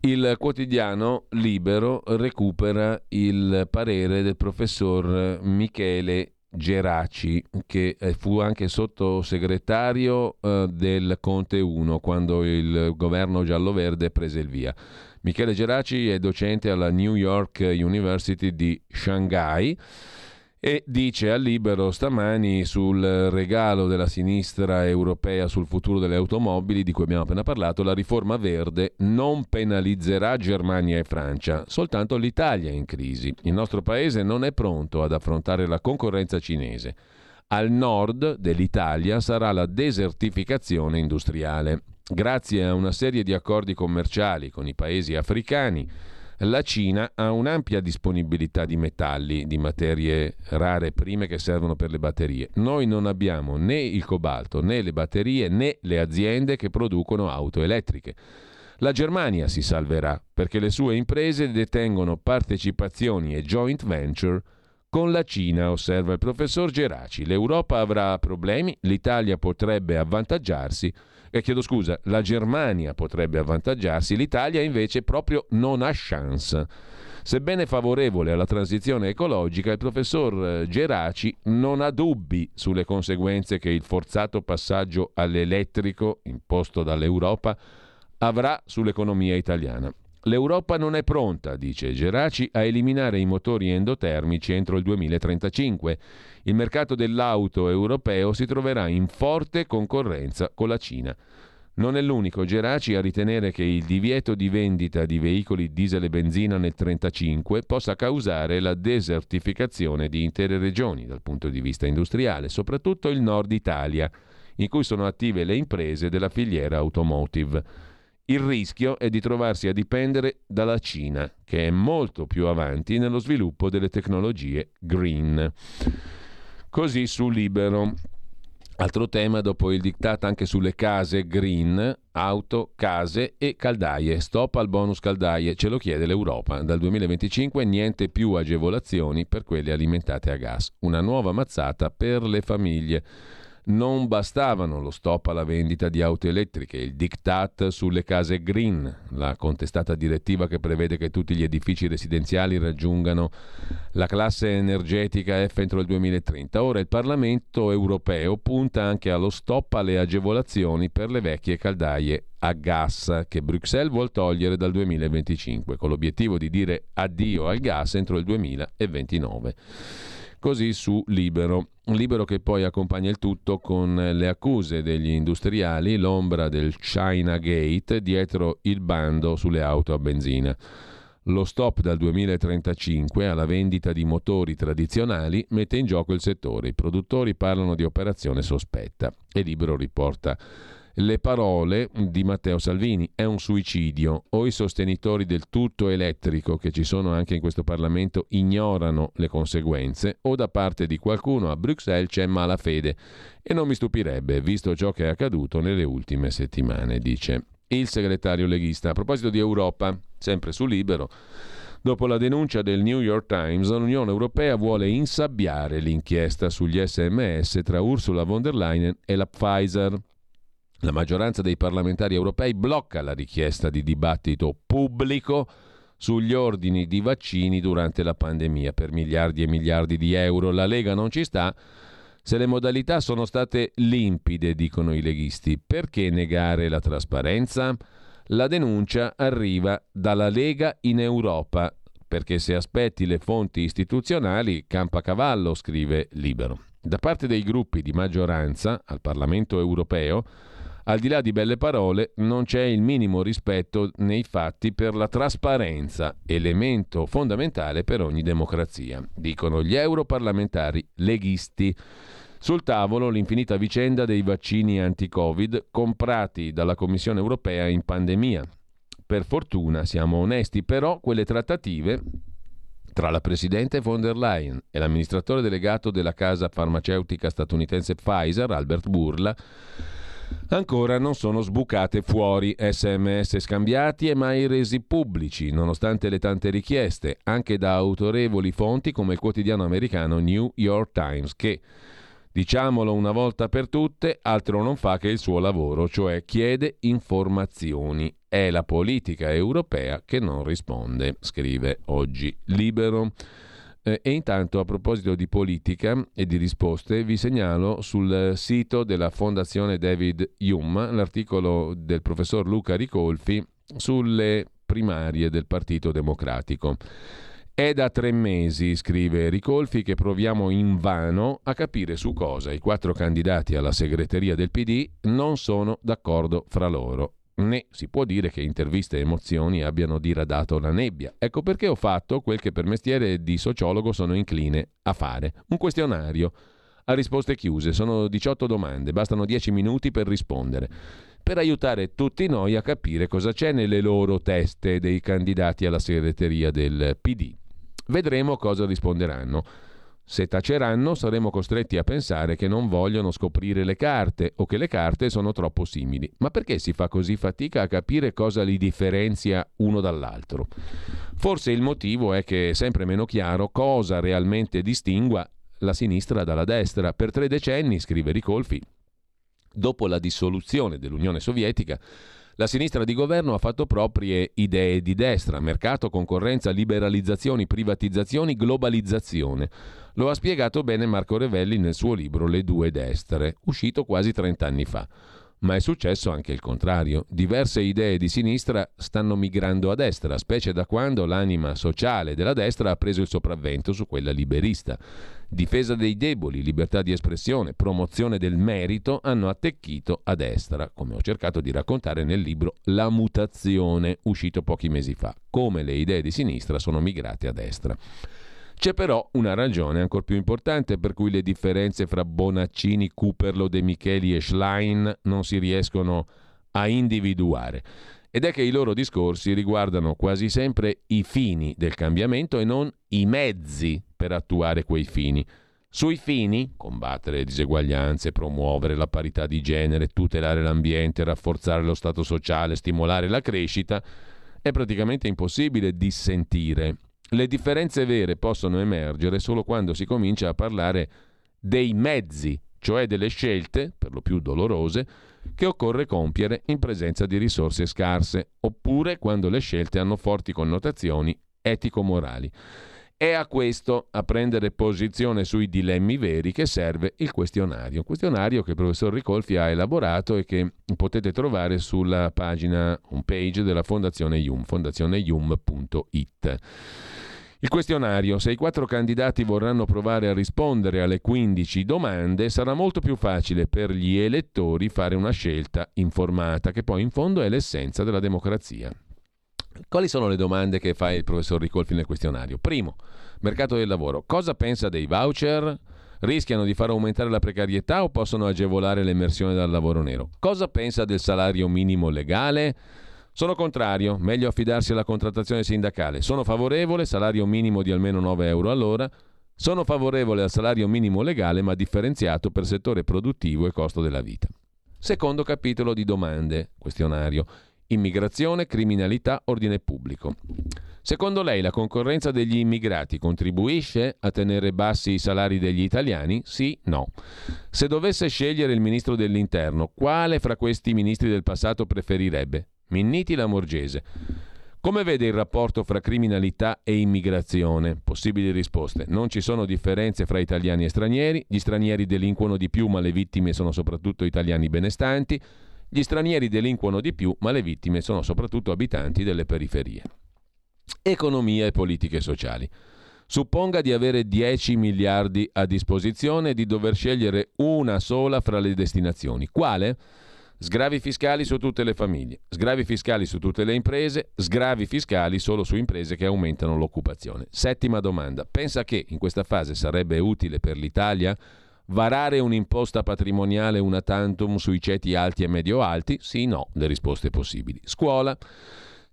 il quotidiano Libero recupera il parere del professor Michele Geraci, che eh, fu anche sottosegretario eh, del Conte 1 quando il governo giallo-verde prese il via. Michele Geraci è docente alla New York University di Shanghai e dice al Libero stamani sul regalo della sinistra europea sul futuro delle automobili di cui abbiamo appena parlato, la riforma verde non penalizzerà Germania e Francia, soltanto l'Italia è in crisi. Il nostro paese non è pronto ad affrontare la concorrenza cinese. Al nord dell'Italia sarà la desertificazione industriale. Grazie a una serie di accordi commerciali con i paesi africani, la Cina ha un'ampia disponibilità di metalli, di materie rare prime che servono per le batterie. Noi non abbiamo né il cobalto, né le batterie, né le aziende che producono auto elettriche. La Germania si salverà perché le sue imprese detengono partecipazioni e joint venture con la Cina, osserva il professor Geraci. L'Europa avrà problemi, l'Italia potrebbe avvantaggiarsi eh, chiedo scusa, la Germania potrebbe avvantaggiarsi, l'Italia invece proprio non ha chance. Sebbene favorevole alla transizione ecologica, il professor eh, Geraci non ha dubbi sulle conseguenze che il forzato passaggio all'elettrico imposto dall'Europa avrà sull'economia italiana. L'Europa non è pronta, dice Geraci, a eliminare i motori endotermici entro il 2035 il mercato dell'auto europeo si troverà in forte concorrenza con la Cina. Non è l'unico Geraci a ritenere che il divieto di vendita di veicoli diesel e benzina nel 1935 possa causare la desertificazione di intere regioni dal punto di vista industriale, soprattutto il nord Italia, in cui sono attive le imprese della filiera automotive. Il rischio è di trovarsi a dipendere dalla Cina, che è molto più avanti nello sviluppo delle tecnologie green. Così su Libero. Altro tema dopo il diktat anche sulle case green, auto, case e caldaie. Stop al bonus caldaie, ce lo chiede l'Europa. Dal 2025 niente più agevolazioni per quelle alimentate a gas. Una nuova mazzata per le famiglie. Non bastavano lo stop alla vendita di auto elettriche, il diktat sulle case green, la contestata direttiva che prevede che tutti gli edifici residenziali raggiungano la classe energetica F entro il 2030. Ora il Parlamento europeo punta anche allo stop alle agevolazioni per le vecchie caldaie a gas che Bruxelles vuol togliere dal 2025 con l'obiettivo di dire addio al gas entro il 2029 così su Libero. Libero che poi accompagna il tutto con le accuse degli industriali, l'ombra del China Gate dietro il bando sulle auto a benzina. Lo stop dal 2035 alla vendita di motori tradizionali mette in gioco il settore. I produttori parlano di operazione sospetta e Libero riporta le parole di Matteo Salvini. È un suicidio. O i sostenitori del tutto elettrico, che ci sono anche in questo Parlamento, ignorano le conseguenze, o da parte di qualcuno a Bruxelles c'è malafede. E non mi stupirebbe, visto ciò che è accaduto nelle ultime settimane, dice il segretario leghista. A proposito di Europa, sempre su Libero. Dopo la denuncia del New York Times, l'Unione Europea vuole insabbiare l'inchiesta sugli sms tra Ursula von der Leyen e la Pfizer. La maggioranza dei parlamentari europei blocca la richiesta di dibattito pubblico sugli ordini di vaccini durante la pandemia per miliardi e miliardi di euro. La Lega non ci sta. Se le modalità sono state limpide, dicono i leghisti, perché negare la trasparenza? La denuncia arriva dalla Lega in Europa, perché se aspetti le fonti istituzionali campa cavallo, scrive Libero. Da parte dei gruppi di maggioranza al Parlamento europeo, al di là di belle parole, non c'è il minimo rispetto nei fatti per la trasparenza, elemento fondamentale per ogni democrazia, dicono gli europarlamentari leghisti. Sul tavolo l'infinita vicenda dei vaccini anti-Covid comprati dalla Commissione europea in pandemia. Per fortuna siamo onesti, però quelle trattative tra la presidente von der Leyen e l'amministratore delegato della casa farmaceutica statunitense Pfizer, Albert Burla, Ancora non sono sbucate fuori sms scambiati e mai resi pubblici, nonostante le tante richieste, anche da autorevoli fonti come il quotidiano americano New York Times, che, diciamolo una volta per tutte, altro non fa che il suo lavoro, cioè chiede informazioni. È la politica europea che non risponde, scrive oggi Libero. Eh, e intanto a proposito di politica e di risposte vi segnalo sul sito della Fondazione David Hume l'articolo del professor Luca Ricolfi sulle primarie del Partito Democratico. È da tre mesi, scrive Ricolfi, che proviamo invano a capire su cosa i quattro candidati alla segreteria del PD non sono d'accordo fra loro né si può dire che interviste e emozioni abbiano diradato la nebbia. Ecco perché ho fatto quel che per mestiere di sociologo sono incline a fare, un questionario a risposte chiuse. Sono 18 domande, bastano 10 minuti per rispondere, per aiutare tutti noi a capire cosa c'è nelle loro teste dei candidati alla segreteria del PD. Vedremo cosa risponderanno. Se taceranno saremo costretti a pensare che non vogliono scoprire le carte o che le carte sono troppo simili. Ma perché si fa così fatica a capire cosa li differenzia uno dall'altro? Forse il motivo è che è sempre meno chiaro cosa realmente distingua la sinistra dalla destra. Per tre decenni, scrive Ricolfi, dopo la dissoluzione dell'Unione Sovietica, la sinistra di governo ha fatto proprie idee di destra, mercato, concorrenza, liberalizzazioni, privatizzazioni, globalizzazione. Lo ha spiegato bene Marco Revelli nel suo libro Le due destre, uscito quasi 30 anni fa. Ma è successo anche il contrario. Diverse idee di sinistra stanno migrando a destra, specie da quando l'anima sociale della destra ha preso il sopravvento su quella liberista. Difesa dei deboli, libertà di espressione, promozione del merito hanno attecchito a destra, come ho cercato di raccontare nel libro La mutazione, uscito pochi mesi fa, come le idee di sinistra sono migrate a destra. C'è però una ragione ancora più importante per cui le differenze fra Bonaccini, Cooperlo, De Micheli e Schlein non si riescono a individuare. ed è che i loro discorsi riguardano quasi sempre i fini del cambiamento e non i mezzi per attuare quei fini. Sui fini, combattere le diseguaglianze, promuovere la parità di genere, tutelare l'ambiente, rafforzare lo stato sociale, stimolare la crescita, è praticamente impossibile dissentire. Le differenze vere possono emergere solo quando si comincia a parlare dei mezzi, cioè delle scelte, per lo più dolorose, che occorre compiere in presenza di risorse scarse, oppure quando le scelte hanno forti connotazioni etico-morali. È a questo, a prendere posizione sui dilemmi veri, che serve il questionario. Un questionario che il professor Ricolfi ha elaborato e che potete trovare sulla pagina, home page della Fondazione IUM, fondazioneium.it. Il questionario, se i quattro candidati vorranno provare a rispondere alle 15 domande, sarà molto più facile per gli elettori fare una scelta informata, che poi in fondo è l'essenza della democrazia. Quali sono le domande che fa il professor Ricolfi nel questionario? Primo, mercato del lavoro. Cosa pensa dei voucher? Rischiano di far aumentare la precarietà o possono agevolare l'emersione dal lavoro nero? Cosa pensa del salario minimo legale? Sono contrario, meglio affidarsi alla contrattazione sindacale. Sono favorevole, salario minimo di almeno 9 euro all'ora. Sono favorevole al salario minimo legale ma differenziato per settore produttivo e costo della vita. Secondo capitolo di domande, questionario. Immigrazione, criminalità, ordine pubblico. Secondo lei la concorrenza degli immigrati contribuisce a tenere bassi i salari degli italiani? Sì, no. Se dovesse scegliere il ministro dell'interno, quale fra questi ministri del passato preferirebbe? Minniti Lamorgese. Come vede il rapporto fra criminalità e immigrazione? Possibili risposte. Non ci sono differenze fra italiani e stranieri, gli stranieri delinquono di più ma le vittime sono soprattutto italiani benestanti, gli stranieri delinquono di più ma le vittime sono soprattutto abitanti delle periferie. Economia e politiche sociali. Supponga di avere 10 miliardi a disposizione e di dover scegliere una sola fra le destinazioni. Quale? Sgravi fiscali su tutte le famiglie, sgravi fiscali su tutte le imprese, sgravi fiscali solo su imprese che aumentano l'occupazione. Settima domanda. Pensa che in questa fase sarebbe utile per l'Italia varare un'imposta patrimoniale una tantum sui ceti alti e medio-alti? Sì, no, le risposte possibili. Scuola.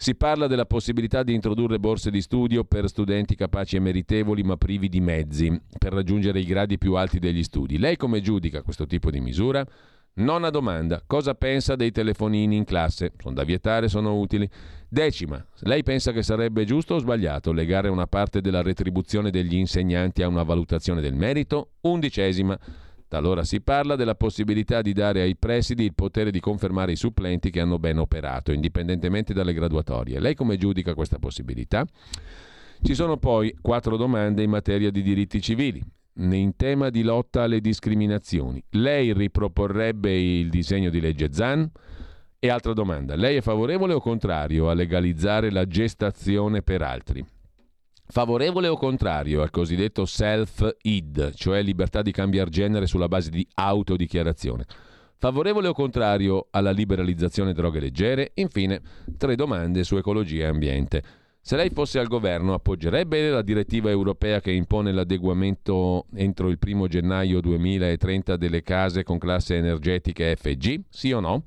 Si parla della possibilità di introdurre borse di studio per studenti capaci e meritevoli ma privi di mezzi per raggiungere i gradi più alti degli studi. Lei come giudica questo tipo di misura? Nona domanda, cosa pensa dei telefonini in classe? Sono da vietare, sono utili. Decima, lei pensa che sarebbe giusto o sbagliato legare una parte della retribuzione degli insegnanti a una valutazione del merito? Undicesima, talora si parla della possibilità di dare ai presidi il potere di confermare i supplenti che hanno ben operato, indipendentemente dalle graduatorie. Lei come giudica questa possibilità? Ci sono poi quattro domande in materia di diritti civili in tema di lotta alle discriminazioni. Lei riproporrebbe il disegno di legge Zan? E altra domanda, lei è favorevole o contrario a legalizzare la gestazione per altri? Favorevole o contrario al cosiddetto self-id, cioè libertà di cambiare genere sulla base di autodichiarazione? Favorevole o contrario alla liberalizzazione droghe leggere? Infine, tre domande su ecologia e ambiente. Se lei fosse al governo, appoggerebbe la direttiva europea che impone l'adeguamento entro il 1 gennaio 2030 delle case con classe energetica FG? Sì o no?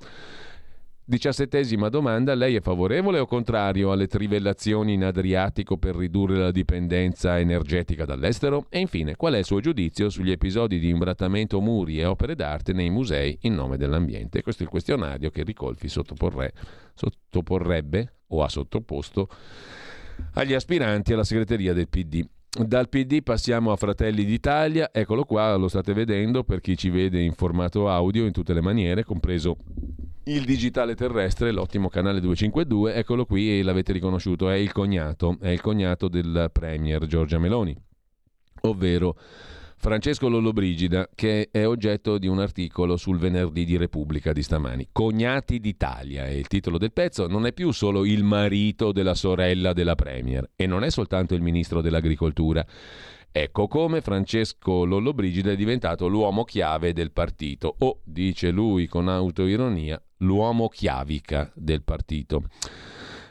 Diciassettesima domanda, lei è favorevole o contrario alle trivellazioni in Adriatico per ridurre la dipendenza energetica dall'estero? E infine, qual è il suo giudizio sugli episodi di imbrattamento muri e opere d'arte nei musei in nome dell'ambiente? Questo è il questionario che Ricolfi sottoporre, sottoporrebbe o ha sottoposto agli aspiranti alla segreteria del PD. Dal PD passiamo a Fratelli d'Italia, eccolo qua, lo state vedendo per chi ci vede in formato audio in tutte le maniere, compreso il digitale terrestre, l'ottimo canale 252, eccolo qui e l'avete riconosciuto, è il cognato, è il cognato del Premier Giorgia Meloni, ovvero Francesco Lollobrigida, che è oggetto di un articolo sul venerdì di Repubblica di stamani. Cognati d'Italia è il titolo del pezzo, non è più solo il marito della sorella della Premier e non è soltanto il ministro dell'Agricoltura. Ecco come Francesco Lollobrigida è diventato l'uomo chiave del partito, o, dice lui con autoironia, l'uomo chiavica del partito.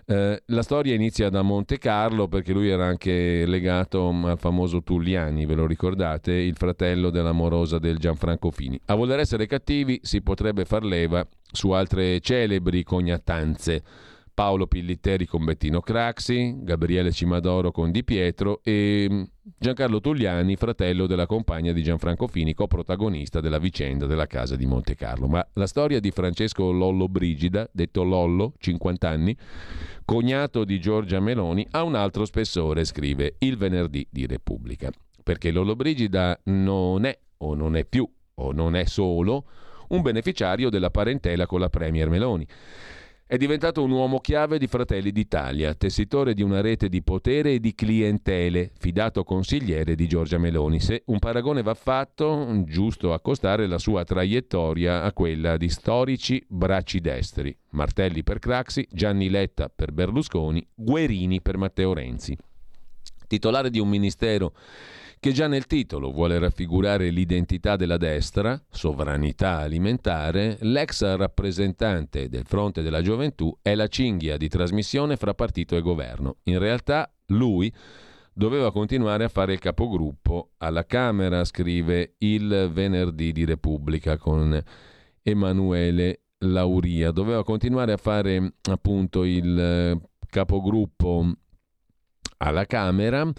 Eh, la storia inizia da Monte Carlo perché lui era anche legato al famoso Tulliani, ve lo ricordate, il fratello dell'amorosa del Gianfranco Fini. A voler essere cattivi si potrebbe far leva su altre celebri cognatanze. Paolo Pillitteri con Bettino Craxi, Gabriele Cimadoro con Di Pietro e mm, Giancarlo Tugliani, fratello della compagna di Gianfranco Fini, coprotagonista della vicenda della casa di Monte Carlo. Ma la storia di Francesco Lollo Brigida, detto Lollo, 50 anni, cognato di Giorgia Meloni, ha un altro spessore, scrive il venerdì di Repubblica. Perché Lollo Brigida non è o non è più o non è solo un beneficiario della parentela con la Premier Meloni. È diventato un uomo chiave di Fratelli d'Italia, tessitore di una rete di potere e di clientele, fidato consigliere di Giorgia Meloni. Se un paragone va fatto, giusto accostare la sua traiettoria a quella di storici bracci destri. Martelli per Craxi, Gianni Letta per Berlusconi, Guerini per Matteo Renzi. Titolare di un ministero che già nel titolo vuole raffigurare l'identità della destra, sovranità alimentare, l'ex rappresentante del fronte della gioventù è la cinghia di trasmissione fra partito e governo. In realtà lui doveva continuare a fare il capogruppo alla Camera, scrive il venerdì di Repubblica con Emanuele Lauria. Doveva continuare a fare appunto il capogruppo alla Camera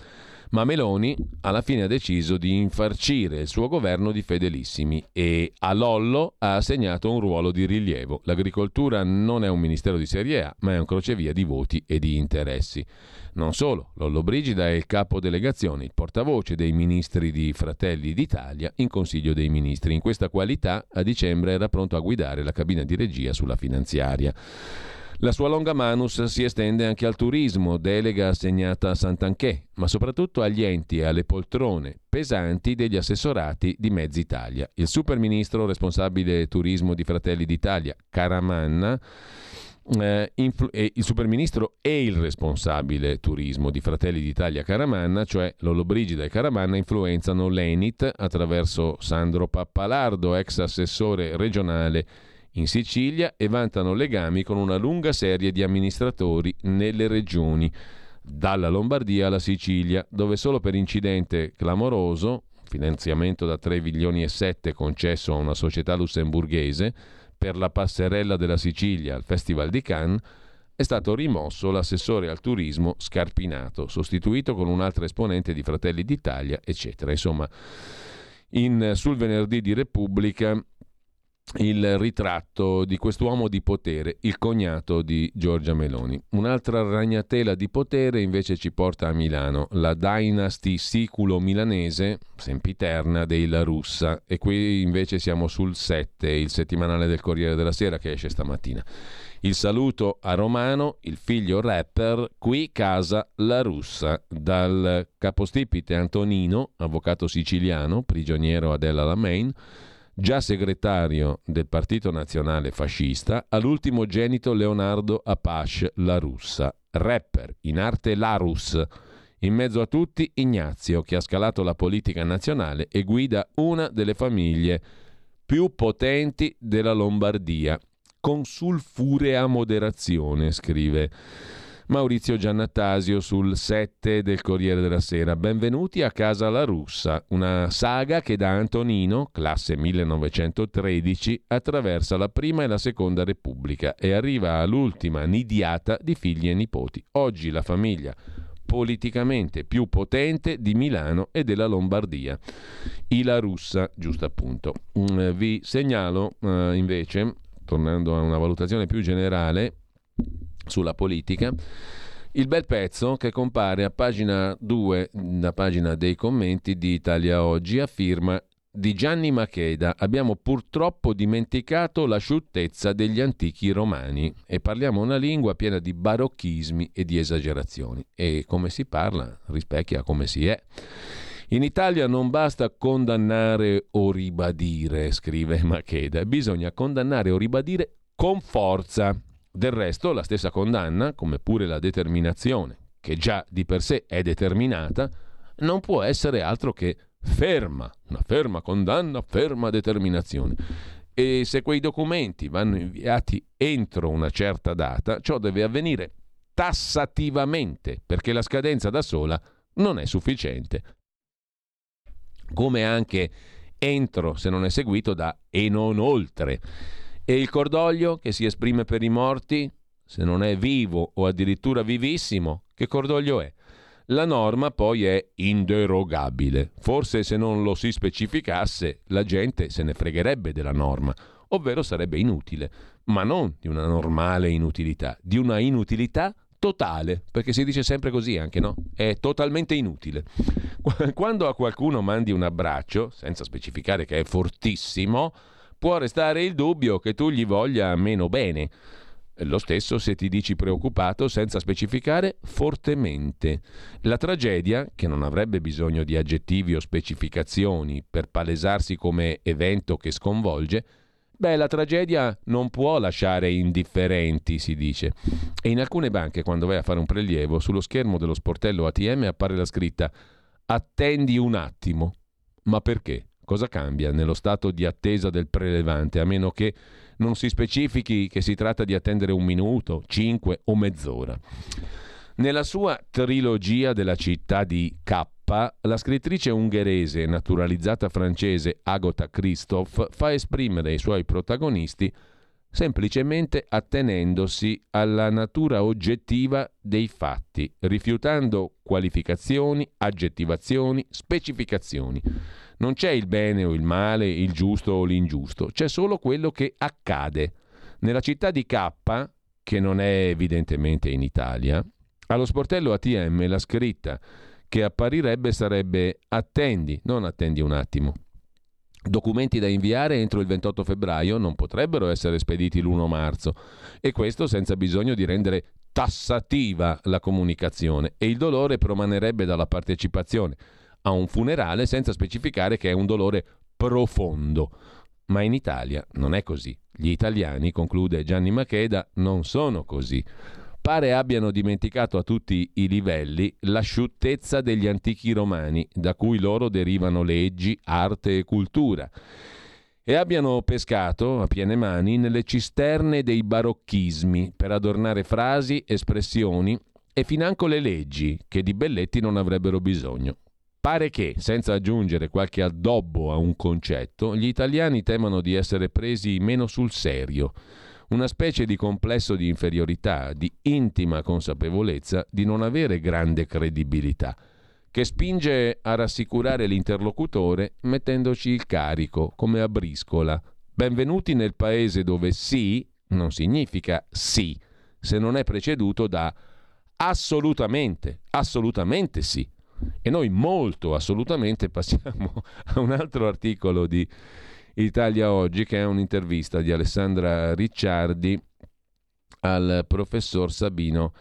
ma Meloni alla fine ha deciso di infarcire il suo governo di fedelissimi e a Lollo ha assegnato un ruolo di rilievo. L'agricoltura non è un ministero di serie A, ma è un crocevia di voti e di interessi. Non solo, Lollo Brigida è il capo delegazione, il portavoce dei ministri di Fratelli d'Italia in Consiglio dei Ministri. In questa qualità a dicembre era pronto a guidare la cabina di regia sulla finanziaria. La sua longa manus si estende anche al turismo, delega assegnata a Sant'Anché, ma soprattutto agli enti e alle poltrone pesanti degli assessorati di Mezzi Italia. Il superministro responsabile turismo di Fratelli d'Italia, Caramanna, eh, influ- il superministro e il responsabile turismo di Fratelli d'Italia Caramanna, cioè Lollobrigida e Caramanna, influenzano l'Enit attraverso Sandro Pappalardo, ex assessore regionale in Sicilia e vantano legami con una lunga serie di amministratori nelle regioni, dalla Lombardia alla Sicilia, dove solo per incidente clamoroso, finanziamento da 3 milioni e 7 concesso a una società lussemburghese per la passerella della Sicilia al Festival di Cannes, è stato rimosso l'assessore al turismo Scarpinato, sostituito con un altro esponente di Fratelli d'Italia, eccetera. Insomma, in, sul venerdì di Repubblica il ritratto di quest'uomo di potere, il cognato di Giorgia Meloni. Un'altra ragnatela di potere invece ci porta a Milano, la Dynasty siculo milanese, sempiterna dei La Russa, e qui invece siamo sul 7, il settimanale del Corriere della Sera che esce stamattina. Il saluto a Romano, il figlio rapper, qui casa La Russa, dal capostipite Antonino, avvocato siciliano, prigioniero ad El Alamein, già segretario del Partito Nazionale Fascista, all'ultimo genito Leonardo Apache La Russa, rapper, in arte Larus. In mezzo a tutti Ignazio, che ha scalato la politica nazionale e guida una delle famiglie più potenti della Lombardia, con sulfurea moderazione, scrive Maurizio Giannattasio sul 7 del Corriere della Sera. Benvenuti a Casa la Russa, una saga che da Antonino, classe 1913, attraversa la prima e la seconda Repubblica e arriva all'ultima nidiata di figli e nipoti. Oggi la famiglia politicamente più potente di Milano e della Lombardia. I La Russa, giusto appunto. Mm, vi segnalo eh, invece, tornando a una valutazione più generale, sulla politica. Il bel pezzo che compare a pagina 2, la pagina dei commenti di Italia Oggi, a firma di Gianni Macheda. Abbiamo purtroppo dimenticato l'asciuttezza degli antichi romani e parliamo una lingua piena di barocchismi e di esagerazioni. E come si parla rispecchia come si è. In Italia non basta condannare o ribadire, scrive Macheda, bisogna condannare o ribadire con forza. Del resto, la stessa condanna, come pure la determinazione, che già di per sé è determinata, non può essere altro che ferma, una ferma condanna, ferma determinazione. E se quei documenti vanno inviati entro una certa data, ciò deve avvenire tassativamente, perché la scadenza da sola non è sufficiente. Come anche entro, se non è seguito da e non oltre. E il cordoglio che si esprime per i morti? Se non è vivo o addirittura vivissimo, che cordoglio è? La norma poi è inderogabile. Forse se non lo si specificasse, la gente se ne fregherebbe della norma, ovvero sarebbe inutile, ma non di una normale inutilità, di una inutilità totale, perché si dice sempre così anche, no? È totalmente inutile. Quando a qualcuno mandi un abbraccio, senza specificare che è fortissimo, può restare il dubbio che tu gli voglia meno bene. Lo stesso se ti dici preoccupato senza specificare fortemente. La tragedia, che non avrebbe bisogno di aggettivi o specificazioni per palesarsi come evento che sconvolge, Beh, la tragedia non può lasciare indifferenti, si dice. E in alcune banche, quando vai a fare un prelievo, sullo schermo dello sportello ATM appare la scritta Attendi un attimo. Ma perché? Cosa cambia nello stato di attesa del prelevante, a meno che non si specifichi che si tratta di attendere un minuto, cinque o mezz'ora? Nella sua trilogia della città di K, la scrittrice ungherese naturalizzata francese Agota Christoph fa esprimere i suoi protagonisti semplicemente attenendosi alla natura oggettiva dei fatti, rifiutando qualificazioni, aggettivazioni, specificazioni. Non c'è il bene o il male, il giusto o l'ingiusto, c'è solo quello che accade. Nella città di K, che non è evidentemente in Italia, allo sportello ATM la scritta che apparirebbe sarebbe attendi, non attendi un attimo. Documenti da inviare entro il 28 febbraio non potrebbero essere spediti l'1 marzo e questo senza bisogno di rendere tassativa la comunicazione e il dolore promanerebbe dalla partecipazione a un funerale senza specificare che è un dolore profondo. Ma in Italia non è così. Gli italiani, conclude Gianni Macheda, non sono così pare abbiano dimenticato a tutti i livelli l'asciuttezza degli antichi romani, da cui loro derivano leggi, arte e cultura, e abbiano pescato a piene mani nelle cisterne dei barocchismi per adornare frasi, espressioni e financo le leggi, che di belletti non avrebbero bisogno. Pare che, senza aggiungere qualche addobbo a un concetto, gli italiani temano di essere presi meno sul serio una specie di complesso di inferiorità, di intima consapevolezza di non avere grande credibilità, che spinge a rassicurare l'interlocutore mettendoci il carico, come a briscola. Benvenuti nel paese dove sì non significa sì, se non è preceduto da assolutamente, assolutamente sì. E noi molto assolutamente passiamo a un altro articolo di Italia Oggi, che è un'intervista di Alessandra Ricciardi al professor Sabino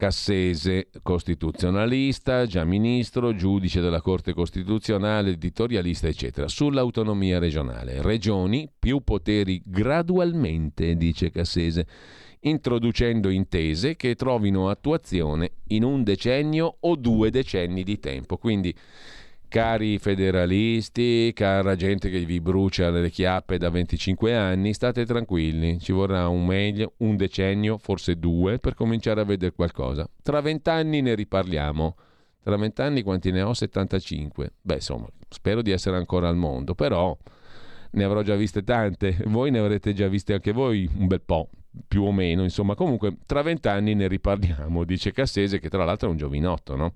Cassese, costituzionalista, già ministro, giudice della Corte Costituzionale, editorialista, eccetera, sull'autonomia regionale. Regioni più poteri gradualmente, dice Cassese, introducendo intese che trovino attuazione in un decennio o due decenni di tempo. Quindi Cari federalisti, cara gente che vi brucia le chiappe da 25 anni, state tranquilli, ci vorrà un meglio, un decennio, forse due, per cominciare a vedere qualcosa. Tra vent'anni ne riparliamo. Tra vent'anni quanti ne ho? 75. Beh, insomma, spero di essere ancora al mondo, però ne avrò già viste tante. Voi ne avrete già viste anche voi un bel po', più o meno. Insomma, comunque, tra vent'anni ne riparliamo, dice Cassese, che tra l'altro è un giovinotto, no?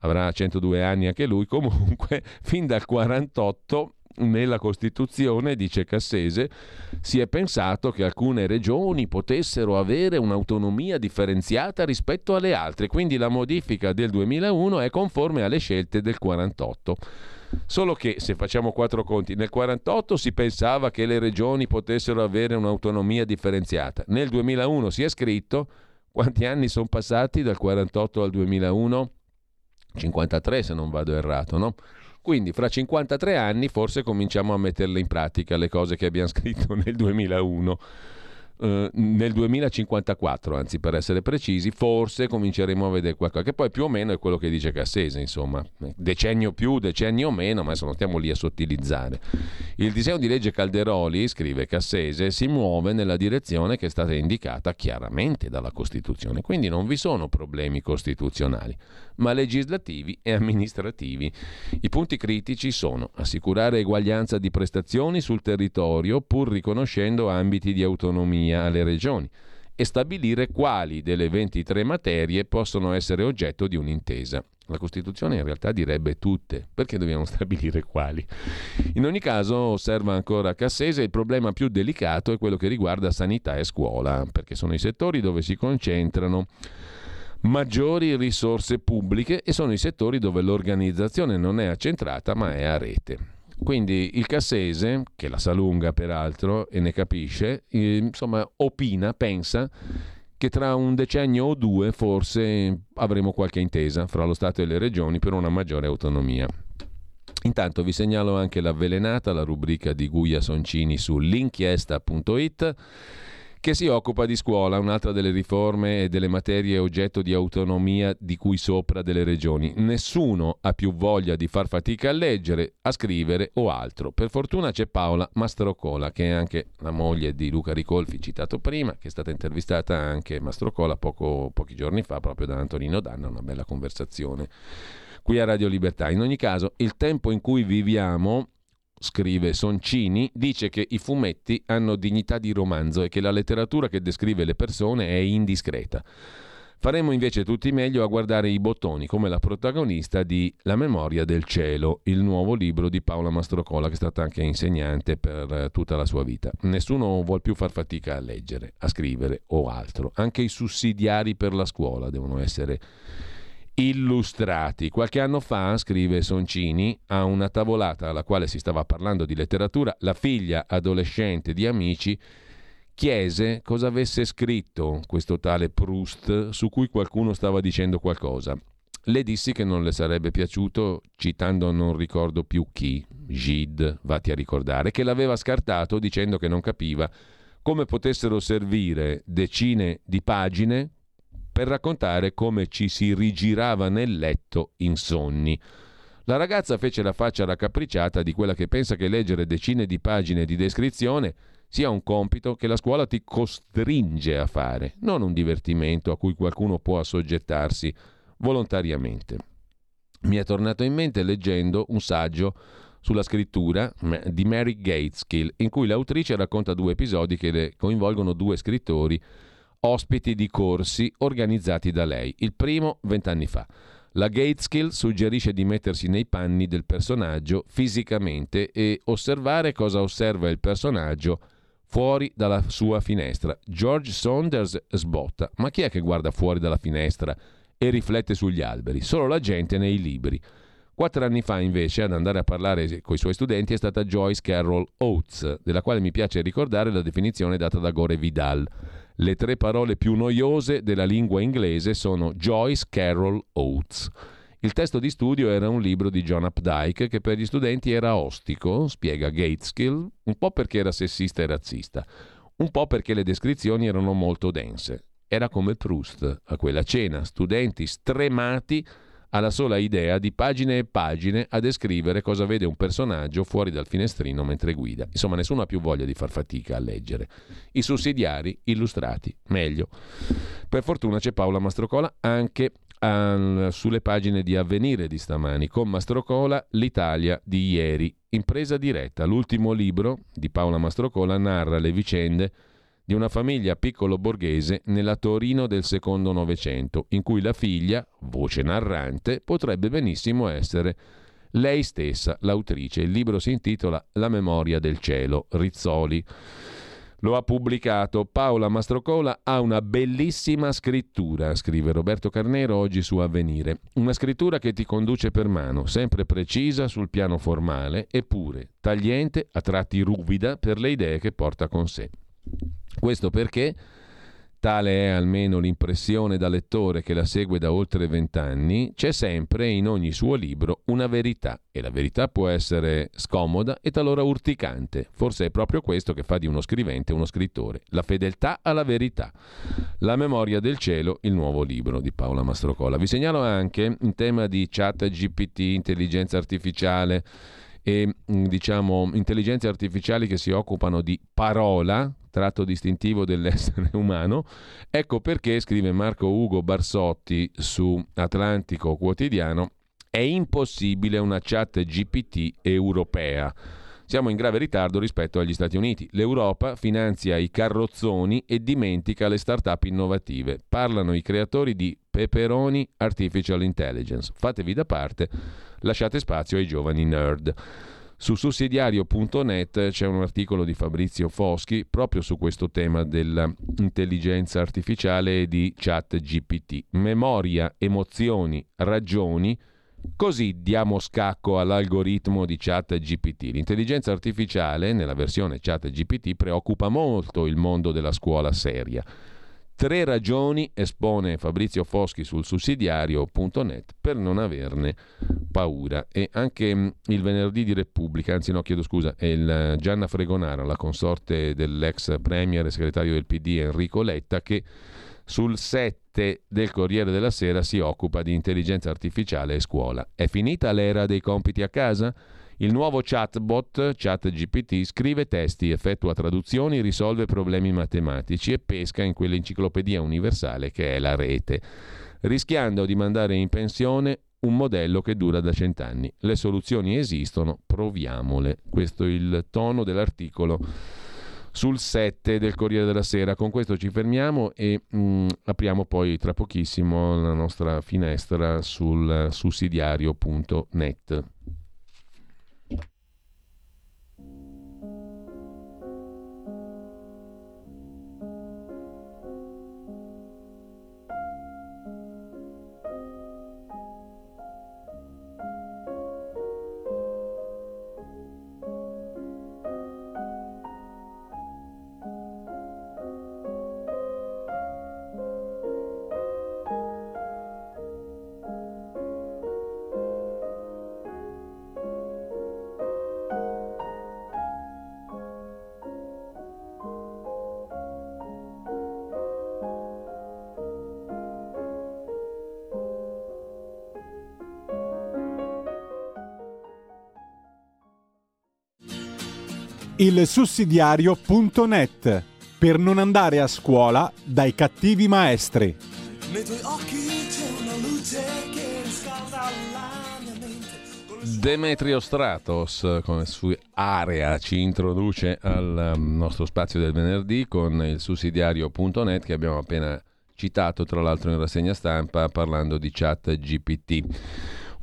avrà 102 anni anche lui, comunque fin dal 48 nella Costituzione, dice Cassese, si è pensato che alcune regioni potessero avere un'autonomia differenziata rispetto alle altre, quindi la modifica del 2001 è conforme alle scelte del 48. Solo che se facciamo quattro conti, nel 48 si pensava che le regioni potessero avere un'autonomia differenziata. Nel 2001 si è scritto quanti anni sono passati dal 48 al 2001? 53 se non vado errato, no? Quindi fra 53 anni forse cominciamo a metterle in pratica le cose che abbiamo scritto nel 2001. Uh, nel 2054, anzi per essere precisi, forse cominceremo a vedere qualcosa, che poi più o meno è quello che dice Cassese, insomma, decennio più, decennio meno, ma adesso stiamo lì a sottilizzare. Il disegno di legge Calderoli, scrive Cassese, si muove nella direzione che è stata indicata chiaramente dalla Costituzione, quindi non vi sono problemi costituzionali ma legislativi e amministrativi. I punti critici sono assicurare eguaglianza di prestazioni sul territorio pur riconoscendo ambiti di autonomia alle regioni e stabilire quali delle 23 materie possono essere oggetto di un'intesa. La Costituzione in realtà direbbe tutte, perché dobbiamo stabilire quali? In ogni caso, osserva ancora Cassese, il problema più delicato è quello che riguarda sanità e scuola, perché sono i settori dove si concentrano maggiori risorse pubbliche e sono i settori dove l'organizzazione non è accentrata ma è a rete. Quindi il Cassese, che la sa lunga peraltro e ne capisce, eh, insomma opina, pensa che tra un decennio o due forse avremo qualche intesa fra lo Stato e le regioni per una maggiore autonomia. Intanto vi segnalo anche l'avvelenata, la rubrica di Guia Soncini su l'inchiesta.it che si occupa di scuola, un'altra delle riforme e delle materie oggetto di autonomia di cui sopra delle regioni. Nessuno ha più voglia di far fatica a leggere, a scrivere o altro. Per fortuna c'è Paola Mastrocola, che è anche la moglie di Luca Ricolfi, citato prima, che è stata intervistata anche Mastrocola poco, pochi giorni fa proprio da Antonino Danna, una bella conversazione qui a Radio Libertà. In ogni caso, il tempo in cui viviamo scrive Soncini, dice che i fumetti hanno dignità di romanzo e che la letteratura che descrive le persone è indiscreta. Faremo invece tutti meglio a guardare i bottoni come la protagonista di La memoria del cielo, il nuovo libro di Paola Mastrocola che è stata anche insegnante per eh, tutta la sua vita. Nessuno vuole più far fatica a leggere, a scrivere o altro. Anche i sussidiari per la scuola devono essere illustrati. Qualche anno fa, scrive Soncini, a una tavolata alla quale si stava parlando di letteratura, la figlia adolescente di amici chiese cosa avesse scritto questo tale Proust su cui qualcuno stava dicendo qualcosa. Le dissi che non le sarebbe piaciuto, citando non ricordo più chi, Gide, vatti a ricordare, che l'aveva scartato dicendo che non capiva come potessero servire decine di pagine per raccontare come ci si rigirava nel letto insonni. La ragazza fece la faccia raccapricciata di quella che pensa che leggere decine di pagine di descrizione sia un compito che la scuola ti costringe a fare, non un divertimento a cui qualcuno può assoggettarsi volontariamente. Mi è tornato in mente leggendo un saggio sulla scrittura di Mary Gateskill, in cui l'autrice racconta due episodi che coinvolgono due scrittori ospiti di corsi organizzati da lei. Il primo vent'anni fa. La Gateskill suggerisce di mettersi nei panni del personaggio fisicamente e osservare cosa osserva il personaggio fuori dalla sua finestra. George Saunders sbotta. Ma chi è che guarda fuori dalla finestra e riflette sugli alberi? Solo la gente nei libri. Quattro anni fa, invece, ad andare a parlare con i suoi studenti è stata Joyce Carol Oates, della quale mi piace ricordare la definizione data da Gore Vidal. Le tre parole più noiose della lingua inglese sono Joyce Carol Oates. Il testo di studio era un libro di John Updike che per gli studenti era ostico, spiega Gateskill, un po' perché era sessista e razzista, un po' perché le descrizioni erano molto dense. Era come Proust a quella cena, studenti stremati alla sola idea di pagine e pagine a descrivere cosa vede un personaggio fuori dal finestrino mentre guida. Insomma, nessuno ha più voglia di far fatica a leggere. I sussidiari illustrati, meglio. Per fortuna c'è Paola Mastrocola anche um, sulle pagine di Avvenire di stamani, con Mastrocola l'Italia di ieri. Impresa diretta, l'ultimo libro di Paola Mastrocola narra le vicende di una famiglia piccolo borghese nella Torino del secondo Novecento, in cui la figlia, voce narrante, potrebbe benissimo essere lei stessa, l'autrice. Il libro si intitola La memoria del cielo, Rizzoli. Lo ha pubblicato Paola Mastrocola, ha una bellissima scrittura, scrive Roberto Carnero oggi su Avvenire. Una scrittura che ti conduce per mano, sempre precisa sul piano formale, eppure tagliente, a tratti ruvida per le idee che porta con sé. Questo perché, tale è almeno l'impressione da lettore che la segue da oltre vent'anni, c'è sempre in ogni suo libro una verità e la verità può essere scomoda e talora urticante. Forse è proprio questo che fa di uno scrivente uno scrittore, la fedeltà alla verità. La memoria del cielo, il nuovo libro di Paola Mastrocola. Vi segnalo anche in tema di chat GPT, intelligenza artificiale, e diciamo intelligenze artificiali che si occupano di parola, tratto distintivo dell'essere umano. Ecco perché, scrive Marco Ugo Barsotti su Atlantico Quotidiano, è impossibile una chat GPT europea. siamo in grave ritardo rispetto agli Stati Uniti. L'Europa finanzia i carrozzoni e dimentica le start-up innovative. Parlano i creatori di Peperoni Artificial Intelligence. Fatevi da parte, lasciate spazio ai giovani nerd. Su sussidiario.net c'è un articolo di Fabrizio Foschi proprio su questo tema dell'intelligenza artificiale e di chat GPT. Memoria, emozioni, ragioni. Così diamo scacco all'algoritmo di chat GPT. L'intelligenza artificiale, nella versione chat GPT, preoccupa molto il mondo della scuola seria. Tre ragioni espone Fabrizio Foschi sul sussidiario.net per non averne paura. E anche mm, il venerdì di Repubblica, anzi no, chiedo scusa, è il eh, Gianna Fregonara, la consorte dell'ex premier e segretario del PD Enrico Letta, che sul 7 del Corriere della Sera si occupa di intelligenza artificiale e scuola. È finita l'era dei compiti a casa? Il nuovo chatbot, ChatGPT, scrive testi, effettua traduzioni, risolve problemi matematici e pesca in quell'enciclopedia universale che è la rete, rischiando di mandare in pensione un modello che dura da cent'anni. Le soluzioni esistono, proviamole. Questo è il tono dell'articolo sul 7 del Corriere della Sera. Con questo ci fermiamo e mh, mm, apriamo poi tra pochissimo la nostra finestra sul sussidiario.net. il sussidiario.net per non andare a scuola dai cattivi maestri. Demetrio Stratos come su area ci introduce al um, nostro spazio del venerdì con il sussidiario.net che abbiamo appena citato tra l'altro in rassegna stampa parlando di chat GPT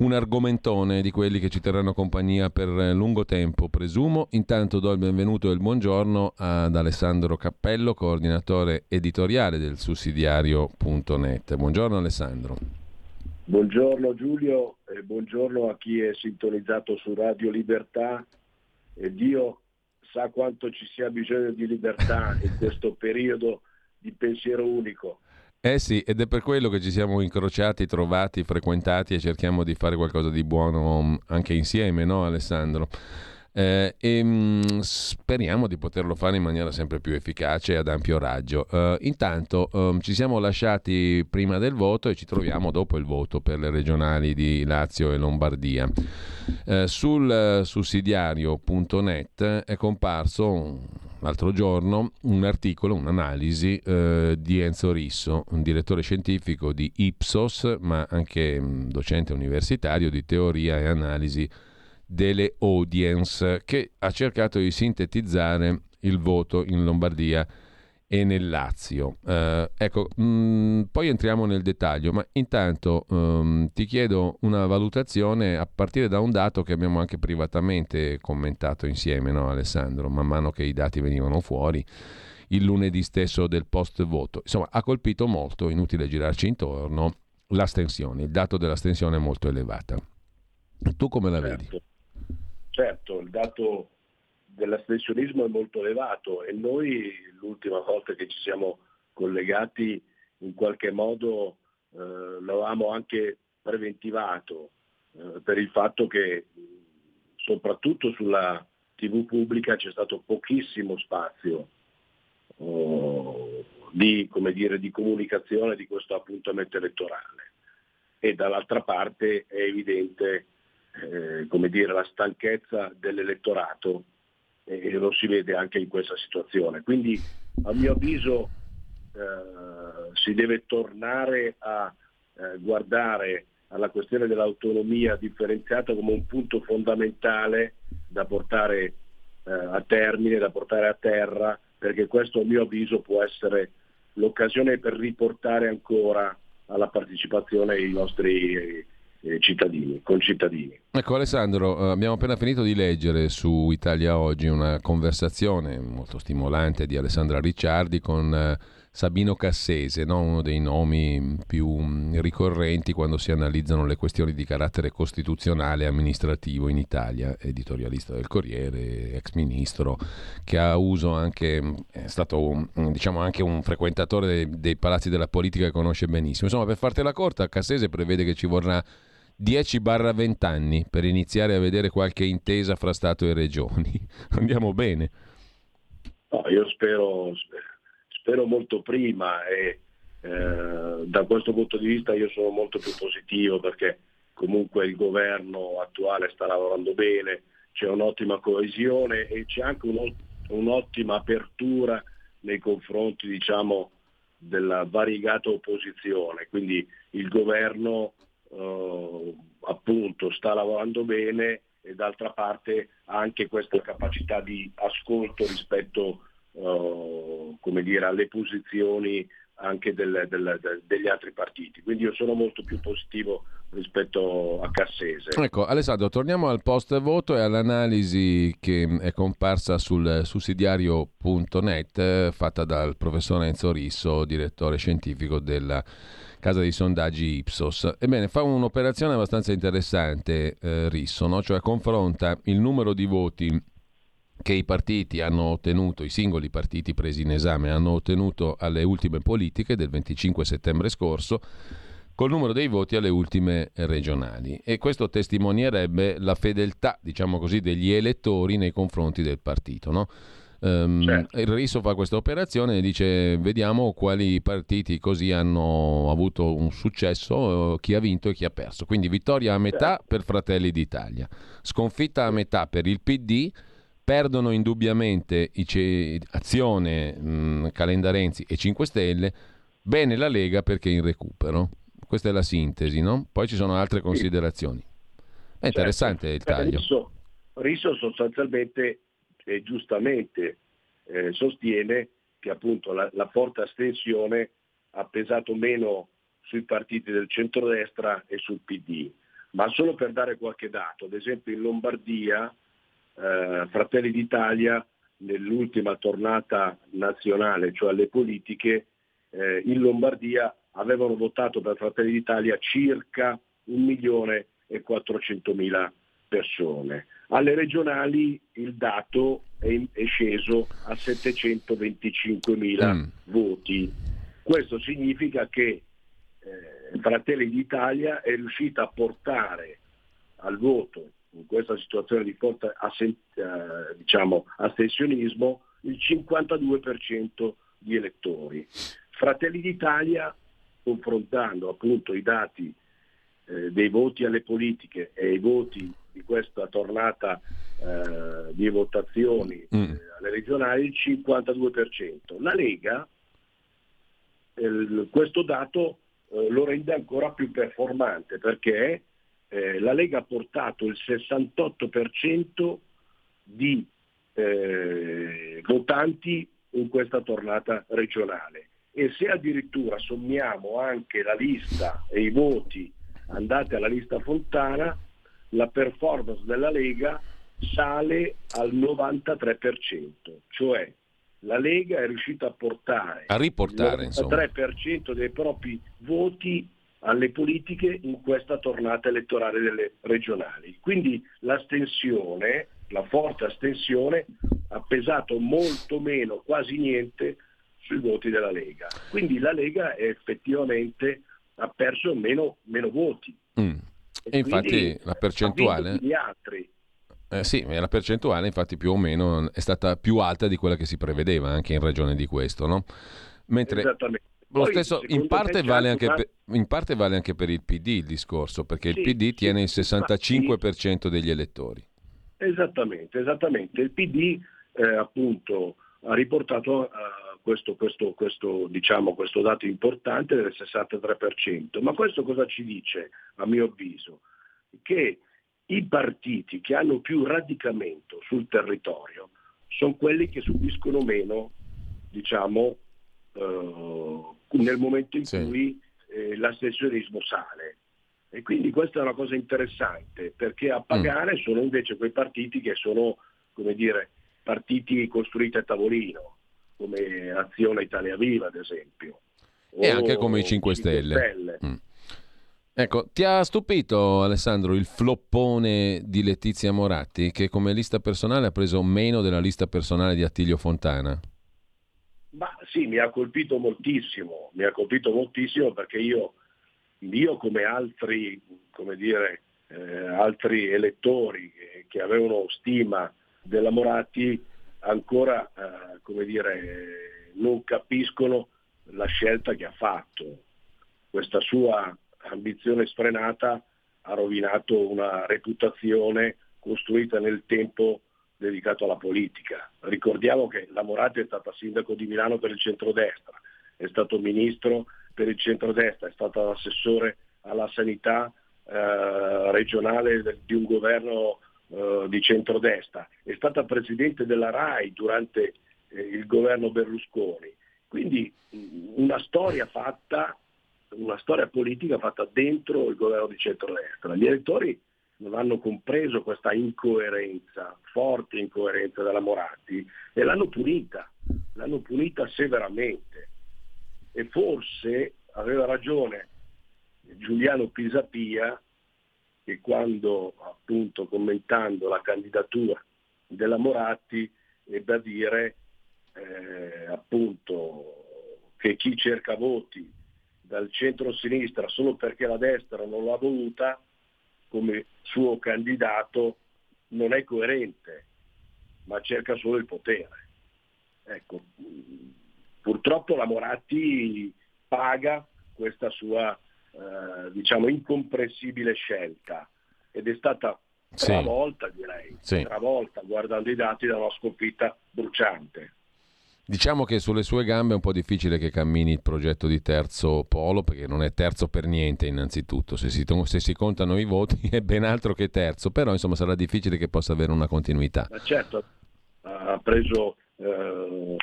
un argomentone di quelli che ci terranno compagnia per lungo tempo, presumo. Intanto do il benvenuto e il buongiorno ad Alessandro Cappello, coordinatore editoriale del sussidiario.net. Buongiorno Alessandro. Buongiorno Giulio e buongiorno a chi è sintonizzato su Radio Libertà e Dio sa quanto ci sia bisogno di libertà in questo periodo di pensiero unico. Eh sì, ed è per quello che ci siamo incrociati, trovati, frequentati e cerchiamo di fare qualcosa di buono mm, anche insieme, no Alessandro? Eh, e mh, mm, speriamo di poterlo fare in maniera sempre più efficace e ad ampio raggio. Uh, intanto um, ci siamo lasciati prima del voto e ci troviamo dopo il voto per le regionali di Lazio e Lombardia. Uh, sul uh, sussidiario.net è comparso l'altro giorno un articolo, un'analisi eh, di Enzo Risso, un direttore scientifico di Ipsos, ma anche mm, docente universitario di teoria e analisi delle audience, che ha cercato di sintetizzare il voto in Lombardia e nel Lazio. Eh, ecco, mh, mm, poi entriamo nel dettaglio, ma intanto um, ti chiedo una valutazione a partire da un dato che abbiamo anche privatamente commentato insieme, no, Alessandro, man mano che i dati venivano fuori il lunedì stesso del post voto. Insomma, ha colpito molto, inutile girarci intorno, l'astensione. Il dato dell'astensione è molto elevata. Tu come la certo. vedi? Certo, il dato dell'astensionismo è molto elevato e noi l'ultima volta che ci siamo collegati in qualche modo eh, l'avevamo anche preventivato eh, per il fatto che soprattutto sulla tv pubblica c'è stato pochissimo spazio oh, di, dire, di comunicazione di questo appuntamento elettorale. E dall'altra parte è evidente eh, come dire, la stanchezza dell'elettorato e lo si vede anche in questa situazione. Quindi a mio avviso eh, si deve tornare a eh, guardare alla questione dell'autonomia differenziata come un punto fondamentale da portare eh, a termine, da portare a terra, perché questo a mio avviso può essere l'occasione per riportare ancora alla partecipazione i nostri eh, cittadini, concittadini. Ecco Alessandro, eh, abbiamo appena finito di leggere su Italia Oggi una conversazione molto stimolante di Alessandra Ricciardi con eh, Sabino Cassese, no? uno dei nomi più mm, ricorrenti quando si analizzano le questioni di carattere costituzionale e amministrativo in Italia, editorialista del Corriere, ex ministro, che anche, mm, è stato mm, diciamo anche un frequentatore dei, dei palazzi della politica che conosce benissimo. Insomma, per fartela corta, Cassese prevede che ci vorrà 10-20 anni per iniziare a vedere qualche intesa fra Stato e regioni. Andiamo bene. No, io spero, spero molto prima e eh, da questo punto di vista io sono molto più positivo perché comunque il governo attuale sta lavorando bene, c'è un'ottima coesione e c'è anche un'ottima apertura nei confronti diciamo, della variegata opposizione, quindi il governo eh, appunto sta lavorando bene e d'altra parte ha anche questa capacità di ascolto rispetto come dire, alle posizioni anche del, del, del, degli altri partiti. Quindi io sono molto più positivo rispetto a Cassese. Ecco, Alessandro, torniamo al post voto e all'analisi che è comparsa sul sussidiario.net eh, fatta dal professor Enzo Risso, direttore scientifico della casa di sondaggi Ipsos. Ebbene, fa un'operazione abbastanza interessante eh, Risso, no? cioè confronta il numero di voti che i partiti hanno ottenuto, i singoli partiti presi in esame hanno ottenuto alle ultime politiche del 25 settembre scorso col numero dei voti alle ultime regionali e questo testimonierebbe la fedeltà, diciamo così, degli elettori nei confronti del partito, no? Um, certo. Il Riso fa questa operazione e dice vediamo quali partiti così hanno avuto un successo, chi ha vinto e chi ha perso. Quindi vittoria a metà certo. per Fratelli d'Italia, sconfitta a metà per il PD, perdono indubbiamente i Azione, mh, Calenda Renzi e 5 Stelle, bene la Lega perché in recupero. Questa è la sintesi, no? Poi ci sono altre considerazioni. È interessante certo. il taglio. Riso, Riso sostanzialmente e giustamente eh, sostiene che appunto la, la forte astensione ha pesato meno sui partiti del centrodestra e sul PD. Ma solo per dare qualche dato, ad esempio in Lombardia eh, Fratelli d'Italia nell'ultima tornata nazionale, cioè alle politiche, eh, in Lombardia avevano votato per Fratelli d'Italia circa 1 milione e 400 mila persone. Alle regionali il dato è, è sceso a 725 mila mm. voti. Questo significa che eh, Fratelli d'Italia è riuscita a portare al voto in questa situazione di forte assen- eh, diciamo, astensionismo il 52% di elettori. Fratelli d'Italia, confrontando appunto i dati eh, dei voti alle politiche e i voti di questa tornata eh, di votazioni mm. eh, alle regionali il 52%. La Lega questo dato eh, lo rende ancora più performante perché eh, la Lega ha portato il 68% di eh, votanti in questa tornata regionale e se addirittura sommiamo anche la lista e i voti andati alla lista Fontana, la performance della Lega sale al 93%, cioè la Lega è riuscita a portare a riportare, il 93% insomma. dei propri voti alle politiche in questa tornata elettorale delle regionali. Quindi l'astensione, la forte astensione, ha pesato molto meno, quasi niente, sui voti della Lega. Quindi la Lega effettivamente ha perso meno, meno voti. Mm. E, infatti la percentuale... Eh sì, la percentuale infatti più o meno è stata più alta di quella che si prevedeva anche in ragione di questo, no? Mentre Esattamente. Lo stesso, in parte, vale per, in parte, vale anche per, il PD il discorso, perché sì, il PD tiene il 65% degli elettori. Esattamente, esattamente. Il PD eh, appunto ha riportato uh, questo, questo, questo, diciamo, questo dato importante del 63%. Ma questo cosa ci dice, a mio avviso? Che i partiti che hanno più radicamento sul territorio sono quelli che subiscono meno, diciamo, eh, nel momento in sì. cui eh, l'astensionismo sale. E quindi questa è una cosa interessante, perché a pagare mm. sono invece quei partiti che sono, come dire, partiti costruiti a tavolino, come Azione Italia Viva, ad esempio. E anche come i 5 Stelle. Stelle. Mm. Ecco, ti ha stupito Alessandro il floppone di Letizia Moratti che come lista personale ha preso meno della lista personale di Attilio Fontana? Ma sì, mi ha colpito moltissimo, mi ha colpito moltissimo perché io, io come altri, come dire, eh, altri elettori che, che, avevano stima della Moratti ancora, eh, come dire, non capiscono la scelta che ha fatto. Questa sua ambizione sfrenata ha rovinato una reputazione costruita nel tempo dedicato alla politica. Ricordiamo che la Moratti è stata sindaco di Milano per il centrodestra, è stato ministro per il centrodestra, è stato assessore alla sanità eh, regionale di un governo eh, di centrodestra, è stata presidente della RAI durante eh, il governo Berlusconi. Quindi una storia fatta una storia politica fatta dentro il governo di centrodestra. Gli elettori non hanno compreso questa incoerenza, forte incoerenza della Moratti e l'hanno punita, l'hanno punita severamente. E forse aveva ragione Giuliano Pisapia che quando appunto commentando la candidatura della Moratti ebbe a dire eh, appunto che chi cerca voti dal centro-sinistra solo perché la destra non l'ha voluta come suo candidato non è coerente, ma cerca solo il potere. Ecco, purtroppo la Moratti paga questa sua eh, diciamo incomprensibile scelta ed è stata travolta sì. direi, sì. travolta guardando i dati da una sconfitta bruciante. Diciamo che sulle sue gambe è un po' difficile che cammini il progetto di terzo polo, perché non è terzo per niente innanzitutto, se si, se si contano i voti è ben altro che terzo, però insomma sarà difficile che possa avere una continuità. Ma certo, ha preso, eh,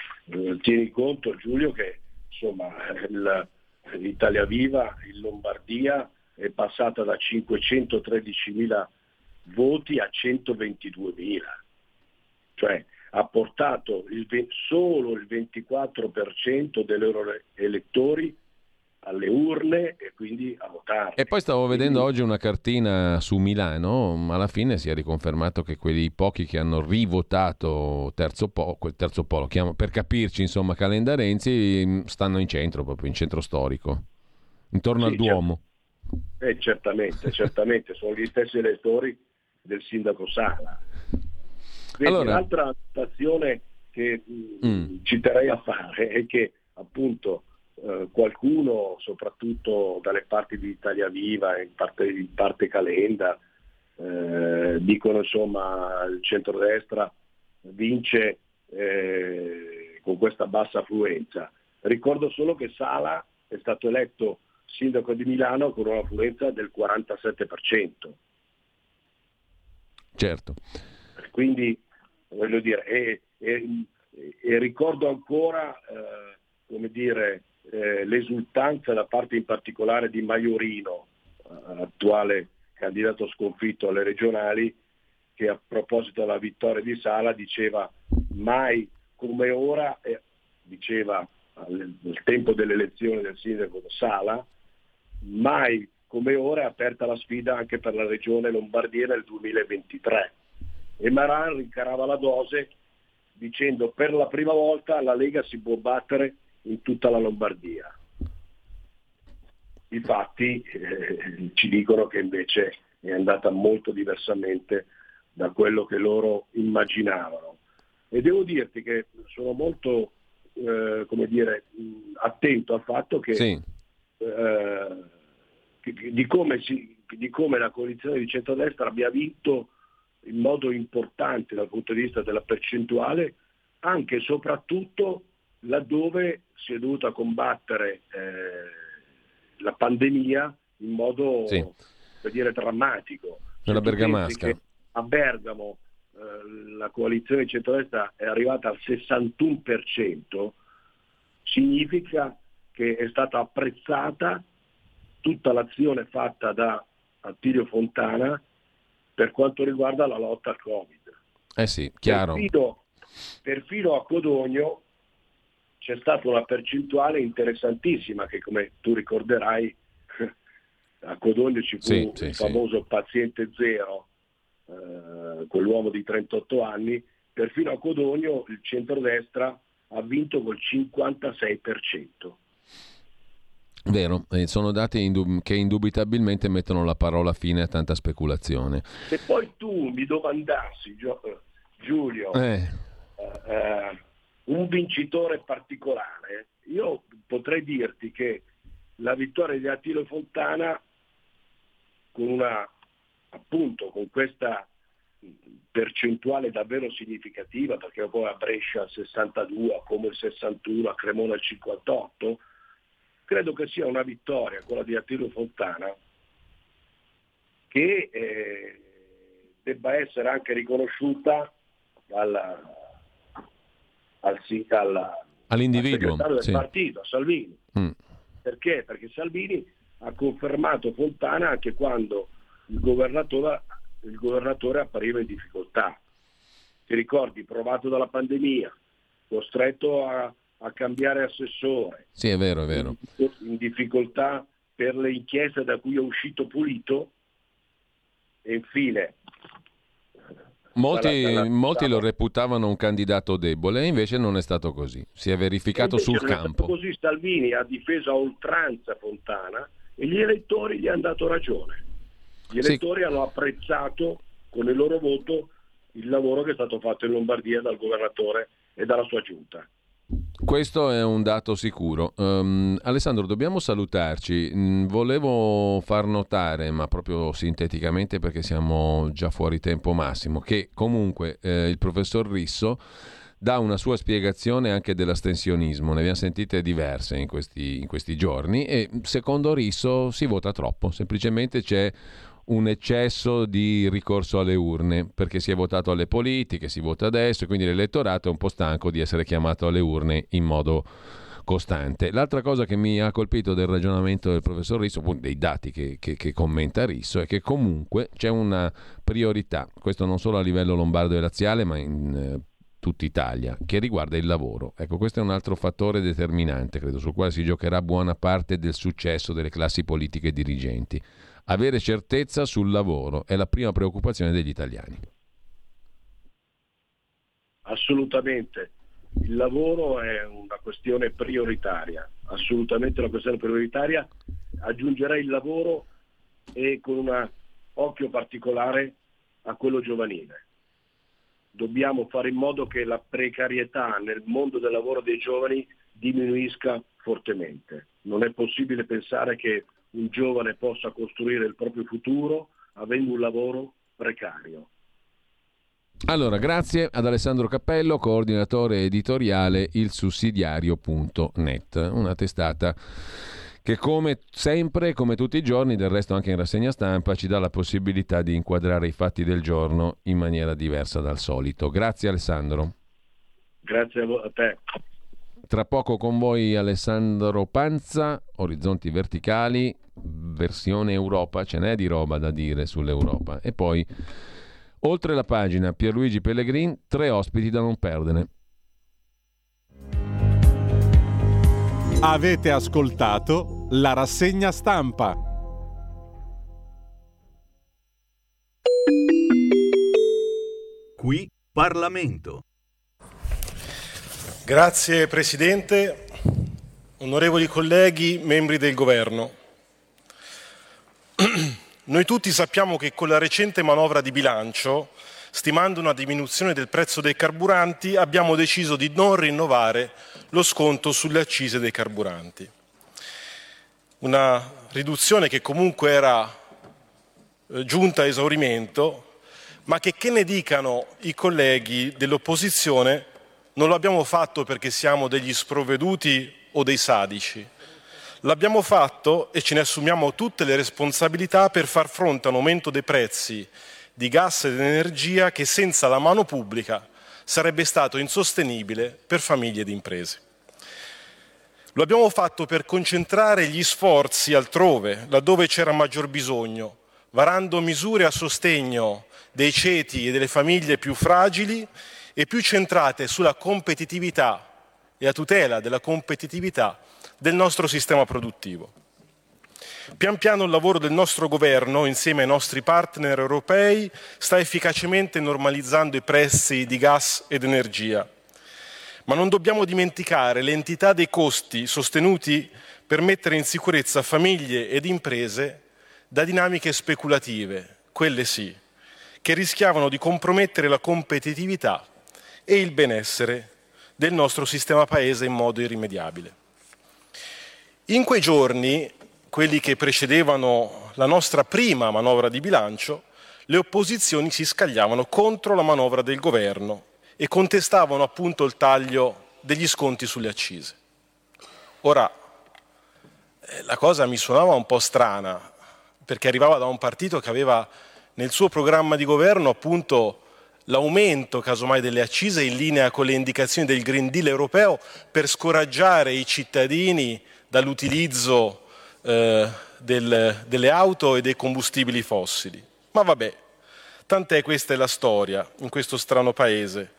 tieni conto Giulio che insomma il, l'Italia Viva in Lombardia è passata da 513.000 voti a 122.000, cioè ha portato il, solo il 24% dei loro elettori alle urne e quindi a votare. E poi stavo quindi... vedendo oggi una cartina su Milano, ma alla fine si è riconfermato che quelli pochi che hanno rivotato terzo polo, quel terzo polo, chiamo, per capirci insomma Calenda Renzi, mm, stanno in centro, proprio in centro storico, intorno sì, al Duomo. Certo. Eh, certamente, certamente, sono gli stessi elettori del sindaco Sala. Vedi, allora... L'altra stazione che mm. mm. ci terrei a fare è che appunto eh, qualcuno, soprattutto dalle parti di Italia Viva, in parte, in parte Calenda, eh, dicono insomma il centrodestra vince eh, con questa bassa affluenza. Ricordo solo che Sala è stato eletto sindaco di Milano con un'affluenza del 47%. Certo. Quindi voglio dire, e, e, e ricordo ancora eh, come dire, eh, l'esultanza da parte in particolare di Maiorino, eh, attuale candidato sconfitto alle regionali, che a proposito della vittoria di Sala diceva mai come ora, eh, diceva nel tempo delle elezioni del sindaco Sala, mai come ora è aperta la sfida anche per la regione Lombardia nel 2023 e Maran rincarava la dose dicendo per la prima volta la Lega si può battere in tutta la Lombardia. I fatti eh, ci dicono che invece è andata molto diversamente da quello che loro immaginavano. E devo dirti che sono molto eh, come dire, attento al fatto che, sì. eh, di, come si, di come la coalizione di centrodestra abbia vinto in modo importante dal punto di vista della percentuale, anche e soprattutto laddove si è dovuta combattere eh, la pandemia in modo sì. per dire, drammatico. nella Bergamasca. A Bergamo eh, la coalizione centrodestra è arrivata al 61%, significa che è stata apprezzata tutta l'azione fatta da Attilio Fontana per quanto riguarda la lotta al Covid. Eh sì, chiaro. Perfino, perfino a Codogno c'è stata una percentuale interessantissima che come tu ricorderai a Codogno ci fu sì, il sì, famoso sì. paziente zero, eh, quell'uomo di 38 anni, perfino a Codogno il centrodestra ha vinto col 56%. Vero, sono dati indub- che indubitabilmente mettono la parola fine a tanta speculazione. Se poi tu mi domandassi, Giulio, eh. Eh, eh, un vincitore particolare, io potrei dirti che la vittoria di Attilo Fontana con una appunto con questa percentuale davvero significativa, perché poi a Brescia il 62, a Como il 61, a Cremona il 58, credo che sia una vittoria, quella di Attilio Fontana, che eh, debba essere anche riconosciuta alla, al, alla, all'individuo al del sì. partito, a Salvini. Mm. Perché? Perché Salvini ha confermato Fontana anche quando il governatore, il governatore appariva in difficoltà. Ti ricordi, provato dalla pandemia, costretto a a cambiare assessore. Sì, è vero, è vero. In difficoltà per le inchieste da cui è uscito pulito. E infine... Molti, dalla, dalla, molti lo reputavano un candidato debole, invece non è stato così. Si è verificato sul campo. Così Salvini ha difeso a oltranza Fontana e gli elettori gli hanno dato ragione. Gli elettori sì. hanno apprezzato con il loro voto il lavoro che è stato fatto in Lombardia dal governatore e dalla sua giunta. Questo è un dato sicuro. Um, Alessandro, dobbiamo salutarci. Mm, volevo far notare, ma proprio sinteticamente perché siamo già fuori tempo massimo, che comunque eh, il professor Risso dà una sua spiegazione anche dell'astensionismo, ne abbiamo sentite diverse in questi, in questi giorni e secondo Risso si vota troppo, semplicemente c'è un eccesso di ricorso alle urne, perché si è votato alle politiche, si vota adesso, e quindi l'elettorato è un po' stanco di essere chiamato alle urne in modo costante. L'altra cosa che mi ha colpito del ragionamento del professor Risso, dei dati che, che, che, commenta Risso, è che comunque c'è una priorità, questo non solo a livello lombardo e razziale, ma in eh, tutta Italia, che riguarda il lavoro. Ecco, questo è un altro fattore determinante, credo, sul quale si giocherà buona parte del successo delle classi politiche dirigenti. Avere certezza sul lavoro è la prima preoccupazione degli italiani. Assolutamente. Il lavoro è una questione prioritaria, assolutamente una questione prioritaria. Aggiungerei il lavoro e con un occhio particolare a quello giovanile. Dobbiamo fare in modo che la precarietà nel mondo del lavoro dei giovani diminuisca fortemente. Non è possibile pensare che un giovane possa costruire il proprio futuro avendo un lavoro precario. Allora, grazie ad Alessandro Cappello, coordinatore editoriale ilsussidiario.net, una testata che come sempre, come tutti i giorni, del resto anche in rassegna stampa, ci dà la possibilità di inquadrare i fatti del giorno in maniera diversa dal solito. Grazie Alessandro. Grazie a te. Tra poco con voi Alessandro Panza, Orizzonti Verticali, versione Europa, ce n'è di roba da dire sull'Europa. E poi, oltre la pagina, Pierluigi Pellegrin, tre ospiti da non perdere. Avete ascoltato la rassegna stampa. Qui Parlamento. Grazie Presidente, onorevoli colleghi, membri del Governo. Noi tutti sappiamo che con la recente manovra di bilancio, stimando una diminuzione del prezzo dei carburanti, abbiamo deciso di non rinnovare lo sconto sulle accise dei carburanti. Una riduzione che comunque era eh, giunta a esaurimento, ma che, che ne dicano i colleghi dell'opposizione, non lo abbiamo fatto perché siamo degli sprovveduti o dei sadici. L'abbiamo fatto e ce ne assumiamo tutte le responsabilità per far fronte a un aumento dei prezzi di gas ed energia che senza la mano pubblica sarebbe stato insostenibile per famiglie ed imprese. Lo abbiamo fatto per concentrare gli sforzi altrove, laddove c'era maggior bisogno, varando misure a sostegno dei ceti e delle famiglie più fragili e più centrate sulla competitività e a tutela della competitività del nostro sistema produttivo. Pian piano il lavoro del nostro governo, insieme ai nostri partner europei, sta efficacemente normalizzando i prezzi di gas ed energia. Ma non dobbiamo dimenticare l'entità dei costi sostenuti per mettere in sicurezza famiglie ed imprese da dinamiche speculative, quelle sì, che rischiavano di compromettere la competitività e il benessere del nostro sistema paese in modo irrimediabile. In quei giorni, quelli che precedevano la nostra prima manovra di bilancio, le opposizioni si scagliavano contro la manovra del governo e contestavano appunto il taglio degli sconti sulle accise. Ora, eh, la cosa mi suonava un po' strana, perché arrivava da un partito che aveva nel suo programma di governo appunto l'aumento casomai delle accise in linea con le indicazioni del Green Deal europeo per scoraggiare i cittadini dall'utilizzo eh, del, delle auto e dei combustibili fossili. Ma vabbè, tant'è questa è la storia in questo strano paese.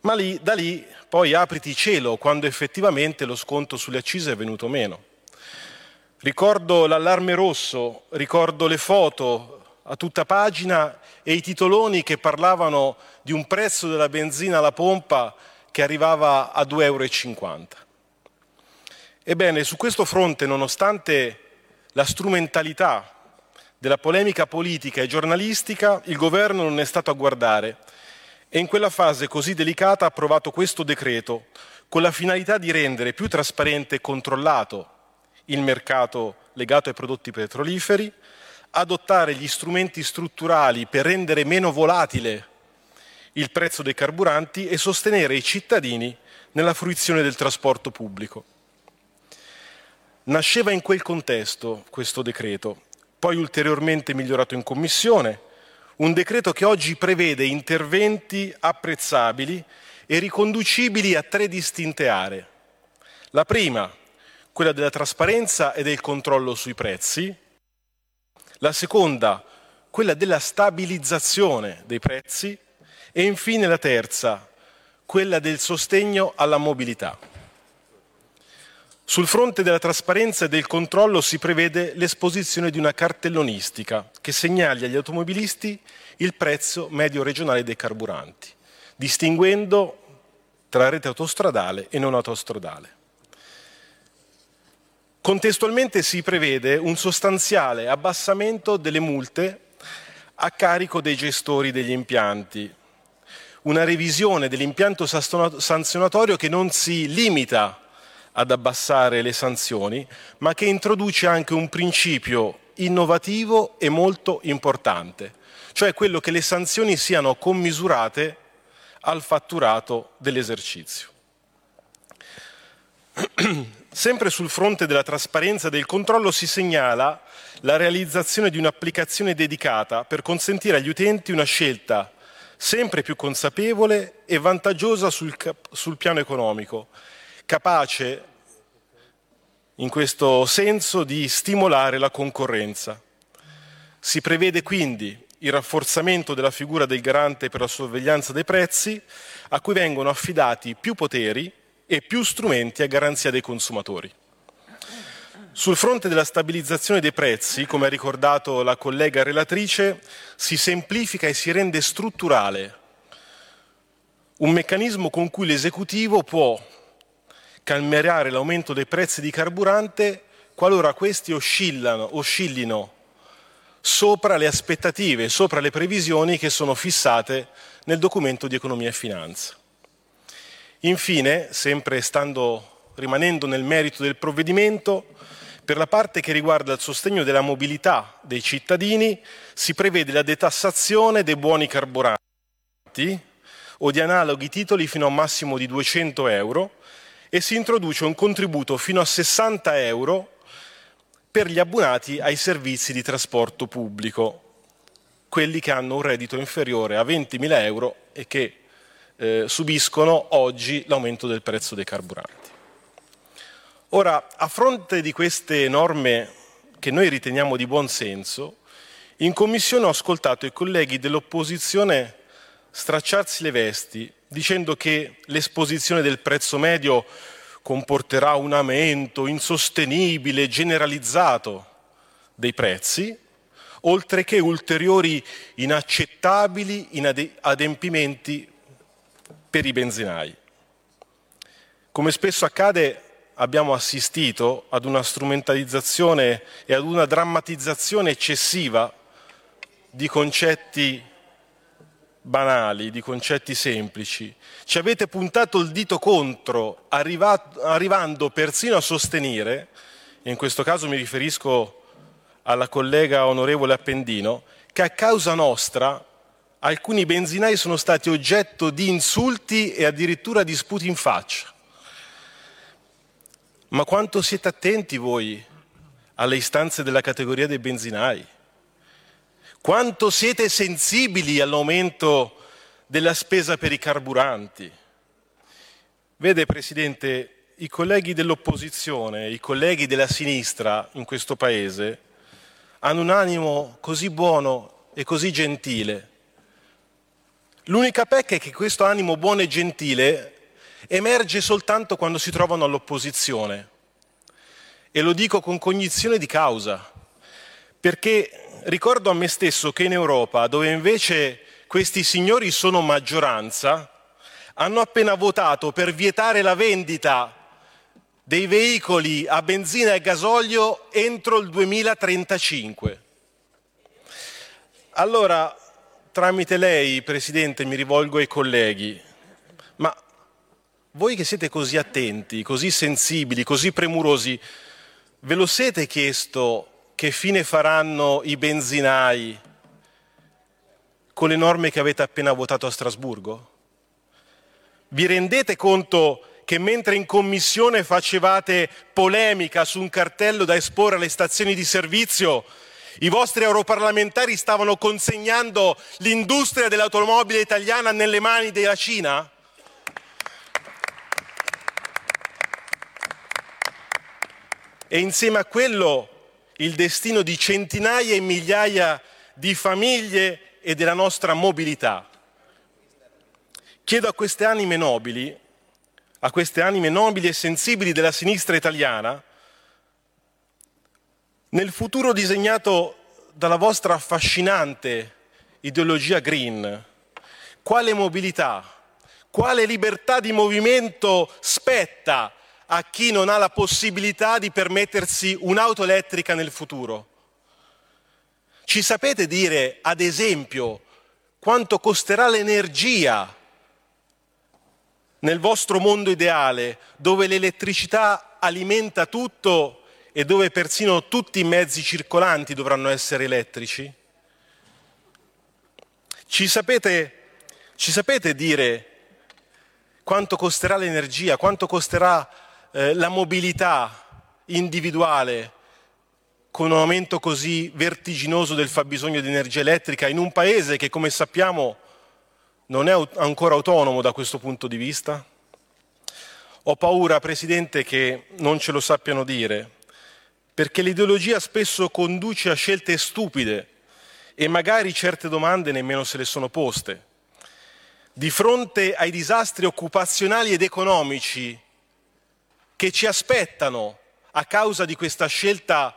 Ma lì, da lì poi apriti cielo quando effettivamente lo sconto sulle accise è venuto meno. Ricordo l'allarme rosso, ricordo le foto a tutta pagina e i titoloni che parlavano di un prezzo della benzina alla pompa che arrivava a 2,50 euro. Ebbene, su questo fronte, nonostante la strumentalità della polemica politica e giornalistica, il governo non è stato a guardare e in quella fase così delicata ha approvato questo decreto con la finalità di rendere più trasparente e controllato il mercato legato ai prodotti petroliferi, adottare gli strumenti strutturali per rendere meno volatile il prezzo dei carburanti e sostenere i cittadini nella fruizione del trasporto pubblico. Nasceva in quel contesto questo decreto, poi ulteriormente migliorato in Commissione, un decreto che oggi prevede interventi apprezzabili e riconducibili a tre distinte aree. La prima, quella della trasparenza e del controllo sui prezzi, la seconda, quella della stabilizzazione dei prezzi e infine la terza, quella del sostegno alla mobilità. Sul fronte della trasparenza e del controllo si prevede l'esposizione di una cartellonistica che segnali agli automobilisti il prezzo medio regionale dei carburanti, distinguendo tra rete autostradale e non autostradale. Contestualmente si prevede un sostanziale abbassamento delle multe a carico dei gestori degli impianti, una revisione dell'impianto sanzionatorio che non si limita ad abbassare le sanzioni, ma che introduce anche un principio innovativo e molto importante, cioè quello che le sanzioni siano commisurate al fatturato dell'esercizio. Sempre sul fronte della trasparenza e del controllo si segnala la realizzazione di un'applicazione dedicata per consentire agli utenti una scelta sempre più consapevole e vantaggiosa sul, sul piano economico, capace in questo senso di stimolare la concorrenza. Si prevede quindi il rafforzamento della figura del garante per la sorveglianza dei prezzi, a cui vengono affidati più poteri e più strumenti a garanzia dei consumatori. Sul fronte della stabilizzazione dei prezzi, come ha ricordato la collega relatrice, si semplifica e si rende strutturale un meccanismo con cui l'esecutivo può calmierare l'aumento dei prezzi di carburante qualora questi oscillano, oscillino sopra le aspettative, sopra le previsioni che sono fissate nel documento di economia e finanza. Infine, sempre stando, rimanendo nel merito del provvedimento, per la parte che riguarda il sostegno della mobilità dei cittadini si prevede la detassazione dei buoni carburanti o di analoghi titoli fino a un massimo di 200 euro e si introduce un contributo fino a 60 euro per gli abbonati ai servizi di trasporto pubblico, quelli che hanno un reddito inferiore a 20.000 euro e che eh, subiscono oggi l'aumento del prezzo dei carburanti. Ora, a fronte di queste norme che noi riteniamo di buon senso, in commissione ho ascoltato i colleghi dell'opposizione stracciarsi le vesti dicendo che l'esposizione del prezzo medio comporterà un aumento insostenibile, generalizzato dei prezzi, oltre che ulteriori inaccettabili adempimenti per i benzinai. Come spesso accade, abbiamo assistito ad una strumentalizzazione e ad una drammatizzazione eccessiva di concetti banali, di concetti semplici. Ci avete puntato il dito contro, arriva, arrivando persino a sostenere, in questo caso mi riferisco alla collega onorevole Appendino, che a causa nostra alcuni benzinai sono stati oggetto di insulti e addirittura di sputi in faccia. Ma quanto siete attenti voi alle istanze della categoria dei benzinai? Quanto siete sensibili all'aumento della spesa per i carburanti? Vede, Presidente, i colleghi dell'opposizione, i colleghi della sinistra in questo Paese hanno un animo così buono e così gentile. L'unica pecca è che questo animo buono e gentile emerge soltanto quando si trovano all'opposizione. E lo dico con cognizione di causa, perché ricordo a me stesso che in Europa, dove invece questi signori sono maggioranza, hanno appena votato per vietare la vendita dei veicoli a benzina e gasolio entro il 2035. Allora, tramite lei, Presidente, mi rivolgo ai colleghi, ma voi che siete così attenti, così sensibili, così premurosi, ve lo siete chiesto che fine faranno i benzinai con le norme che avete appena votato a Strasburgo? Vi rendete conto che mentre in commissione facevate polemica su un cartello da esporre alle stazioni di servizio, i vostri europarlamentari stavano consegnando l'industria dell'automobile italiana nelle mani della Cina? E insieme a quello il destino di centinaia e migliaia di famiglie e della nostra mobilità. Chiedo a queste anime nobili, a queste anime nobili e sensibili della sinistra italiana, nel futuro disegnato dalla vostra affascinante ideologia green, quale mobilità, quale libertà di movimento spetta a chi non ha la possibilità di permettersi un'auto elettrica nel futuro. Ci sapete dire, ad esempio, quanto costerà l'energia nel vostro mondo ideale, dove l'elettricità alimenta tutto e dove persino tutti i mezzi circolanti dovranno essere elettrici? Ci sapete, ci sapete dire quanto costerà l'energia, quanto costerà eh, la mobilità individuale con un aumento così vertiginoso del fabbisogno di energia elettrica in un paese che, come sappiamo, non è ancora autonomo da questo punto di vista? Ho paura, Presidente, che non ce lo sappiano dire, perché l'ideologia spesso conduce a scelte stupide e magari certe domande nemmeno se le sono poste. Di fronte ai disastri occupazionali ed economici che ci aspettano a causa di questa scelta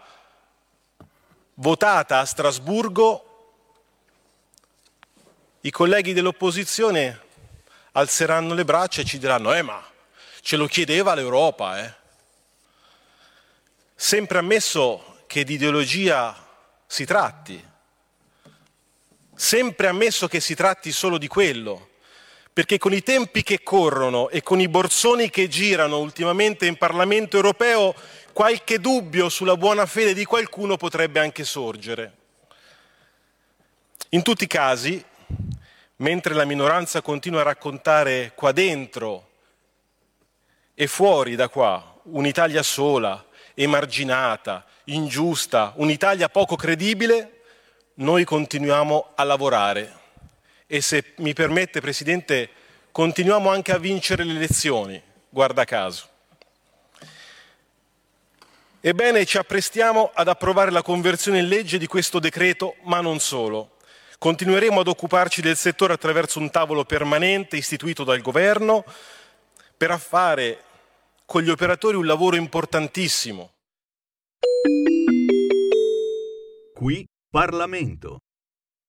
votata a Strasburgo, i colleghi dell'opposizione alzeranno le braccia e ci diranno, eh ma ce lo chiedeva l'Europa, eh? Sempre ammesso che di ideologia si tratti, sempre ammesso che si tratti solo di quello, perché con i tempi che corrono e con i borsoni che girano ultimamente in Parlamento europeo, qualche dubbio sulla buona fede di qualcuno potrebbe anche sorgere. In tutti i casi, mentre la minoranza continua a raccontare qua dentro e fuori da qua un'Italia sola, emarginata, ingiusta, un'Italia poco credibile, noi continuiamo a lavorare e se mi permette Presidente continuiamo anche a vincere le elezioni, guarda caso. Ebbene, ci apprestiamo ad approvare la conversione in legge di questo decreto, ma non solo. Continueremo ad occuparci del settore attraverso un tavolo permanente istituito dal Governo per fare con gli operatori un lavoro importantissimo. Qui Parlamento.